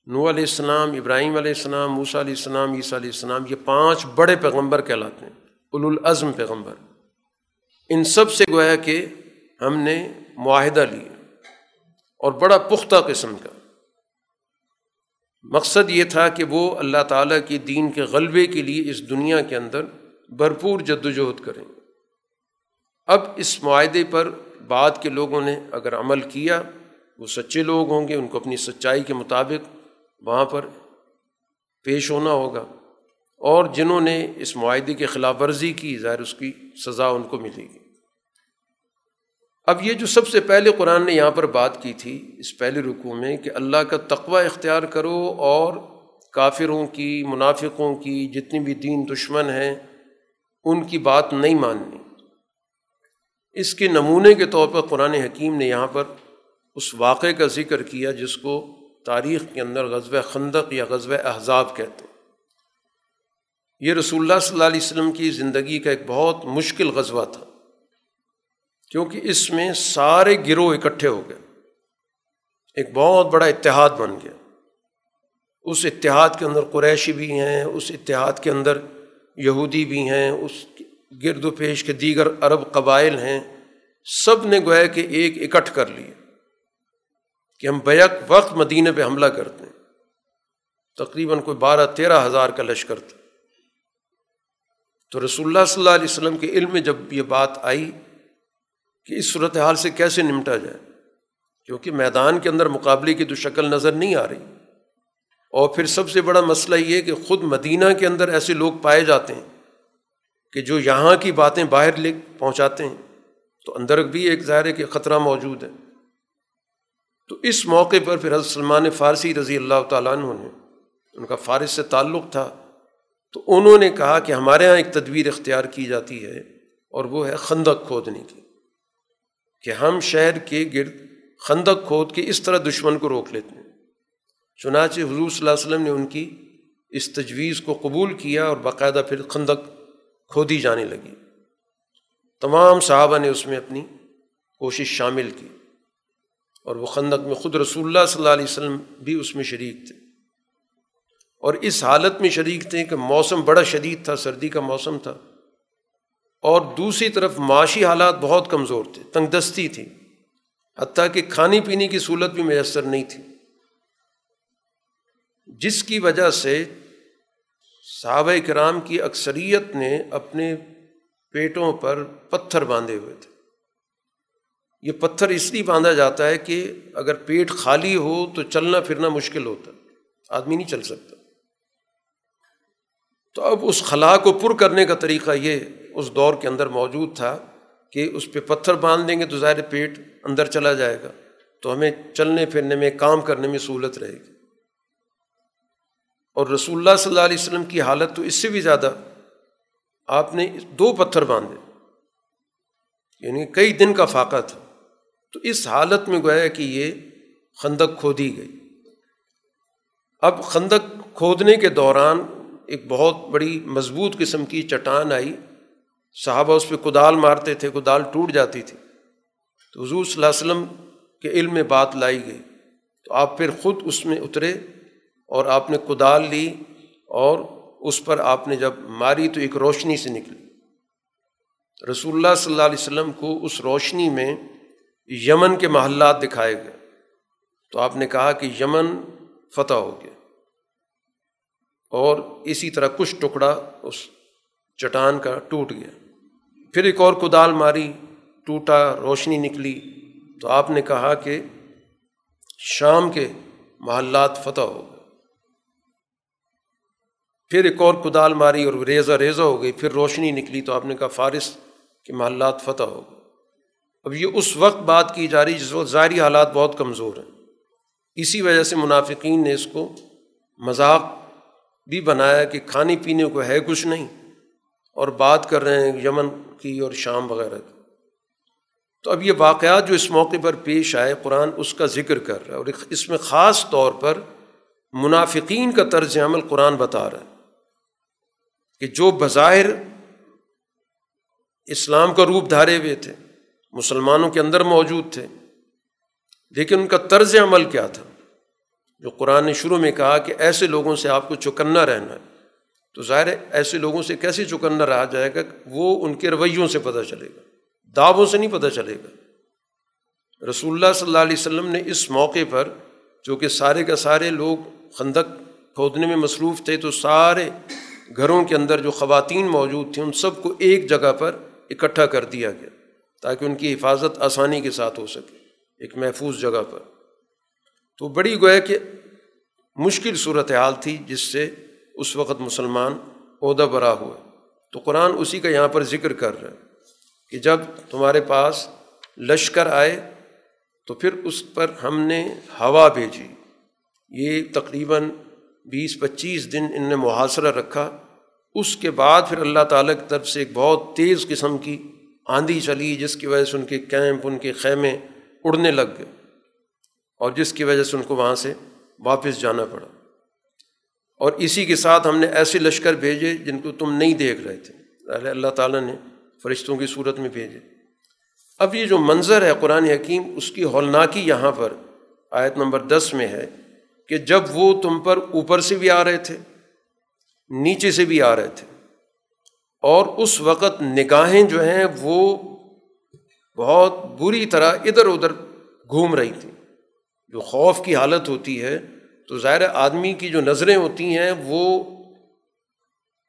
نو علیہ السلام، ابراہیم علیہ السلام، موسیٰ علیہ السلام، عیسیٰ علیہ السلام، یہ پانچ بڑے پیغمبر کہلاتے ہیں الازم پیغمبر۔ ان سب سے گویا کہ ہم نے معاہدہ لیا اور بڑا پختہ قسم کا۔ مقصد یہ تھا کہ وہ اللہ تعالیٰ کی دین کے غلبے کے لیے اس دنیا کے اندر بھرپور جد وجہد کریں۔ اب اس معاہدے پر بعد کے لوگوں نے اگر عمل کیا، وہ سچے لوگ ہوں گے، ان کو اپنی سچائی کے مطابق وہاں پر پیش ہونا ہوگا۔ اور جنہوں نے اس معاہدے کی خلاف ورزی کی، ظاہر اس کی سزا ان کو ملے گی۔ اب یہ جو سب سے پہلے قرآن نے یہاں پر بات کی تھی، اس پہلے رکوع میں کہ اللہ کا تقوی اختیار کرو اور کافروں کی، منافقوں کی، جتنی بھی دین دشمن ہیں، ان کی بات نہیں ماننی۔ اس کے نمونے کے طور پر قرآن حکیم نے یہاں پر اس واقعے کا ذکر کیا، جس کو تاریخ کے اندر غزوہ خندق یا غزوہ احزاب کہتے ہیں۔ یہ رسول اللہ صلی اللہ علیہ وسلم کی زندگی کا ایک بہت مشکل غزوہ تھا، کیونکہ اس میں سارے گروہ اکٹھے ہو گئے۔ ایک بہت بڑا اتحاد بن گیا۔ اس اتحاد کے اندر قریشی بھی ہیں، اس اتحاد کے اندر یہودی بھی ہیں، اس گرد و پیش کے دیگر عرب قبائل ہیں۔ سب نے گویا کہ ایک اکٹھ کر لیے کہ ہم بیک وقت مدینہ پہ حملہ کرتے ہیں۔ تقریباً کوئی بارہ تیرہ ہزار کا لشکر تھا۔ تو رسول اللہ صلی اللہ علیہ وسلم کے علم میں جب یہ بات آئی کہ اس صورت حال سے کیسے نمٹا جائے، کیونکہ میدان کے اندر مقابلے کی تو شکل نظر نہیں آ رہی۔ اور پھر سب سے بڑا مسئلہ یہ کہ خود مدینہ کے اندر ایسے لوگ پائے جاتے ہیں کہ جو یہاں کی باتیں باہر لے پہنچاتے ہیں۔ تو اندر بھی ایک ظاہر ہے کہ خطرہ موجود ہے۔ تو اس موقع پر پھر حضرت سلمان فارسی رضی اللہ تعالیٰ عنہ نے، ان کا فارس سے تعلق تھا تو انہوں نے کہا کہ ہمارے یہاں ایک تدبیر اختیار کی جاتی ہے اور وہ ہے خندق کھودنے کی کہ ہم شہر کے گرد خندق کھود کے اس طرح دشمن کو روک لیتے ہیں۔ چنانچہ حضور صلی اللہ علیہ وسلم نے ان کی اس تجویز کو قبول کیا اور باقاعدہ پھر خندق کھودی جانے لگی۔ تمام صحابہ نے اس میں اپنی کوشش شامل کی اور وہ خندق میں خود رسول اللہ صلی اللہ علیہ وسلم بھی اس میں شریک تھے۔ اور اس حالت میں شریک تھے کہ موسم بڑا شدید تھا، سردی کا موسم تھا۔ اور دوسری طرف معاشی حالات بہت کمزور تھے تنگ دستی تھی۔ حتیٰ کہ کھانے پینے کی سہولت بھی میسر نہیں تھی۔ جس کی وجہ سے صحابہ کرام کی اکثریت نے اپنے پیٹوں پر پتھر باندھے ہوئے تھے۔ یہ پتھر اس لیے باندھا جاتا ہے کہ اگر پیٹ خالی ہو تو چلنا پھرنا مشکل ہوتا آدمی نہیں چل سکتا۔ تو اب اس خلا کو پر کرنے کا طریقہ یہ اس دور کے اندر موجود تھا کہ اس پہ پتھر باندھ دیں گے تو ظاہر پیٹ اندر چلا جائے گا۔ تو ہمیں چلنے پھرنے میں، کام کرنے میں سہولت رہے گی۔ اور رسول اللہ صلی اللہ علیہ وسلم کی حالت تو اس سے بھی زیادہ۔ آپ نے دو پتھر باندھے۔ یعنی کئی دن کا فاقہ تھا۔ تو اس حالت میں گویا کہ یہ خندق کھودی گئی۔ اب خندق کھودنے کے دوران ایک بہت بڑی مضبوط قسم کی چٹان آئی۔ صحابہ اس پہ کدال مارتے تھے، کدال ٹوٹ جاتی تھی۔ تو حضور صلی اللہ علیہ وسلم کے علم میں بات لائی گئی۔ تو آپ پھر خود اس میں اترے اور آپ نے کدال لی اور اس پر آپ نے جب ماری تو ایک روشنی سے نکلی۔ رسول اللہ صلی اللہ علیہ وسلم کو اس روشنی میں یمن کے محلات دکھائے گئے۔ تو آپ نے کہا کہ یمن فتح ہو گیا۔ اور اسی طرح کچھ ٹکڑا اس چٹان کا ٹوٹ گیا۔ پھر ایک اور کدال ماری، ٹوٹا، روشنی نکلی۔ تو آپ نے کہا کہ شام کے محلات فتح ہو گئے۔ پھر ایک اور کدال ماری اور ریزہ ریزہ ہو گئی، پھر روشنی نکلی۔ تو آپ نے کہا فارس کے محلات فتح ہو گئے۔ اب یہ اس وقت بات کی جا رہی جس وقت ظاہری حالات بہت کمزور ہیں۔ اسی وجہ سے منافقین نے اس کو مذاق بھی بنایا کہ کھانے پینے کو ہے کچھ نہیں اور بات کر رہے ہیں یمن کی اور شام وغیرہ کی۔ تو اب یہ واقعات جو اس موقع پر پیش آئے، قرآن اس کا ذکر کر رہا ہے اور اس میں خاص طور پر منافقین کا طرز عمل قرآن بتا رہا ہے کہ جو بظاہر اسلام کا روپ دھارے ہوئے تھے، مسلمانوں کے اندر موجود تھے، لیکن ان کا طرز عمل کیا تھا؟ جو قرآن نے شروع میں کہا کہ ایسے لوگوں سے آپ کو چکنا رہنا ہے۔ تو ظاہر ہے ایسے لوگوں سے کیسے چکنا رہا جائے گا؟ وہ ان کے رویوں سے پتہ چلے گا، دعووں سے نہیں پتہ چلے گا۔ رسول اللہ صلی اللہ علیہ وسلم نے اس موقع پر جو کہ سارے کا سارے لوگ خندق کھودنے میں مصروف تھے، تو سارے گھروں کے اندر جو خواتین موجود تھیں، ان سب کو ایک جگہ پر اکٹھا کر دیا گیا تاکہ ان کی حفاظت آسانی کے ساتھ ہو سکے، ایک محفوظ جگہ پر۔ تو بڑی گویا کہ مشکل صورت حال تھی جس سے اس وقت مسلمان عہدہ برا ہوئے۔ تو قرآن اسی کا یہاں پر ذکر کر رہا ہے کہ جب تمہارے پاس لشکر آئے تو پھر اس پر ہم نے ہوا بھیجی۔ یہ تقریباً بیس پچیس دن ان نے محاصرہ رکھا۔ اس کے بعد پھر اللہ تعالیٰ کی طرف سے ایک بہت تیز قسم کی آندھی چلی، جس کی وجہ سے ان کے کیمپ، ان کے خیمے اڑنے لگ گئے۔ اور جس کی وجہ سے ان کو وہاں سے واپس جانا پڑا۔ اور اسی کے ساتھ ہم نے ایسے لشکر بھیجے جن کو تم نہیں دیکھ رہے تھے۔ اللہ تعالیٰ نے فرشتوں کی صورت میں بھیجے۔ اب یہ جو منظر ہے قرآن حکیم، اس کی ہولناکی یہاں پر آیت نمبر دس میں ہے کہ جب وہ تم پر اوپر سے بھی آ رہے تھے، نیچے سے بھی آ رہے تھے، اور اس وقت نگاہیں جو ہیں وہ بہت بری طرح ادھر ادھر گھوم رہی تھیں۔ جو خوف کی حالت ہوتی ہے، تو ظاہر آدمی کی جو نظریں ہوتی ہیں، وہ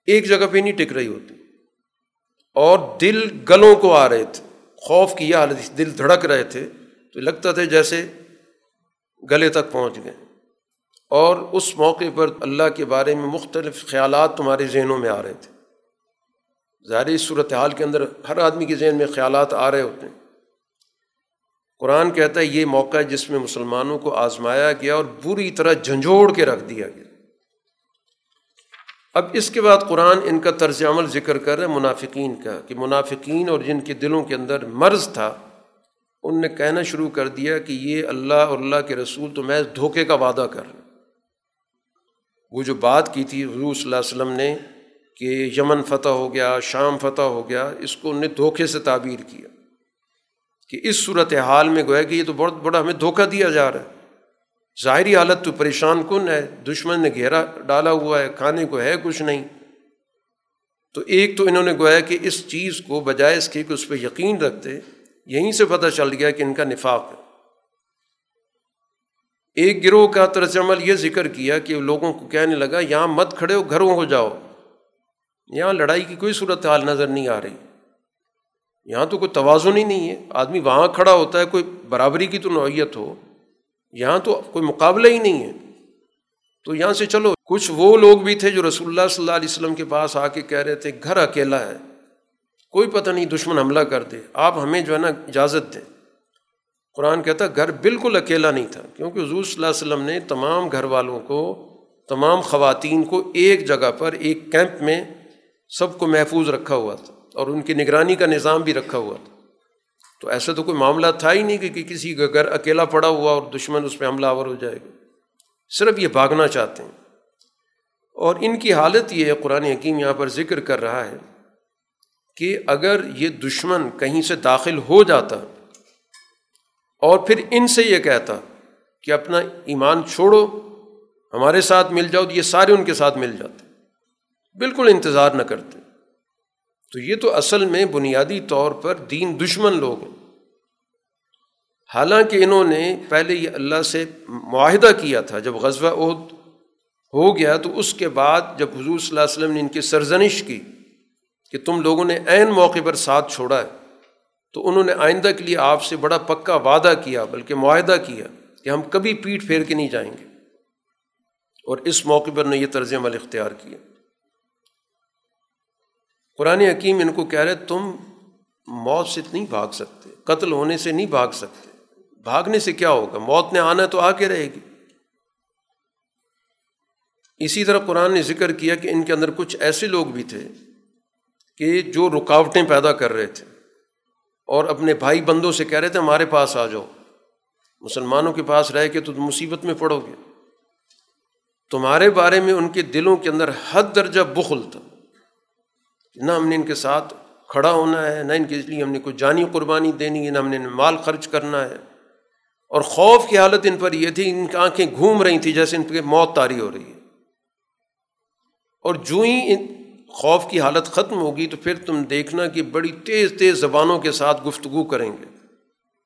ایک جگہ پہ نہیں ٹک رہی ہوتی۔ اور دل گلوں کو آ رہے تھے۔ خوف کی یہ حالت، دل دھڑک رہے تھے۔ تو لگتا تھا جیسے گلے تک پہنچ گئے۔ اور اس موقع پر اللہ کے بارے میں مختلف خیالات تمہارے ذہنوں میں آ رہے تھے۔ ظاہر اس صورت حال کے اندر ہر آدمی کے ذہن میں خیالات آ رہے ہوتے ہیں۔ قرآن کہتا ہے، یہ موقع ہے جس میں مسلمانوں کو آزمایا گیا اور بری طرح جھنجھوڑ کے رکھ دیا گیا۔ اب اس کے بعد قرآن ان کا طرز عمل ذکر کر رہے منافقین کا، کہ منافقین اور جن کے دلوں کے اندر مرض تھا، ان نے کہنا شروع کر دیا کہ یہ اللہ اور اللہ کے رسول تو میں دھوکے کا وعدہ کر رہا وہ جو بات کی تھی، حضور صلی اللہ علیہ وسلم نے کہ یمن فتح ہو گیا، شام فتح ہو گیا، اس کو ان نے دھوکے سے تعبیر کیا۔ کہ اس صورت حال میں گویا کہ یہ تو بہت بڑا ہمیں دھوکہ دیا جا رہا ہے۔ ظاہری حالت تو پریشان کن ہے، دشمن نے گھیرا ڈالا ہوا ہے، کھانے کو ہے کچھ نہیں۔ تو ایک تو انہوں نے گویا کہ اس چیز کو بجائے اس کے کہ اس پہ یقین رکھتے، یہیں سے پتہ چل گیا کہ ان کا نفاق ہے۔ ایک گروہ کا طرز عمل یہ ذکر کیا کہ لوگوں کو کہنے لگا، یہاں مت کھڑے ہو، گھروں کو جاؤ۔ یہاں لڑائی کی کوئی صورت حال نظر نہیں آ رہی۔ یہاں تو کوئی توازن ہی نہیں ہے۔ آدمی وہاں کھڑا ہوتا ہے، کوئی برابری کی تو نوعیت ہو۔ یہاں تو کوئی مقابلہ ہی نہیں ہے۔ تو یہاں سے چلو۔ کچھ وہ لوگ بھی تھے جو رسول اللہ صلی اللہ علیہ وسلم کے پاس آ کے کہہ رہے تھے، گھر اکیلا ہے۔ کوئی پتہ نہیں، دشمن حملہ کر دے۔ آپ ہمیں جو ہے نا اجازت دیں۔ قرآن کہتا گھر بالکل اکیلا نہیں تھا۔ کیونکہ حضور صلی اللہ علیہ وسلم نے تمام گھر والوں کو، تمام خواتین کو ایک جگہ پر، ایک کیمپ میں سب کو محفوظ رکھا ہوا تھا۔ اور ان کی نگرانی کا نظام بھی رکھا ہوا تھا۔ تو ایسا تو کوئی معاملہ تھا ہی نہیں کہ کسی کا گھر اکیلا پڑا ہوا اور دشمن اس پہ حملہ آور ہو جائے گا۔ صرف یہ بھاگنا چاہتے ہیں۔ اور ان کی حالت یہ ہے، قرآن حکیم یہاں پر ذکر کر رہا ہے کہ اگر یہ دشمن کہیں سے داخل ہو جاتا اور پھر ان سے یہ کہتا کہ اپنا ایمان چھوڑو، ہمارے ساتھ مل جاؤ تو یہ سارے ان کے ساتھ مل جاتے۔ بالکل انتظار نہ کرتے۔ تو یہ تو اصل میں بنیادی طور پر دین دشمن لوگ ہیں۔ حالانکہ انہوں نے پہلے یہ اللہ سے معاہدہ کیا تھا، جب غزوہ عہد ہو گیا تو اس کے بعد جب حضور صلی اللہ علیہ وسلم نے ان کی سرزنش کی کہ تم لوگوں نے عین موقع پر ساتھ چھوڑا ہے، تو انہوں نے آئندہ کے لیے آپ سے بڑا پکا وعدہ کیا، بلکہ معاہدہ کیا کہ ہم کبھی پیٹ پھیر کے نہیں جائیں گے۔ اور اس موقع پر نے یہ طرز عمل اختیار کیا۔ قرآن حکیم ان کو کہہ رہے تم موت سے نہیں بھاگ سکتے، قتل ہونے سے نہیں بھاگ سکتے۔ بھاگنے سے کیا ہوگا؟ موت نے آنا تو آ کے رہے گی۔ اسی طرح قرآن نے ذکر کیا کہ ان کے اندر کچھ ایسے لوگ بھی تھے کہ جو رکاوٹیں پیدا کر رہے تھے۔ اور اپنے بھائی بندوں سے کہہ رہے تھے، ہمارے پاس آ جاؤ۔ مسلمانوں کے پاس رہ کے تو مصیبت میں پڑو گے۔ تمہارے بارے میں ان کے دلوں کے اندر حد درجہ بخل تھا۔ نہ ہم نے ان کے ساتھ کھڑا ہونا ہے، نہ ان کے لیے ہم نے کوئی جانی قربانی دینی ہے، نہ ہم نے مال خرچ کرنا ہے۔ اور خوف کی حالت ان پر یہ تھی، ان کی آنکھیں گھوم رہی تھیں جیسے ان پہ موت تاری ہو رہی ہے۔ اور جو ہی خوف کی حالت ختم ہوگی تو پھر تم دیکھنا کہ بڑی تیز تیز زبانوں کے ساتھ گفتگو کریں گے۔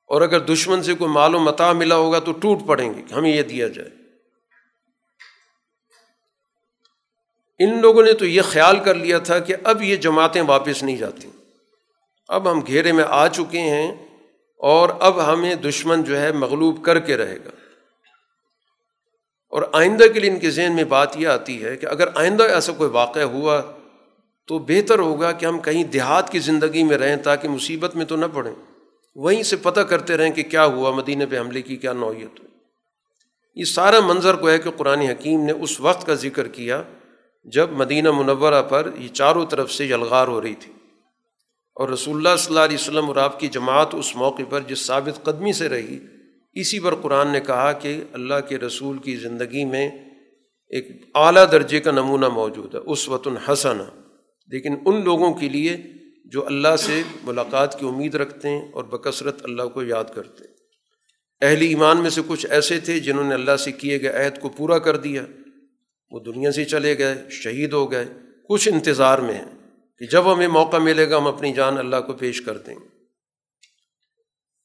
اور اگر دشمن سے کوئی مال و متا ملا ہوگا تو ٹوٹ پڑیں گے کہ ہمیں یہ دیا جائے۔ ان لوگوں نے تو یہ خیال کر لیا تھا کہ اب یہ جماعتیں واپس نہیں جاتی۔ اب ہم گھیرے میں آ چکے ہیں اور اب ہمیں دشمن جو ہے مغلوب کر کے رہے گا۔ اور آئندہ کے لیے ان کے ذہن میں بات یہ آتی ہے کہ اگر آئندہ ایسا کوئی واقعہ ہوا تو بہتر ہوگا کہ ہم کہیں دیہات کی زندگی میں رہیں تاکہ مصیبت میں تو نہ پڑیں۔ وہیں سے پتہ کرتے رہیں کہ کیا ہوا، مدینہ پہ حملے کی کیا نوعیت۔ ہوئی یہ سارا منظر کو ہے کہ قرآن حکیم نے اس وقت کا ذکر کیا جب مدینہ منورہ پر یہ چاروں طرف سے یلغار ہو رہی تھی اور رسول اللہ صلی اللہ علیہ وسلم اور آپ کی جماعت اس موقع پر جس ثابت قدمی سے رہی، اسی پر قرآن نے کہا کہ اللہ کے رسول کی زندگی میں ایک اعلیٰ درجے کا نمونہ موجود ہے اس وطن حسن لیکن ان لوگوں کے لیے جو اللہ سے ملاقات کی امید رکھتے ہیں اور بکثرت اللہ کو یاد کرتے ہیں۔ اہل ایمان میں سے کچھ ایسے تھے جنہوں نے اللہ سے کیے گئے عہد کو پورا کر دیا۔ وہ دنیا سے چلے گئے، شہید ہو گئے۔ کچھ انتظار میں ہیں کہ جب ہمیں موقع ملے گا، ہم اپنی جان اللہ کو پیش کر دیں۔ گے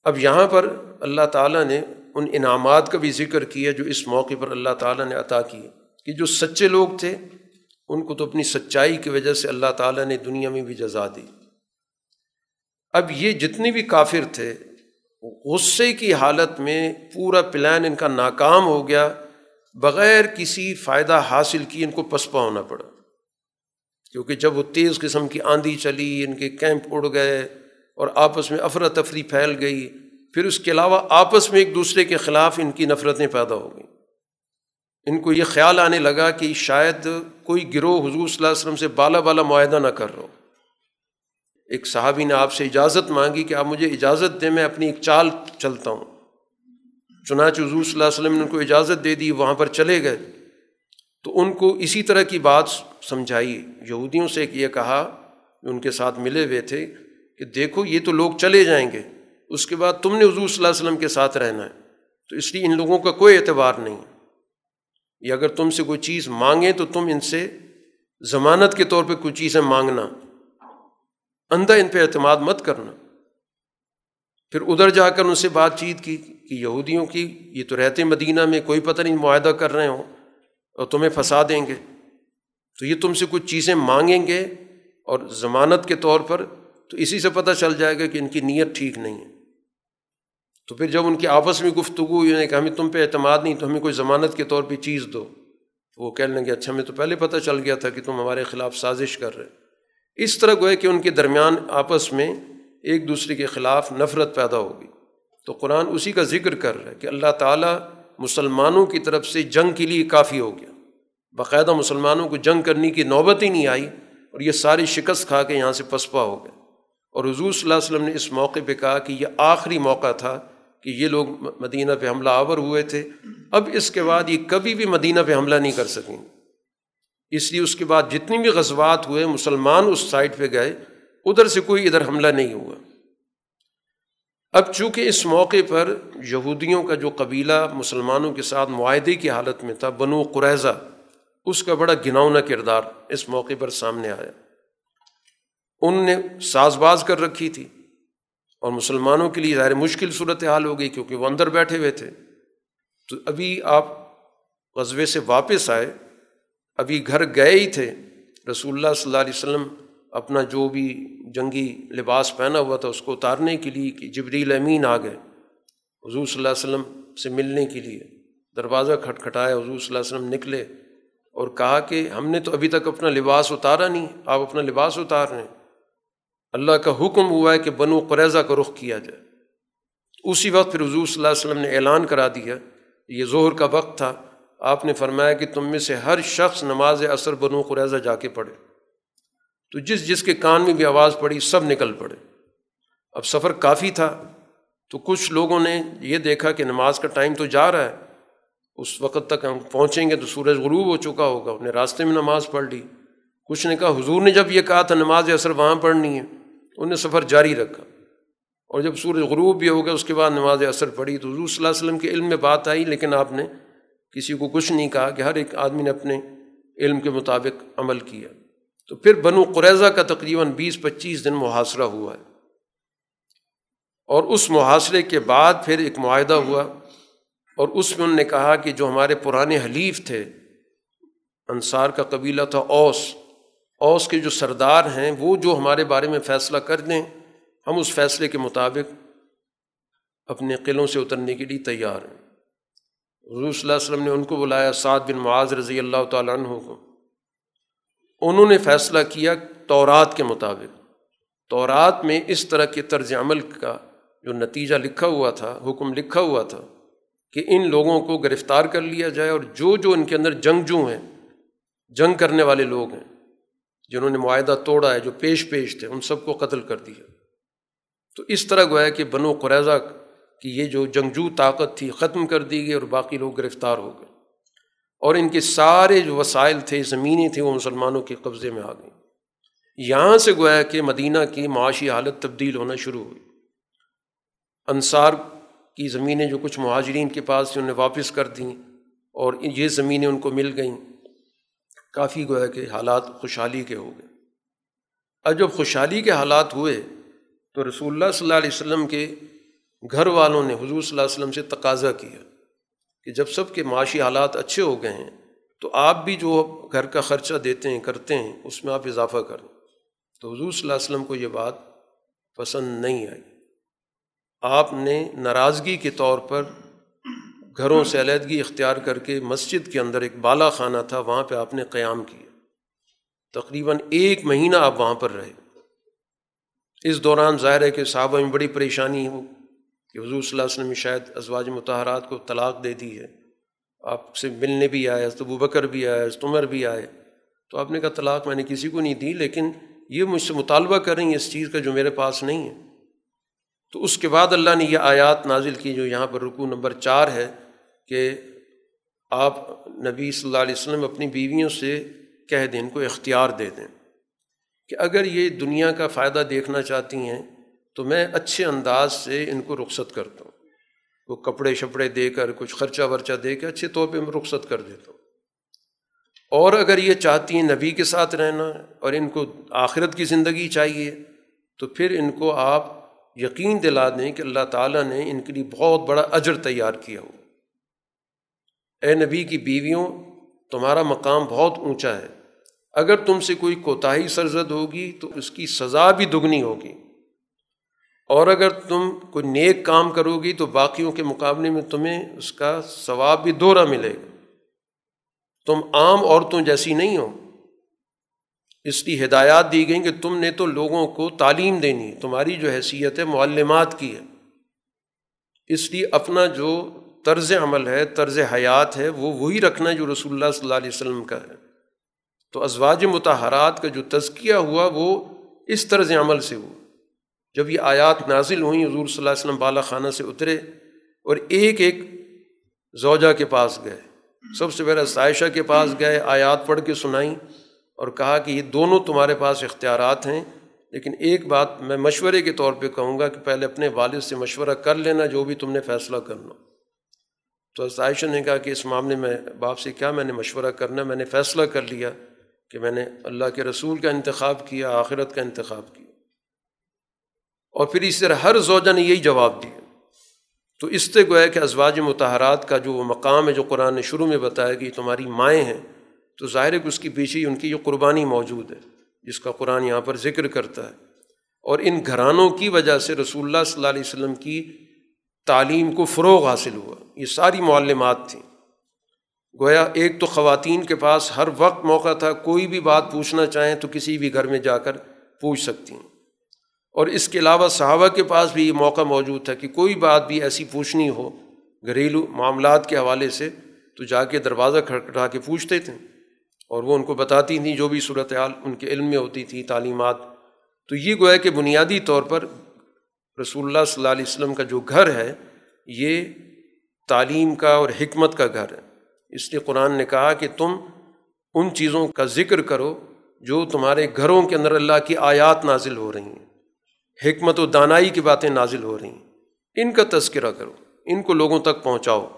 اب یہاں پر اللہ تعالیٰ نے ان انعامات کا بھی ذکر کیا جو اس موقع پر اللہ تعالیٰ نے عطا کیے۔ کہ جو سچے لوگ تھے، ان کو تو اپنی سچائی کی وجہ سے اللہ تعالیٰ نے دنیا میں بھی جزا دی۔ اب یہ جتنے بھی کافر تھے، غصے کی حالت میں پورا پلان ان کا ناکام ہو گیا۔ بغیر کسی فائدہ حاصل کی ان کو پسپا ہونا پڑا۔ کیونکہ جب وہ تیز قسم کی آندھی چلی، ان کے کیمپ اڑ گئے اور آپس میں افراتفری پھیل گئی، پھر اس کے علاوہ آپس میں ایک دوسرے کے خلاف ان کی نفرتیں پیدا ہو گئیں۔ ان کو یہ خیال آنے لگا کہ شاید کوئی گروہ حضور صلی اللہ علیہ وسلم سے بالا بالا معاہدہ نہ کر رہا ہو۔ ایک صحابی نے آپ سے اجازت مانگی کہ آپ مجھے اجازت دیں، میں اپنی ایک چال چلتا ہوں۔ چنانچہ حضور صلی اللہ علیہ وسلم نے ان کو اجازت دے دی، وہاں پر چلے گئے۔ تو ان کو اسی طرح کی بات سمجھائی۔ یہودیوں سے یہ کہا، ان کے ساتھ ملے ہوئے تھے کہ دیکھو، یہ تو لوگ چلے جائیں گے۔ اس کے بعد تم نے حضور صلی اللہ علیہ وسلم کے ساتھ رہنا ہے۔ تو اس لیے ان لوگوں کا کوئی اعتبار نہیں۔ یا اگر تم سے کوئی چیز مانگیں تو تم ان سے ضمانت کے طور پہ کوئی چیزیں مانگنا۔ اندھا ان پہ اعتماد مت کرنا۔ پھر ادھر جا کر ان سے بات چیت کی۔ کہ یہودیوں کی، یہ تو رہتے مدینہ میں، کوئی پتہ نہیں معاہدہ کر رہے ہوں اور تمہیں پھنسا دیں گے۔ تو یہ تم سے کچھ چیزیں مانگیں گے اور ضمانت کے طور پر تو اسی سے پتہ چل جائے گا کہ ان کی نیت ٹھیک نہیں ہے۔ تو پھر جب ان کی آپس میں گفتگو ہوئی کہ ہمیں تم پہ اعتماد نہیں، تو ہمیں کوئی ضمانت کے طور پہ چیز دو۔ وہ کہنے لگے اچھا میں تو پہلے پتہ چل گیا تھا کہ تم ہمارے خلاف سازش کر رہے اس طرح گوئے کہ ان کے درمیان آپس میں ایک دوسرے کے خلاف نفرت پیدا ہوگی تو قرآن اسی کا ذکر کر رہا ہے کہ اللہ تعالیٰ مسلمانوں کی طرف سے جنگ کے لیے کافی ہو گیا۔ باقاعدہ مسلمانوں کو جنگ کرنے کی نوبت ہی نہیں آئی اور یہ ساری شکست کھا کے یہاں سے پسپا ہو گئے۔ اور حضور صلی اللہ علیہ وسلم نے اس موقع پہ کہا کہ یہ آخری موقع تھا کہ یہ لوگ مدینہ پہ حملہ آور ہوئے تھے۔ اب اس کے بعد یہ کبھی بھی مدینہ پہ حملہ نہیں کر سکیں۔ اس لیے اس کے بعد جتنی بھی غزوات ہوئے، مسلمان اس سائڈ پہ گئے، ادھر سے کوئی ادھر حملہ نہیں ہوا۔ اب چونکہ اس موقع پر یہودیوں کا جو قبیلہ مسلمانوں کے ساتھ معاہدے کی حالت میں تھا، بنو قریضہ اس کا بڑا گناؤنا کردار اس موقع پر سامنے آیا۔ ان نے ساز باز کر رکھی تھی اور مسلمانوں کے لیے ظاہر مشکل صورت حال ہو گئی کیونکہ وہ اندر بیٹھے ہوئے تھے۔ تو ابھی آپ قصبے سے واپس آئے، ابھی گھر گئے ہی تھے۔ رسول اللہ صلی اللہ علیہ وسلم اپنا جو بھی جنگی لباس پہنا ہوا تھا اس کو اتارنے کے لیے کہ جبریل امین آ گئے حضور صلی اللہ علیہ وسلم سے ملنے کے لیے۔ دروازہ کھٹکھٹایا، حضور صلی اللہ علیہ وسلم نکلے اور کہا کہ ہم نے تو ابھی تک اپنا لباس اتارا نہیں، آپ اپنا لباس اتار رہے ہیں۔ اللہ کا حکم ہوا ہے کہ بنو قریضہ کا رخ کیا جائے۔ اسی وقت پھر حضور صلی اللہ علیہ وسلم نے اعلان کرا دیا، یہ ظہر کا وقت تھا، آپ نے فرمایا کہ تم میں سے ہر شخص نماز اثر بنو قریضہ جا کے پڑھے۔ تو جس جس کے کان میں بھی آواز پڑی، سب نکل پڑے۔ اب سفر کافی تھا، تو کچھ لوگوں نے یہ دیکھا کہ نماز کا ٹائم تو جا رہا ہے۔ اس وقت تک ہم پہنچیں گے تو سورج غروب ہو چکا ہوگا، انہیں راستے میں نماز پڑھ لی۔ کچھ نے کہا، حضور نے جب یہ کہا تھا نماز اثر وہاں پڑھنی ہے، انہوں نے سفر جاری رکھا۔ اور جب سورج غروب بھی ہو گیا اس کے بعد نماز اثر پڑھی تو حضور صلی اللہ علیہ وسلم کے علم میں بات آئی، لیکن آپ نے کسی کو کچھ نہیں کہا کہ ہر ایک آدمی نے اپنے علم کے مطابق عمل کیا۔ تو پھر بنو قریضہ کا تقریباً بیس پچیس دن محاصرہ ہوا ہے۔ اور اس محاصرے کے بعد پھر ایک معاہدہ ہوا۔ اور اس میں انہوں نے کہا کہ جو ہمارے پرانے حلیف تھے، انصار کا قبیلہ تھا اوس۔ اوس کے جو سردار ہیں، وہ جو ہمارے بارے میں فیصلہ کر دیں، ہم اس فیصلے کے مطابق اپنے قلعوں سے اترنے کے لیے تیار ہیں۔ حضور صلی اللہ علیہ وسلم نے ان کو بلایا، سعد بن معاذ رضی اللہ تعالیٰ عنہ کو۔ انہوں نے فیصلہ کیا تورات کے مطابق۔ تورات میں اس طرح کے طرز عمل کا جو نتیجہ لکھا ہوا تھا، حکم لکھا ہوا تھا کہ ان لوگوں کو گرفتار کر لیا جائے اور جو جو ان کے اندر جنگجو ہیں، جنگ کرنے والے لوگ ہیں، جنہوں نے معاہدہ توڑا ہے، جو پیش پیش تھے، ان سب کو قتل کر دیا۔ تو اس طرح گویا کہ بنو قریضہ کی یہ جو جنگجو طاقت تھی ختم کر دی گئی اور باقی لوگ گرفتار ہو گئے۔ اور ان کے سارے جو وسائل تھے، زمینیں تھیں، وہ مسلمانوں کے قبضے میں آ گئیں۔ یہاں سے گویا کہ مدینہ کی معاشی حالت تبدیل ہونا شروع ہوئی۔ انصار کی زمینیں جو کچھ مہاجرین کے پاس تھیں انہیں واپس کر دیں اور یہ زمینیں ان کو مل گئیں۔ کافی گویا کہ حالات خوشحالی کے ہو گئے۔ اور جب خوشحالی کے حالات ہوئے تو رسول اللہ صلی اللہ علیہ وسلم کے گھر والوں نے، حضور صلی اللہ علیہ وسلم سے تقاضا کیا۔ کہ جب سب کے معاشی حالات اچھے ہو گئے ہیں، تو آپ بھی جو گھر کا خرچہ دیتے ہیں، کرتے ہیں، اس میں آپ اضافہ کریں تو حضور صلی اللہ علیہ وسلم کو یہ بات پسند نہیں آئی۔ آپ نے ناراضگی کے طور پر گھروں سے علیحدگی اختیار کر کے مسجد کے اندر ایک بالا خانہ تھا، وہاں پہ آپ نے قیام کیا۔ تقریباً ایک مہینہ آپ وہاں پر رہے۔ اس دوران ظاہر ہے کہ صحابہ میں بڑی پریشانی ہو۔ کہ حضور صلی اللہ علیہ وسلم شاید ازواج متحرات کو طلاق دے دی ہے۔ آپ سے ملنے بھی آئے ابو بکر بھی آئے عمر بھی آئے۔ تو آپ نے کہا طلاق میں نے کسی کو نہیں دی، لیکن یہ مجھ سے مطالبہ کر رہی ہیں اس چیز کا جو میرے پاس نہیں ہے۔ تو اس کے بعد اللہ نے یہ آیات نازل کی جو یہاں پر رکو نمبر چار ہے کہ آپ نبی صلی اللہ علیہ وسلم اپنی بیویوں سے کہہ دیں، ان کو اختیار دے دیں کہ اگر یہ دنیا کا فائدہ دیکھنا چاہتی ہیں تو میں اچھے انداز سے ان کو رخصت کرتا ہوں۔ وہ کپڑے شپڑے دے کر، کچھ خرچہ ورچہ دے کے اچھے طور پہ میں رخصت کر دیتا ہوں۔ اور اگر یہ چاہتی ہیں نبی کے ساتھ رہنا اور ان کو آخرت کی زندگی چاہیے، تو پھر ان کو آپ یقین دلا دیں کہ اللہ تعالیٰ نے ان کے لیے بہت بڑا اجر تیار کیا ہو۔ اے نبی کی بیویوں، تمہارا مقام بہت اونچا ہے۔ اگر تم سے کوئی کوتاہی سرزد ہوگی، تو اس کی سزا بھی دگنی ہوگی۔ اور اگر تم کوئی نیک کام کرو گی تو باقیوں کے مقابلے میں تمہیں اس کا ثواب بھی دوہرا ملے گا۔ تم عام عورتوں جیسی نہیں ہو۔ اس کی ہدایات دی گئیں کہ تم نے تو لوگوں کو تعلیم دینی تمہاری جو حیثیت ہے معلمات کی ہے۔ اس لیے اپنا جو طرز عمل ہے، طرز حیات ہے، وہ وہی رکھنا جو رسول اللہ صلی اللہ علیہ وسلم کا ہے۔ تو ازواج متحرات کا جو تزکیہ ہوا، وہ اس طرز عمل سے ہوا۔ جب یہ آیات نازل ہوئیں، حضور صلی اللہ علیہ وسلم بالا خانہ سے اترے اور ایک ایک زوجہ کے پاس گئے۔ سب سے پہلے عائشہ کے پاس گئے، آیات پڑھ کے سنائیں اور کہا کہ یہ دونوں تمہارے پاس اختیارات ہیں، لیکن ایک بات میں مشورے کے طور پہ کہوں گا کہ پہلے اپنے والد سے مشورہ کر لینا، جو بھی تم نے فیصلہ کرنا۔ تو عائشہ نے کہا کہ اس معاملے میں باپ سے کیا میں نے مشورہ کرنا، میں نے فیصلہ کر لیا کہ میں نے اللہ کے رسول کا انتخاب کیا، آخرت کا انتخاب کیا۔ اور پھر اس طرح ہر زوجہ نے یہی جواب دیا۔ تو اس سے گویا کہ ازواج متحرات کا جو وہ مقام ہے جو قرآن نے شروع میں بتایا کہ تمہاری مائیں ہیں، تو ظاہر ہے کہ اس کی پیچھے ہی ان کی جو قربانی موجود ہے، جس کا قرآن یہاں پر ذکر کرتا ہے۔ اور ان گھرانوں کی وجہ سے رسول اللہ صلی اللہ علیہ وسلم کی تعلیم کو فروغ حاصل ہوا۔ یہ ساری معلمات تھیں۔ گویا ایک تو خواتین کے پاس ہر وقت موقع تھا، کوئی بھی بات پوچھنا چاہیں تو کسی بھی گھر میں جا کر پوچھ سکتی ہیں۔ اور اس کے علاوہ صحابہ کے پاس بھی یہ موقع موجود تھا کہ کوئی بات بھی ایسی پوچھنی ہو گھریلو معاملات کے حوالے سے، تو جا کے دروازہ کھٹکھٹا کے پوچھتے تھے اور وہ ان کو بتاتی تھیں جو بھی صورت حال ان کے علم میں ہوتی تھی، تعلیمات۔ تو یہ گویا کہ بنیادی طور پر رسول اللہ صلی اللہ علیہ وسلم کا جو گھر ہے، یہ تعلیم کا اور حکمت کا گھر ہے۔ اس لیے قرآن نے کہا کہ تم ان چیزوں کا ذکر کرو جو تمہارے گھروں کے اندر اللہ کی آیات نازل ہو رہی ہیں۔ حکمت و دانائی کی باتیں نازل ہو رہی ہیں۔ ان کا تذکرہ کرو، ان کو لوگوں تک پہنچاؤ۔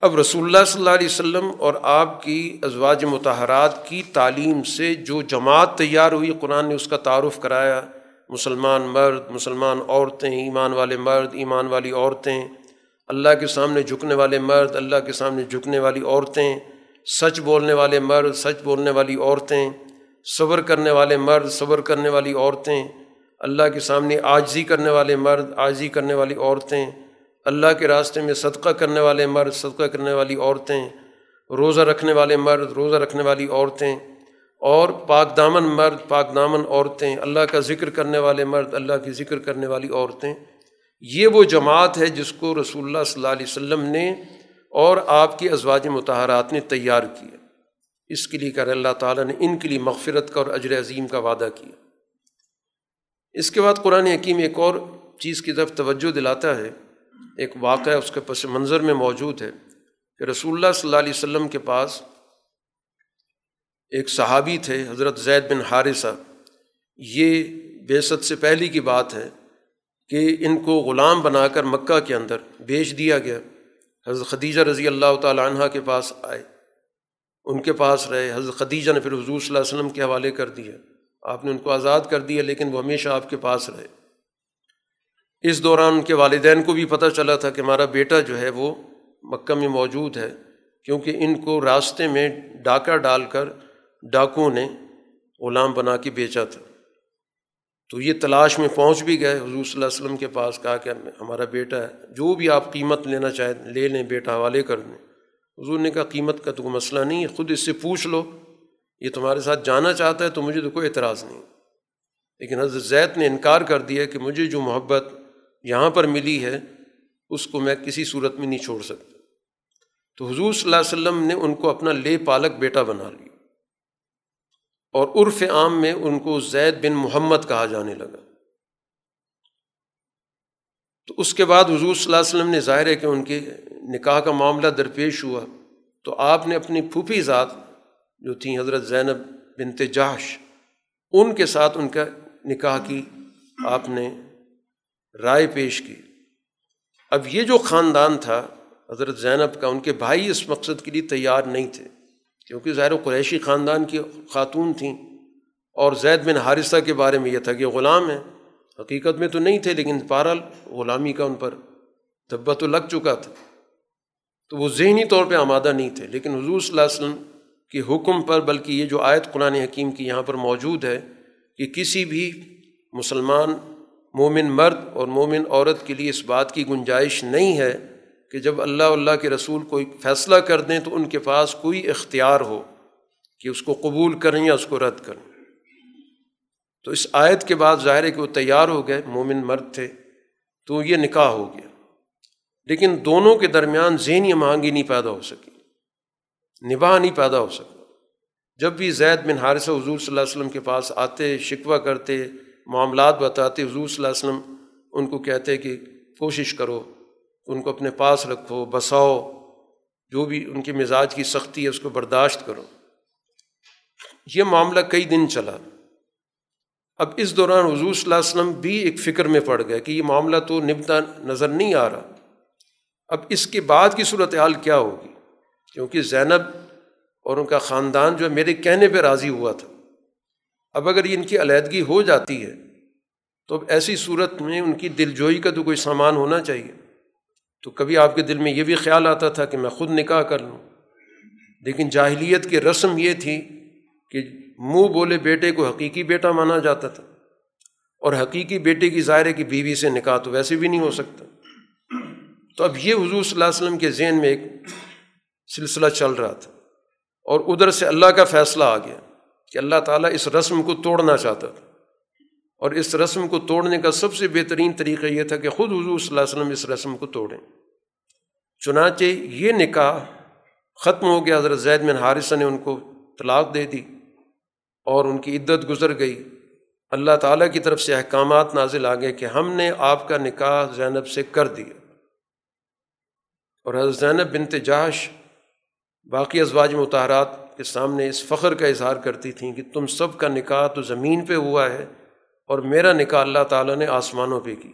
اب رسول اللہ صلی اللہ علیہ وسلم اور آپ کی ازواج متحرات کی تعلیم سے جو جماعت تیار ہوئی، قرآن نے اس کا تعارف کرایا۔ مسلمان مرد، مسلمان عورتیں، ایمان والے مرد، ایمان والی عورتیں۔ اللہ کے سامنے جھکنے والے مرد، اللہ کے سامنے جھکنے والی عورتیں۔ سچ بولنے والے مرد، سچ بولنے والی عورتیں۔ صبر کرنے والے مرد، صبر کرنے والی عورتیں، اللہ کے سامنے آجزی کرنے والے مرد آجزی کرنے والی عورتیں، اللہ کے راستے میں صدقہ کرنے والے مرد، صدقہ کرنے والی عورتیں، روزہ رکھنے والے مرد، روزہ رکھنے والی عورتیں، اور پاک دامن مرد، پاک دامن عورتیں، اللہ کا ذکر کرنے والے مرد، اللہ کی ذکر کرنے والی عورتیں۔ یہ وہ جماعت ہے جس کو رسول اللہ صلی اللہ علیہ وسلم نے اور آپ کی ازواج متحرات نے تیار کیا۔ اس کے لیے کر اللہ تعالیٰ نے ان کے لیے مغفرت کا اور اجر عظیم کا وعدہ کیا۔ اس کے بعد قرآن حکیم ایک اور چیز کی طرف توجہ دلاتا ہے۔ ایک واقعہ اس کے پس منظر میں موجود ہے کہ رسول اللہ صلی اللہ علیہ وسلم کے پاس ایک صحابی تھے، حضرت زید بن حارثہ۔ یہ بیست سے پہلی کی بات ہے کہ ان کو غلام بنا کر مکہ کے اندر بیچ دیا گیا۔ حضرت خدیجہ رضی اللہ تعالیٰ عنہ کے پاس آئے۔ ان کے پاس رہے۔ حضرت خدیجہ نے پھر حضور صلی اللہ علیہ وسلم کے حوالے کر دیا آپ نے ان کو آزاد کر دیا، لیکن وہ ہمیشہ آپ کے پاس رہے۔ اس دوران ان کے والدین کو بھی پتہ چلا تھا کہ ہمارا بیٹا جو ہے وہ مکہ میں موجود ہے، کیونکہ ان کو راستے میں ڈاکہ ڈال کر ڈاکو نے غلام بنا کے بیچا تھا۔ تو یہ تلاش میں پہنچ بھی گئے۔ حضور صلی اللہ علیہ وسلم کے پاس کہا کہ ہمارا بیٹا ہے، جو بھی آپ قیمت لینا چاہیں، لے لیں، بیٹا حوالے کر دیں۔ حضور نے کہا، قیمت کا تو کوئی مسئلہ نہیں ہے خود اس سے پوچھ لو، یہ تمہارے ساتھ جانا چاہتا ہے تو مجھے تو کوئی اعتراض نہیں۔ لیکن حضرت زید نے انکار کر دیا کہ مجھے جو محبت یہاں پر ملی ہے، اس کو میں کسی صورت میں نہیں چھوڑ سکتا۔ تو حضور صلی اللہ علیہ وسلم نے ان کو اپنا لے پالک بیٹا بنا لیا۔ اور عرف عام میں ان کو زید بن محمد کہا جانے لگا۔ تو اس کے بعد حضور صلی اللہ علیہ وسلم نے ظاہر ہے کہ ان کے نکاح کا معاملہ درپیش ہوا۔ تو آپ نے اپنی پھوپھی ذات جو تھیں حضرت زینب بنت جاش ان کے ساتھ ان کا نکاح کی آپ نے رائے پیش کی۔ اب یہ جو خاندان تھا حضرت زینب کا، ان کے بھائی اس مقصد کے لیے تیار نہیں تھے، کیونکہ ظاہر و قریشی خاندان کی خاتون تھیں۔ اور زید بن حارثہ کے بارے میں یہ تھا کہ غلام ہیں۔ حقیقت میں تو نہیں تھے لیکن پارل غلامی کا ان پر دبا تو لگ چکا تھا۔ تو وہ ذہنی طور پہ آمادہ نہیں تھے۔ لیکن حضور صلی اللہ علیہ وسلم کے حکم پر، بلکہ یہ جو آیت قرآن حکیم کی یہاں پر موجود ہے کہ کسی بھی مسلمان، مومن مرد اور مومن عورت کے لیے اس بات کی گنجائش نہیں ہے کہ جب اللہ اللہ کے رسول کوئی فیصلہ کر دیں تو ان کے پاس کوئی اختیار ہو کہ اس کو قبول کریں یا اس کو رد کریں۔ تو اس آیت کے بعد ظاہر ہے کہ وہ تیار ہو گئے، مومن مرد تھے، تو یہ نکاح ہو گیا۔ لیکن دونوں کے درمیان ذہنی مہنگی نہیں پیدا ہو سکی نباہ نہیں پیدا ہو سکا جب بھی زید بن حارثہ حضور صلی اللہ علیہ وسلم کے پاس آتے، شکوہ کرتے، معاملات بتاتے، حضور صلی اللہ علیہ وسلم ان کو کہتے کہ کوشش کرو، ان کو اپنے پاس رکھو، بساؤ، جو بھی ان کے مزاج کی سختی ہے اس کو برداشت کرو۔ یہ معاملہ کئی دن چلا۔ اب اس دوران حضور صلی اللہ علیہ وسلم بھی ایک فکر میں پڑ گئے کہ یہ معاملہ تو نبتا نظر نہیں آ رہا۔ اب اس کے بعد کی صورت حال کیا ہوگی؟ کیونکہ زینب اور ان کا خاندان جو ہے میرے کہنے پہ راضی ہوا تھا۔ اب اگر ان کی علیحدگی ہو جاتی ہے، تو اب ایسی صورت میں ان کی دل جوئی کا تو کوئی سامان ہونا چاہیے۔ تو کبھی آپ کے دل میں یہ بھی خیال آتا تھا کہ میں خود نکاح کر لوں۔ لیکن جاہلیت کی رسم یہ تھی کہ منہ بولے بیٹے کو حقیقی بیٹا مانا جاتا تھا۔ اور حقیقی بیٹے کی ظاہر کی بیوی سے نکاح تو ویسے بھی نہیں ہو سکتا۔ تو اب یہ حضور صلی اللہ علیہ وسلم کے ذہن میں ایک سلسلہ چل رہا تھا۔ اور ادھر سے اللہ کا فیصلہ آ گیا کہ اللہ تعالیٰ اس رسم کو توڑنا چاہتا تھا۔ اور اس رسم کو توڑنے کا سب سے بہترین طریقہ یہ تھا کہ خود حضور صلی اللہ علیہ وسلم اس رسم کو توڑیں۔ چنانچہ یہ نکاح ختم ہو گیا، حضرت زید بن حارثہ نے ان کو طلاق دے دی۔ اور ان کی عدت گزر گئی۔ اللہ تعالیٰ کی طرف سے احکامات نازل آ گئے کہ ہم نے آپ کا نکاح زینب سے کر دیا۔ اور حضرت زینب بنت جاش باقی ازواج متحرات کے سامنے اس فخر کا اظہار کرتی تھیں کہ تم سب کا نکاح تو زمین پہ ہوا ہے اور میرا نکاح اللہ تعالیٰ نے آسمانوں پہ کی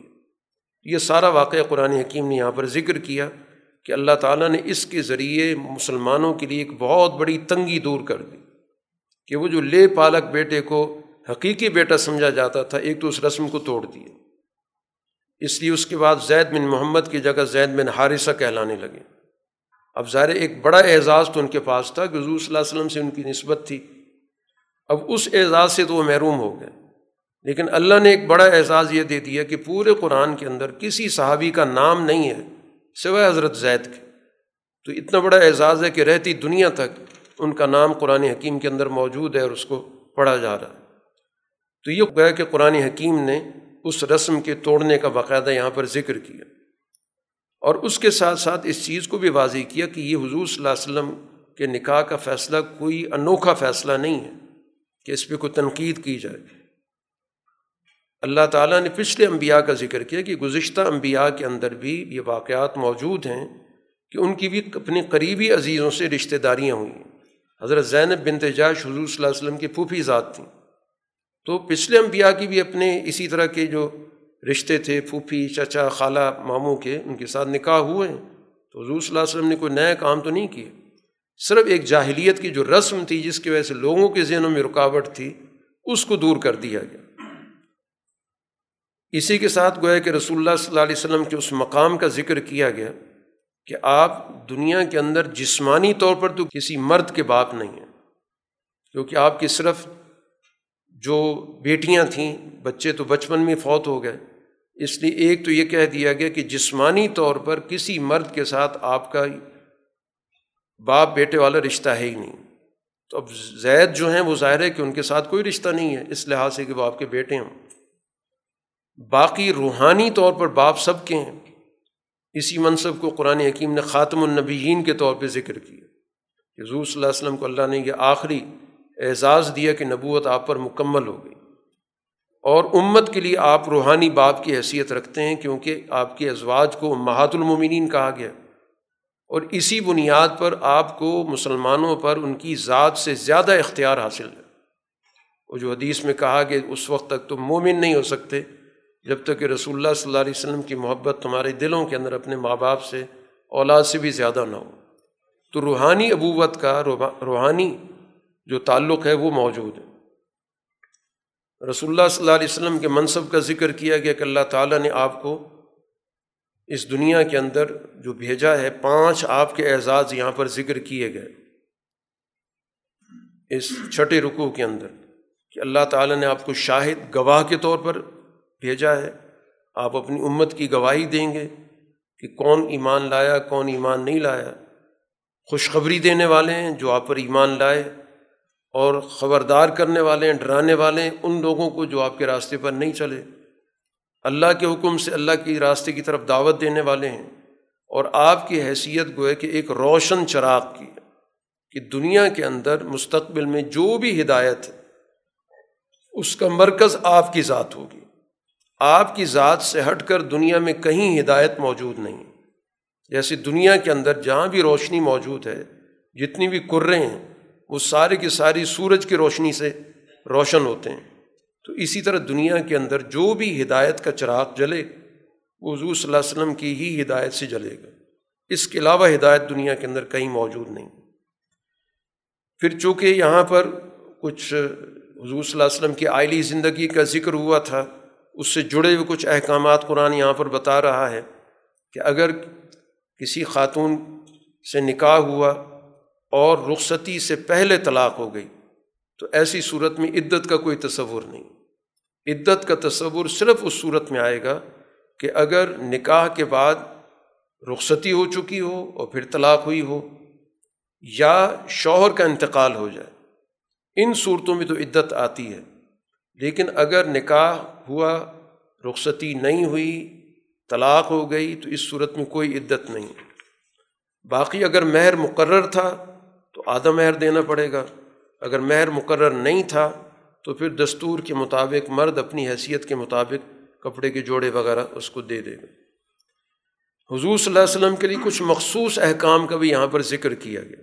یہ سارا واقعہ قرآن حکیم نے یہاں پر ذکر کیا کہ اللہ تعالیٰ نے اس کے ذریعے مسلمانوں کے لیے ایک بہت بڑی تنگی دور کر دی۔ کہ وہ جو لے پالک بیٹے کو حقیقی بیٹا سمجھا جاتا تھا، ایک تو اس رسم کو توڑ دیا اس لیے اس کے بعد زید بن محمد کی جگہ زید بن حارثہ کہلانے لگے۔ اب ظاہر ایک بڑا اعزاز تو ان کے پاس تھا، کہ حضور صلی اللہ علیہ وسلم سے ان کی نسبت تھی۔ اب اس اعزاز سے تو وہ محروم ہو گئے۔ لیکن اللہ نے ایک بڑا اعزاز یہ دے دیا کہ پورے قرآن کے اندر کسی صحابی کا نام نہیں ہے سوائے حضرت زید کے۔ تو اتنا بڑا اعزاز ہے کہ رہتی دنیا تک ان کا نام قرآن حکیم کے اندر موجود ہے اور اس کو پڑھا جا رہا ہے۔ تو یہ گیا کہ قرآن حکیم نے اس رسم کے توڑنے کا باقاعدہ یہاں پر ذکر کیا۔ اور اس کے ساتھ ساتھ اس چیز کو بھی واضح کیا کہ یہ حضور صلی اللہ علیہ وسلم کے نکاح کا فیصلہ کوئی انوکھا فیصلہ نہیں ہے کہ اس پہ کوئی تنقید کی جائے۔ اللہ تعالیٰ نے پچھلے انبیاء کا ذکر کیا کہ گزشتہ انبیاء کے اندر بھی یہ واقعات موجود ہیں کہ ان کی بھی اپنے قریبی عزیزوں سے رشتہ داریاں ہوئیں حضرت زینب بن تجاش حضور صلی اللہ علیہ وسلم کی پھوپھی ذات تھیں۔ تو پچھلے انبیاء کی بھی اپنے اسی طرح کے جو رشتے تھے، پھوپھی، چچا، خالہ، ماموں کے، ان کے ساتھ نکاح ہوئے۔ ہیں تو حضور صلی اللہ علیہ وسلم نے کوئی نیا کام تو نہیں کیا۔ صرف ایک جاہلیت کی جو رسم تھی، جس کی وجہ سے لوگوں کے ذہنوں میں رکاوٹ تھی، اس کو دور کر دیا گیا۔ اسی کے ساتھ گویا کہ رسول اللہ صلی اللہ علیہ وسلم کے اس مقام کا ذکر کیا گیا۔ کہ آپ دنیا کے اندر جسمانی طور پر تو کسی مرد کے باپ نہیں ہیں، کیونکہ آپ کی صرف جو بیٹیاں تھیں، بچے تو بچپن میں فوت ہو گئے۔ اس لیے ایک تو یہ کہہ دیا گیا کہ جسمانی طور پر کسی مرد کے ساتھ آپ کا باپ بیٹے والا رشتہ ہے ہی نہیں۔ تو اب زید جو ہیں، وہ ظاہر ہے کہ ان کے ساتھ کوئی رشتہ نہیں ہے، اس لحاظ سے کہ وہ آپ کے بیٹے ہوں باقی روحانی طور پر باپ سب کے ہیں۔ اسی منصب کو قرآن حکیم نے خاتم النبیین کے طور پہ ذکر کیا۔ کہ حضور صلی اللہ علیہ وسلم کو اللہ نے یہ آخری اعزاز دیا کہ نبوت آپ پر مکمل ہو گئی۔ اور امت کے لیے آپ روحانی باپ کی حیثیت رکھتے ہیں کیونکہ آپ کے ازواج کو مہات المومنین کہا گیا۔ اور اسی بنیاد پر آپ کو مسلمانوں پر ان کی ذات سے زیادہ اختیار حاصل ہے۔ وہ جو حدیث میں کہا کہ اس وقت تک تم مومن نہیں ہو سکتے جب تک کہ رسول اللہ صلی اللہ علیہ وسلم کی محبت تمہارے دلوں کے اندر اپنے ماں باپ سے اولاد سے بھی زیادہ نہ ہو۔ تو روحانی ابوت کا روحانی جو تعلق ہے وہ موجود ہے۔ رسول اللہ صلی اللہ علیہ وسلم کے منصب کا ذکر کیا گیا کہ اللہ تعالیٰ نے آپ کو اس دنیا کے اندر جو بھیجا ہے، پانچ آپ کے اعزاز یہاں پر ذکر کیے گئے۔ اس چھٹے رکوع کے اندر کہ اللہ تعالیٰ نے آپ کو شاہد گواہ کے طور پر بھیجا ہے۔ آپ اپنی امت کی گواہی دیں گے کہ کون ایمان لایا، کون ایمان نہیں لایا۔ خوشخبری دینے والے ہیں جو آپ پر ایمان لائے اور خبردار کرنے والے ہیں، ڈرانے والے ہیں۔ ان لوگوں کو جو آپ کے راستے پر نہیں چلے۔ اللہ کے حکم سے اللہ کی راستے کی طرف دعوت دینے والے ہیں۔ اور آپ کی حیثیت گوئے کہ ایک روشن چراغ کی کہ دنیا کے اندر مستقبل میں جو بھی ہدایت ہے، اس کا مرکز آپ کی ذات ہوگی۔ آپ کی ذات سے ہٹ کر دنیا میں کہیں ہدایت موجود نہیں۔ جیسے دنیا کے اندر جہاں بھی روشنی موجود ہے، جتنی بھی کرے ہیں، وہ سارے کی ساری سورج کی روشنی سے روشن ہوتے ہیں۔ تو اسی طرح دنیا کے اندر جو بھی ہدایت کا چراغ جلے، وہ حضور صلی اللہ علیہ وسلم کی ہی ہدایت سے جلے گا۔ اس کے علاوہ ہدایت دنیا کے اندر کہیں موجود نہیں۔ پھر چونکہ یہاں پر کچھ حضور صلی اللہ علیہ وسلم کی آئلی زندگی کا ذکر ہوا تھا اس سے جڑے ہوئے کچھ احکامات قرآن یہاں پر بتا رہا ہے کہ اگر کسی خاتون سے نکاح ہوا اور رخصتی سے پہلے طلاق ہو گئی، تو ایسی صورت میں عدت کا کوئی تصور نہیں۔ عدت کا تصور صرف اس صورت میں آئے گا کہ اگر نکاح کے بعد رخصتی ہو چکی ہو اور پھر طلاق ہوئی ہو یا شوہر کا انتقال ہو جائے۔ ان صورتوں میں تو عدت آتی ہے، لیکن اگر نکاح ہوا، رخصتی نہیں ہوئی، طلاق ہو گئی، تو اس صورت میں کوئی عدت نہیں۔ باقی اگر مہر مقرر تھا، تو آدھا مہر دینا پڑے گا۔ اگر مہر مقرر نہیں تھا، تو پھر دستور کے مطابق، مرد اپنی حیثیت کے مطابق کپڑے کے جوڑے وغیرہ اس کو دے دے گا۔ حضور صلی اللہ علیہ وسلم کے لیے کچھ مخصوص احکام کا بھی یہاں پر ذکر کیا گیا۔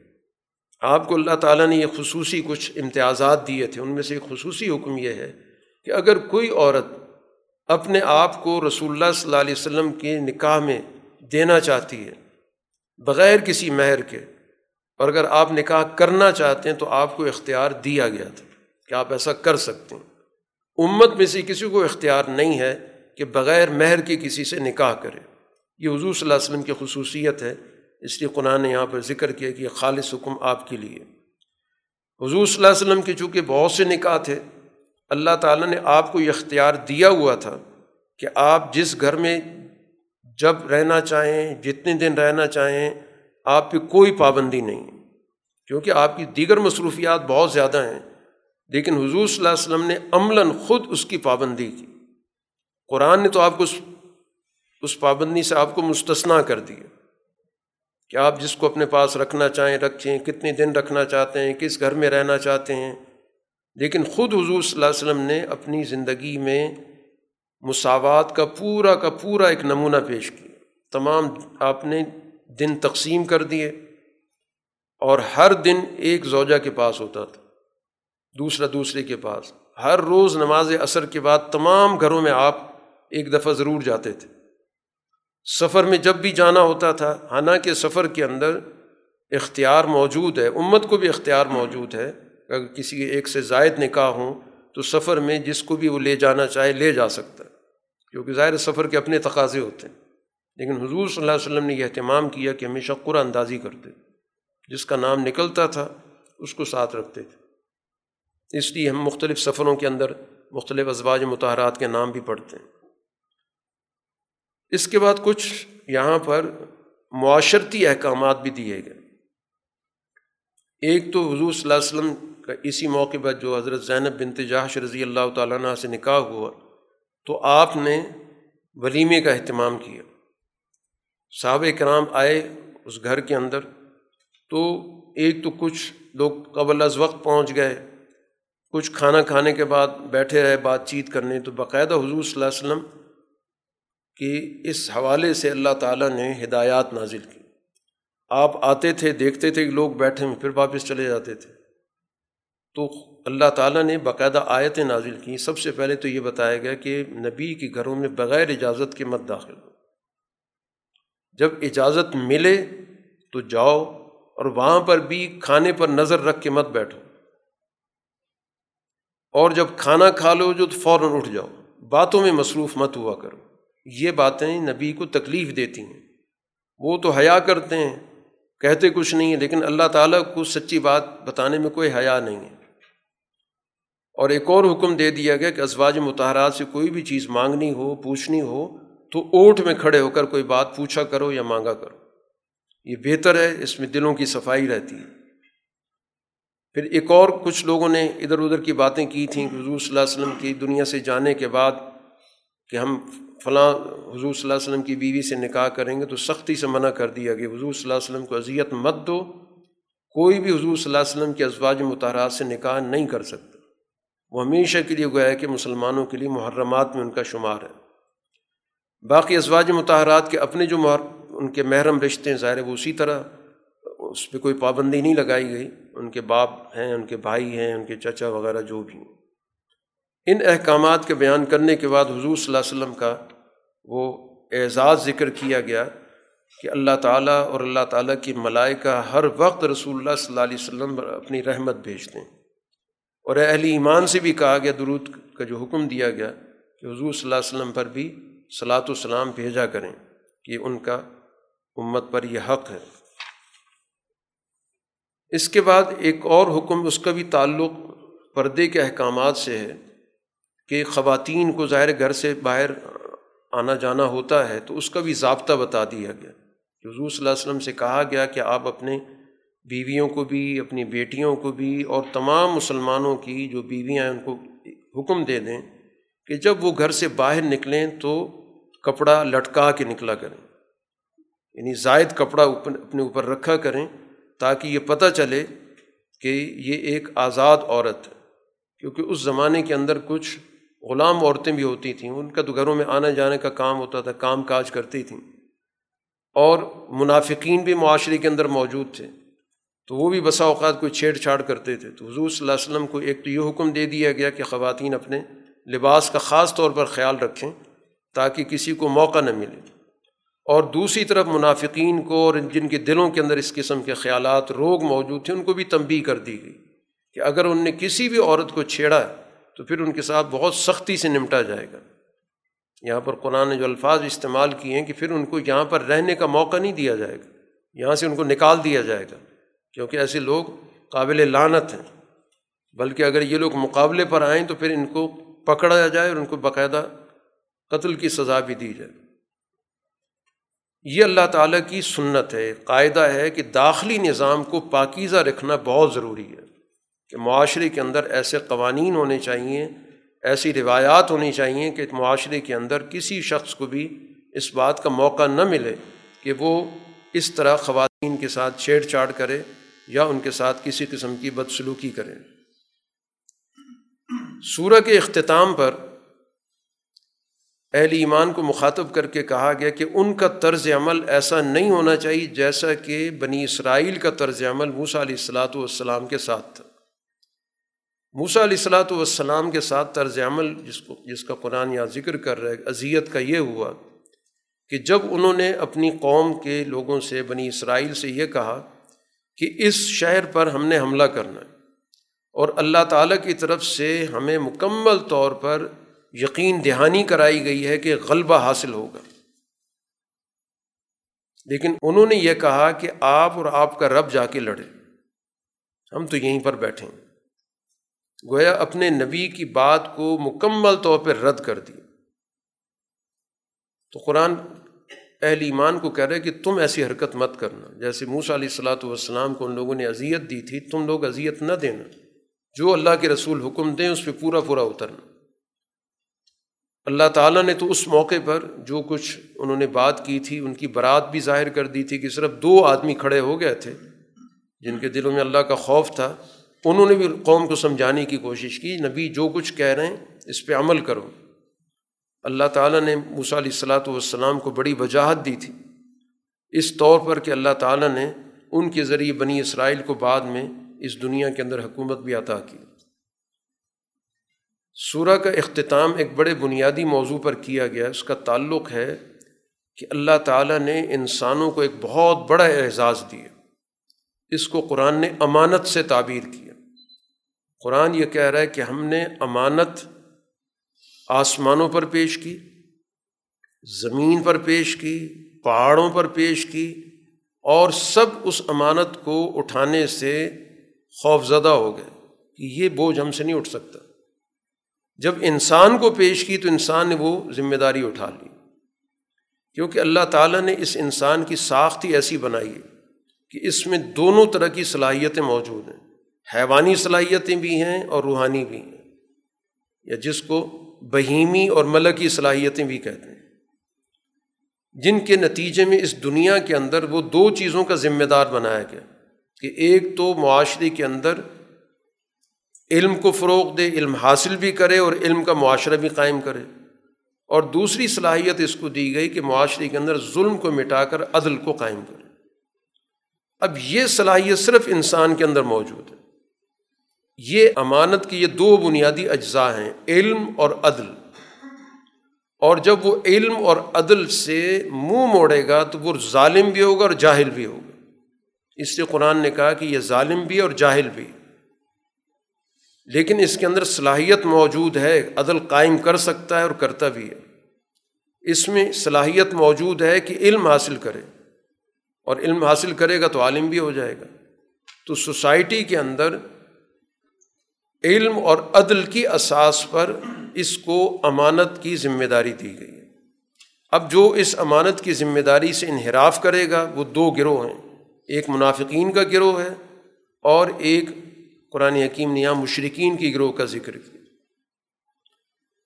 آپ کو اللہ تعالیٰ نے یہ خصوصی کچھ امتیازات دیے تھے، ان میں سے ایک خصوصی حکم یہ ہے کہ اگر کوئی عورت اپنے آپ کو رسول اللہ صلی اللہ علیہ وسلم کے نکاح میں دینا چاہتی ہے، بغیر کسی مہر کے، اور اگر آپ نکاح کرنا چاہتے ہیں تو آپ کو اختیار دیا گیا تھا کہ آپ ایسا کر سکتے ہیں۔ امت میں سے کسی کو اختیار نہیں ہے کہ بغیر مہر کے کسی سے نکاح کرے۔ یہ حضور صلی اللہ علیہ وسلم کی خصوصیت ہے، اس لیے قرآن نے یہاں پر ذکر کیا کہ خالص حکم آپ کے لیے۔ حضور صلی اللہ علیہ وسلم کے چونکہ بہت سے نکاح تھے اللہ تعالیٰ نے آپ کو یہ اختیار دیا ہوا تھا کہ آپ جس گھر میں جب رہنا چاہیں، جتنے دن رہنا چاہیں، آپ پہ کوئی پابندی نہیں۔ کیونکہ آپ کی دیگر مصروفیات بہت زیادہ ہیں، لیکن حضور صلی اللہ علیہ وسلم نے عملاً خود اس کی پابندی کی۔ قرآن نے تو آپ کو اس پابندی سے آپ کو مستثنا کر دیا کہ آپ جس کو اپنے پاس رکھنا چاہیں، رکھیں، کتنے دن رکھنا چاہتے ہیں، کس گھر میں رہنا چاہتے ہیں لیکن خود حضور صلی اللہ علیہ وسلم نے اپنی زندگی میں مساوات کا پورا کا پورا ایک نمونہ پیش کیا۔ تمام آپ نے دن تقسیم کر دیے اور ہر دن ایک زوجہ کے پاس ہوتا تھا، دوسرا دوسرے کے پاس۔ ہر روز نماز اثر کے بعد تمام گھروں میں آپ ایک دفعہ ضرور جاتے تھے۔ سفر میں جب بھی جانا ہوتا تھا، حالانکہ سفر کے اندر اختیار موجود ہے، امت کو بھی اختیار موجود ہے۔ اگر کسی ایک سے زائد نکاح ہوں تو سفر میں جس کو بھی وہ لے جانا چاہے لے جا سکتا ہے، کیونکہ ظاہر سفر کے اپنے تقاضے ہوتے ہیں۔ لیکن حضور صلی اللہ علیہ وسلم نے یہ اہتمام کیا کہ ہمیشہ قرآن اندازی کرتے، جس کا نام نکلتا تھا اس کو ساتھ رکھتے تھے۔ اس لیے ہم مختلف سفروں کے اندر مختلف ازواج متحرات کے نام بھی پڑھتے ہیں۔ اس کے بعد کچھ یہاں پر معاشرتی احکامات بھی دیے گئے۔ ایک تو حضور صلی اللہ علیہ وسلم کا اسی موقع پر جو حضرت زینب بنت جہش رضی اللہ تعالیٰ عنہ سے نکاح ہوا، تو آپ نے ولیمے کا اہتمام کیا۔ صحابہ کرام آئے اس گھر کے اندر، تو ایک تو کچھ لوگ قبل از وقت پہنچ گئے۔ کچھ کھانا کھانے کے بعد بیٹھے رہے بات چیت کرنے، تو باقاعدہ حضور صلی اللہ علیہ وسلم کہ اس حوالے سے اللہ تعالیٰ نے ہدایات نازل کی۔ آپ آتے تھے، دیکھتے تھے کہ لوگ بیٹھے ہیں پھر واپس چلے جاتے تھے۔ تو اللہ تعالیٰ نے باقاعدہ آیتیں نازل کی سب سے پہلے تو یہ بتایا گیا کہ نبی کے گھروں میں بغیر اجازت کے مت داخل ہو۔ جب اجازت ملے تو جاؤ اور وہاں پر بھی کھانے پر نظر رکھ کے مت بیٹھو۔ اور جب کھانا کھا لو جو تو فوراً اٹھ جاؤ۔ باتوں میں مصروف مت ہوا کرو۔ یہ باتیں نبی کو تکلیف دیتی ہیں۔ وہ تو حیا کرتے ہیں۔ کہتے کچھ نہیں ہے لیکن اللہ تعالیٰ کو سچی بات بتانے میں کوئی حیا نہیں ہے۔ اور ایک اور حکم دے دیا گیا کہ ازواج متحرات سے کوئی بھی چیز مانگنی ہو، پوچھنی ہو، تو اوٹ میں کھڑے ہو کر کوئی بات پوچھا کرو یا مانگا کرو۔ یہ بہتر ہے، اس میں دلوں کی صفائی رہتی ہے۔ پھر ایک اور کچھ لوگوں نے ادھر ادھر کی باتیں کی تھیں۔ کہ حضور صلی اللہ علیہ وسلم کی دنیا سے جانے کے بعد کہ ہم فلاں حضور صلی اللہ علیہ وسلم کی بیوی سے نکاح کریں گے تو سختی سے منع کر دیا کہ حضور صلی اللہ علیہ وسلم کو اذیت مت دو۔ کوئی بھی حضور صلی اللہ علیہ وسلم کے ازواج متحرات سے نکاح نہیں کر سکتا۔ وہ ہمیشہ کے لیے گویا ہے کہ مسلمانوں کے لیے محرمات میں ان کا شمار ہے۔ باقی ازواج متحرات کے اپنے جو محر ان کے محرم رشتے ہیں، ظاہر وہ اسی طرح اس پہ کوئی پابندی نہیں لگائی گئی۔ ان کے باپ ہیں، ان کے بھائی ہیں، ان کے چچا وغیرہ جو بھی ہیں۔ ان احکامات کے بیان کرنے کے بعد حضور صلی اللہ علیہ وسلم کا وہ اعزاز ذکر کیا گیا کہ اللہ تعالیٰ اور اللہ تعالیٰ کی ملائکہ ہر وقت رسول اللہ صلی اللہ علیہ وسلم پر اپنی رحمت بھیجتے ہیں۔ اور اہل ایمان سے بھی کہا گیا، درود کا جو حکم دیا گیا کہ حضور صلی اللہ علیہ وسلم پر بھی صلاۃ السلام بھیجا کریں کہ ان کا امت پر یہ حق ہے۔ اس کے بعد ایک اور حکم، اس کا بھی تعلق پردے کے احکامات سے ہے کہ خواتین کو ظاہر گھر سے باہر آنا جانا ہوتا ہے، تو اس کا بھی ضابطہ بتا دیا گیا۔ حضور صلی اللہ علیہ وسلم سے کہا گیا کہ آپ اپنے بیویوں کو بھی، اپنی بیٹیوں کو بھی اور تمام مسلمانوں کی جو بیویاں ہیں ان کو حکم دے دیں کہ جب وہ گھر سے باہر نکلیں تو کپڑا لٹکا کے نکلا کریں۔ یعنی زائد کپڑا اپنے اوپر رکھا کریں تاکہ یہ پتہ چلے کہ یہ ایک آزاد عورت ہے۔ کیونکہ اس زمانے کے اندر کچھ غلام عورتیں بھی ہوتی تھیں، ان کا تو گھروں میں آنے جانے کا کام ہوتا تھا، کام کاج کرتی تھیں۔ اور منافقین بھی معاشرے کے اندر موجود تھے۔ تو وہ بھی بسا اوقات کوئی چھیڑ چھاڑ کرتے تھے۔ تو حضور صلی اللہ علیہ وسلم کو ایک تو یہ حکم دے دیا گیا کہ خواتین اپنے لباس کا خاص طور پر خیال رکھیں تاکہ کسی کو موقع نہ ملے۔ اور دوسری طرف منافقین کو اور جن کے دلوں کے اندر اس قسم کے خیالات روگ موجود تھے، ان کو بھی تنبی کر دی گئی کہ اگر ان نے کسی بھی عورت کو چھیڑا تو پھر ان کے ساتھ بہت سختی سے نمٹا جائے گا۔ یہاں پر قرآن نے جو الفاظ استعمال کیے ہیں کہ پھر ان کو یہاں پر رہنے کا موقع نہیں دیا جائے گا، یہاں سے ان کو نکال دیا جائے گا۔ کیونکہ ایسے لوگ قابل لانت ہیں۔ بلکہ اگر یہ لوگ مقابلے پر آئیں تو پھر ان کو پکڑا جائے اور ان کو باقاعدہ قتل کی سزا بھی دی جائے۔ یہ اللہ تعالیٰ کی سنت ہے، قاعدہ ہے کہ داخلی نظام کو پاکیزہ رکھنا بہت ضروری ہے کہ معاشرے کے اندر ایسے قوانین ہونے چاہئیں ایسی روایات ہونی چاہئیں کہ معاشرے کے اندر کسی شخص کو بھی اس بات کا موقع نہ ملے کہ وہ اس طرح خواتین کے ساتھ چھیڑ چھاڑ کرے۔ یا ان کے ساتھ کسی قسم کی بدسلوکی کرے سورہ کے اختتام پر اہل ایمان کو مخاطب کر کے کہا گیا کہ ان کا طرز عمل ایسا نہیں ہونا چاہیے جیسا کہ بنی اسرائیل کا طرز عمل موسا علیہ السلاۃ والسلام کے ساتھ تھا۔ موسا علیہ السلاۃ والسلام کے ساتھ طرز عمل جس کو، جس کا قرآن یہاں ذکر کر رہا ہے، اذیت کا یہ ہوا کہ جب انہوں نے اپنی قوم کے لوگوں سے بنی اسرائیل سے یہ کہا کہ اس شہر پر ہم نے حملہ کرنا ہے۔ اور اللہ تعالیٰ کی طرف سے ہمیں مکمل طور پر یقین دہانی کرائی گئی ہے کہ غلبہ حاصل ہوگا۔ لیکن انہوں نے یہ کہا کہ آپ اور آپ کا رب جا کے لڑے ہم تو یہیں پر بیٹھیں گویا اپنے نبی کی بات کو مکمل طور پہ رد کر دی۔ تو قرآن اہل ایمان کو کہہ رہے کہ تم ایسی حرکت مت کرنا۔ جیسے موسا علیہ السلاۃ والسلام کو ان لوگوں نے اذیت دی تھی، تم لوگ اذیت نہ دینا۔ جو اللہ کے رسول حکم دیں، اس پہ پورا پورا اترنا۔ اللہ تعالیٰ نے تو اس موقع پر جو کچھ انہوں نے بات کی تھی، ان کی برات بھی ظاہر کر دی تھی کہ صرف دو آدمی کھڑے ہو گئے تھے، جن کے دلوں میں اللہ کا خوف تھا۔ انہوں نے بھی قوم کو سمجھانے کی کوشش کی، نبی جو کچھ کہہ رہے ہیں، اس پہ عمل کرو۔ اللہ تعالیٰ نے موسیٰ علیہ السلاۃ والسلام کو بڑی وجاہت دی تھی۔ اس طور پر کہ اللہ تعالیٰ نے ان کے ذریعے بنی اسرائیل کو بعد میں اس دنیا کے اندر حکومت بھی عطا کی۔ سورہ کا اختتام ایک بڑے بنیادی موضوع پر کیا گیا۔ اس کا تعلق ہے کہ اللہ تعالیٰ نے انسانوں کو ایک بہت بڑا اعزاز دیا۔ اس کو قرآن نے امانت سے تعبیر کیا۔ قرآن یہ کہہ رہا ہے کہ ہم نے امانت آسمانوں پر پیش کی، زمین پر پیش کی، پہاڑوں پر پیش کی اور سب اس امانت کو اٹھانے سے خوف زدہ ہو گئے کہ یہ بوجھ ہم سے نہیں اٹھ سکتا۔ جب انسان کو پیش کی تو انسان نے وہ ذمہ داری اٹھا لی۔ کیونکہ اللہ تعالیٰ نے اس انسان کی ساخت ہی ایسی بنائی ہے کہ اس میں دونوں طرح کی صلاحیتیں موجود ہیں۔ حیوانی صلاحیتیں بھی ہیں اور روحانی بھی ہیں۔ یا جس کو بہیمی اور ملکی صلاحیتیں بھی کہتے ہیں۔ جن کے نتیجے میں اس دنیا کے اندر وہ دو چیزوں کا ذمہ دار بنایا گیا۔ کہ ایک تو معاشرے کے اندر علم کو فروغ دے، علم حاصل بھی کرے اور علم کا معاشرہ بھی قائم کرے۔ اور دوسری صلاحیت اس کو دی گئی کہ معاشرے کے اندر ظلم کو مٹا کر عدل کو قائم کرے۔ اب یہ صلاحیت صرف انسان کے اندر موجود ہے۔ یہ امانت کی یہ دو بنیادی اجزاء ہیں، علم اور عدل۔ اور جب وہ علم اور عدل سے منہ موڑے گا تو وہ ظالم بھی ہوگا اور جاہل بھی ہوگا۔ اس لیے قرآن نے کہا کہ یہ ظالم بھی اور جاہل بھی۔ لیکن اس کے اندر صلاحیت موجود ہے، عدل قائم کر سکتا ہے اور کرتا بھی ہے۔ اس میں صلاحیت موجود ہے کہ علم حاصل کرے۔ اور علم حاصل کرے گا تو عالم بھی ہو جائے گا۔ تو سوسائٹی کے اندر علم اور عدل کی اساس پر اس کو امانت کی ذمہ داری دی گئی ہے۔ اب جو اس امانت کی ذمہ داری سے انحراف کرے گا، وہ دو گروہ ہیں۔ ایک منافقین کا گروہ ہے اور ایک قرآن حکیم نے یہاں مشرقین کی گروہ کا ذکر کیا۔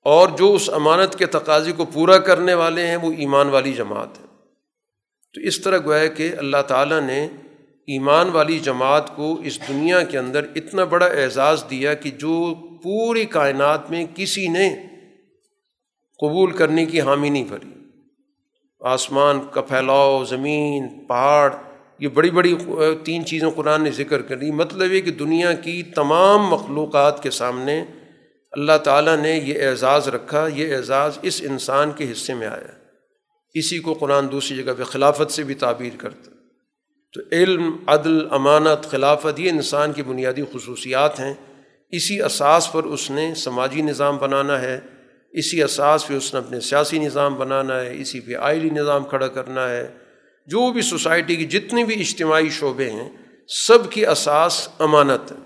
اور جو اس امانت کے تقاضے کو پورا کرنے والے ہیں، وہ ایمان والی جماعت ہے۔ تو اس طرح گویا کہ اللہ تعالیٰ نے ایمان والی جماعت کو اس دنیا کے اندر اتنا بڑا اعزاز دیا کہ جو پوری کائنات میں کسی نے قبول کرنے کی حامی نہیں بھری۔ آسمان کا پھیلاؤ، زمین، پہاڑ، یہ بڑی بڑی تین چیزوں قرآن نے ذکر کر مطلب یہ کہ دنیا کی تمام مخلوقات کے سامنے اللہ تعالیٰ نے یہ اعزاز رکھا، یہ اعزاز اس انسان کے حصے میں آیا۔ اسی کو قرآن دوسری جگہ پہ خلافت سے بھی تعبیر کرتا تو علم، عدل، امانت، خلافت یہ انسان کی بنیادی خصوصیات ہیں۔ اسی اساس پر اس نے سماجی نظام بنانا ہے، اسی اساس پہ اس نے اپنے سیاسی نظام بنانا ہے، اسی پہ آئلی نظام کھڑا کرنا ہے۔ جو بھی سوسائٹی کی جتنی بھی اجتماعی شعبے ہیں، سب کی اساس امانت ہے۔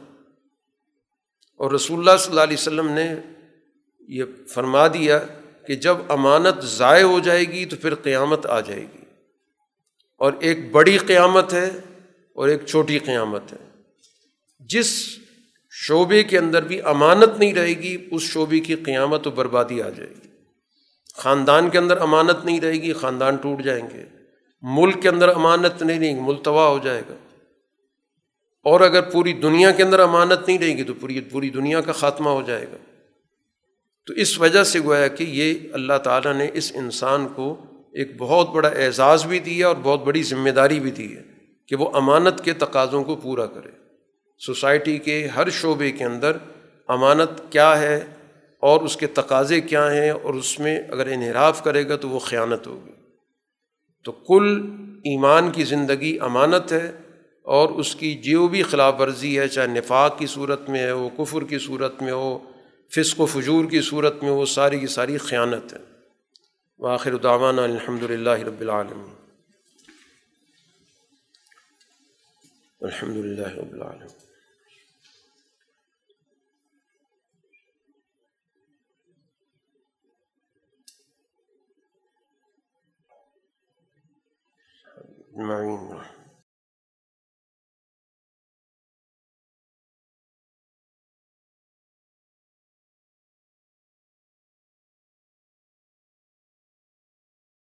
اور رسول اللہ صلی اللہ علیہ وسلم نے یہ فرما دیا کہ جب امانت ضائع ہو جائے گی تو پھر قیامت آ جائے گی۔ اور ایک بڑی قیامت ہے اور ایک چھوٹی قیامت ہے۔ جس شعبے کے اندر بھی امانت نہیں رہے گی، اس شعبے کی قیامت و بربادی آ جائے گی۔ خاندان کے اندر امانت نہیں رہے گی، خاندان ٹوٹ جائیں گے۔ ملک کے اندر امانت نہیں رہے گی ملتوا ہو جائے گا۔ اور اگر پوری دنیا کے اندر امانت نہیں رہے گی تو پوری پوری دنیا کا خاتمہ ہو جائے گا۔ تو اس وجہ سے گویا کہ یہ اللہ تعالیٰ نے اس انسان کو ایک بہت بڑا اعزاز بھی دیا اور بہت بڑی ذمہ داری بھی دی ہے کہ وہ امانت کے تقاضوں کو پورا کرے۔ سوسائٹی کے ہر شعبے کے اندر امانت کیا ہے اور اس کے تقاضے کیا ہیں اور اس میں اگر انحراف کرے گا تو وہ خیانت ہوگی۔ تو کل ایمان کی زندگی امانت ہے اور اس کی جو بھی خلاف ورزی ہے، چاہے نفاق کی صورت میں ہے ہو کفر کی صورت میں ہو، فسق و فجور کی صورت میں ہو، ساری کی ساری خیانت ہے۔ واخر دعوانا الحمد للہ رب العالمین۔ الحمد للہ رب العالمین۔ معین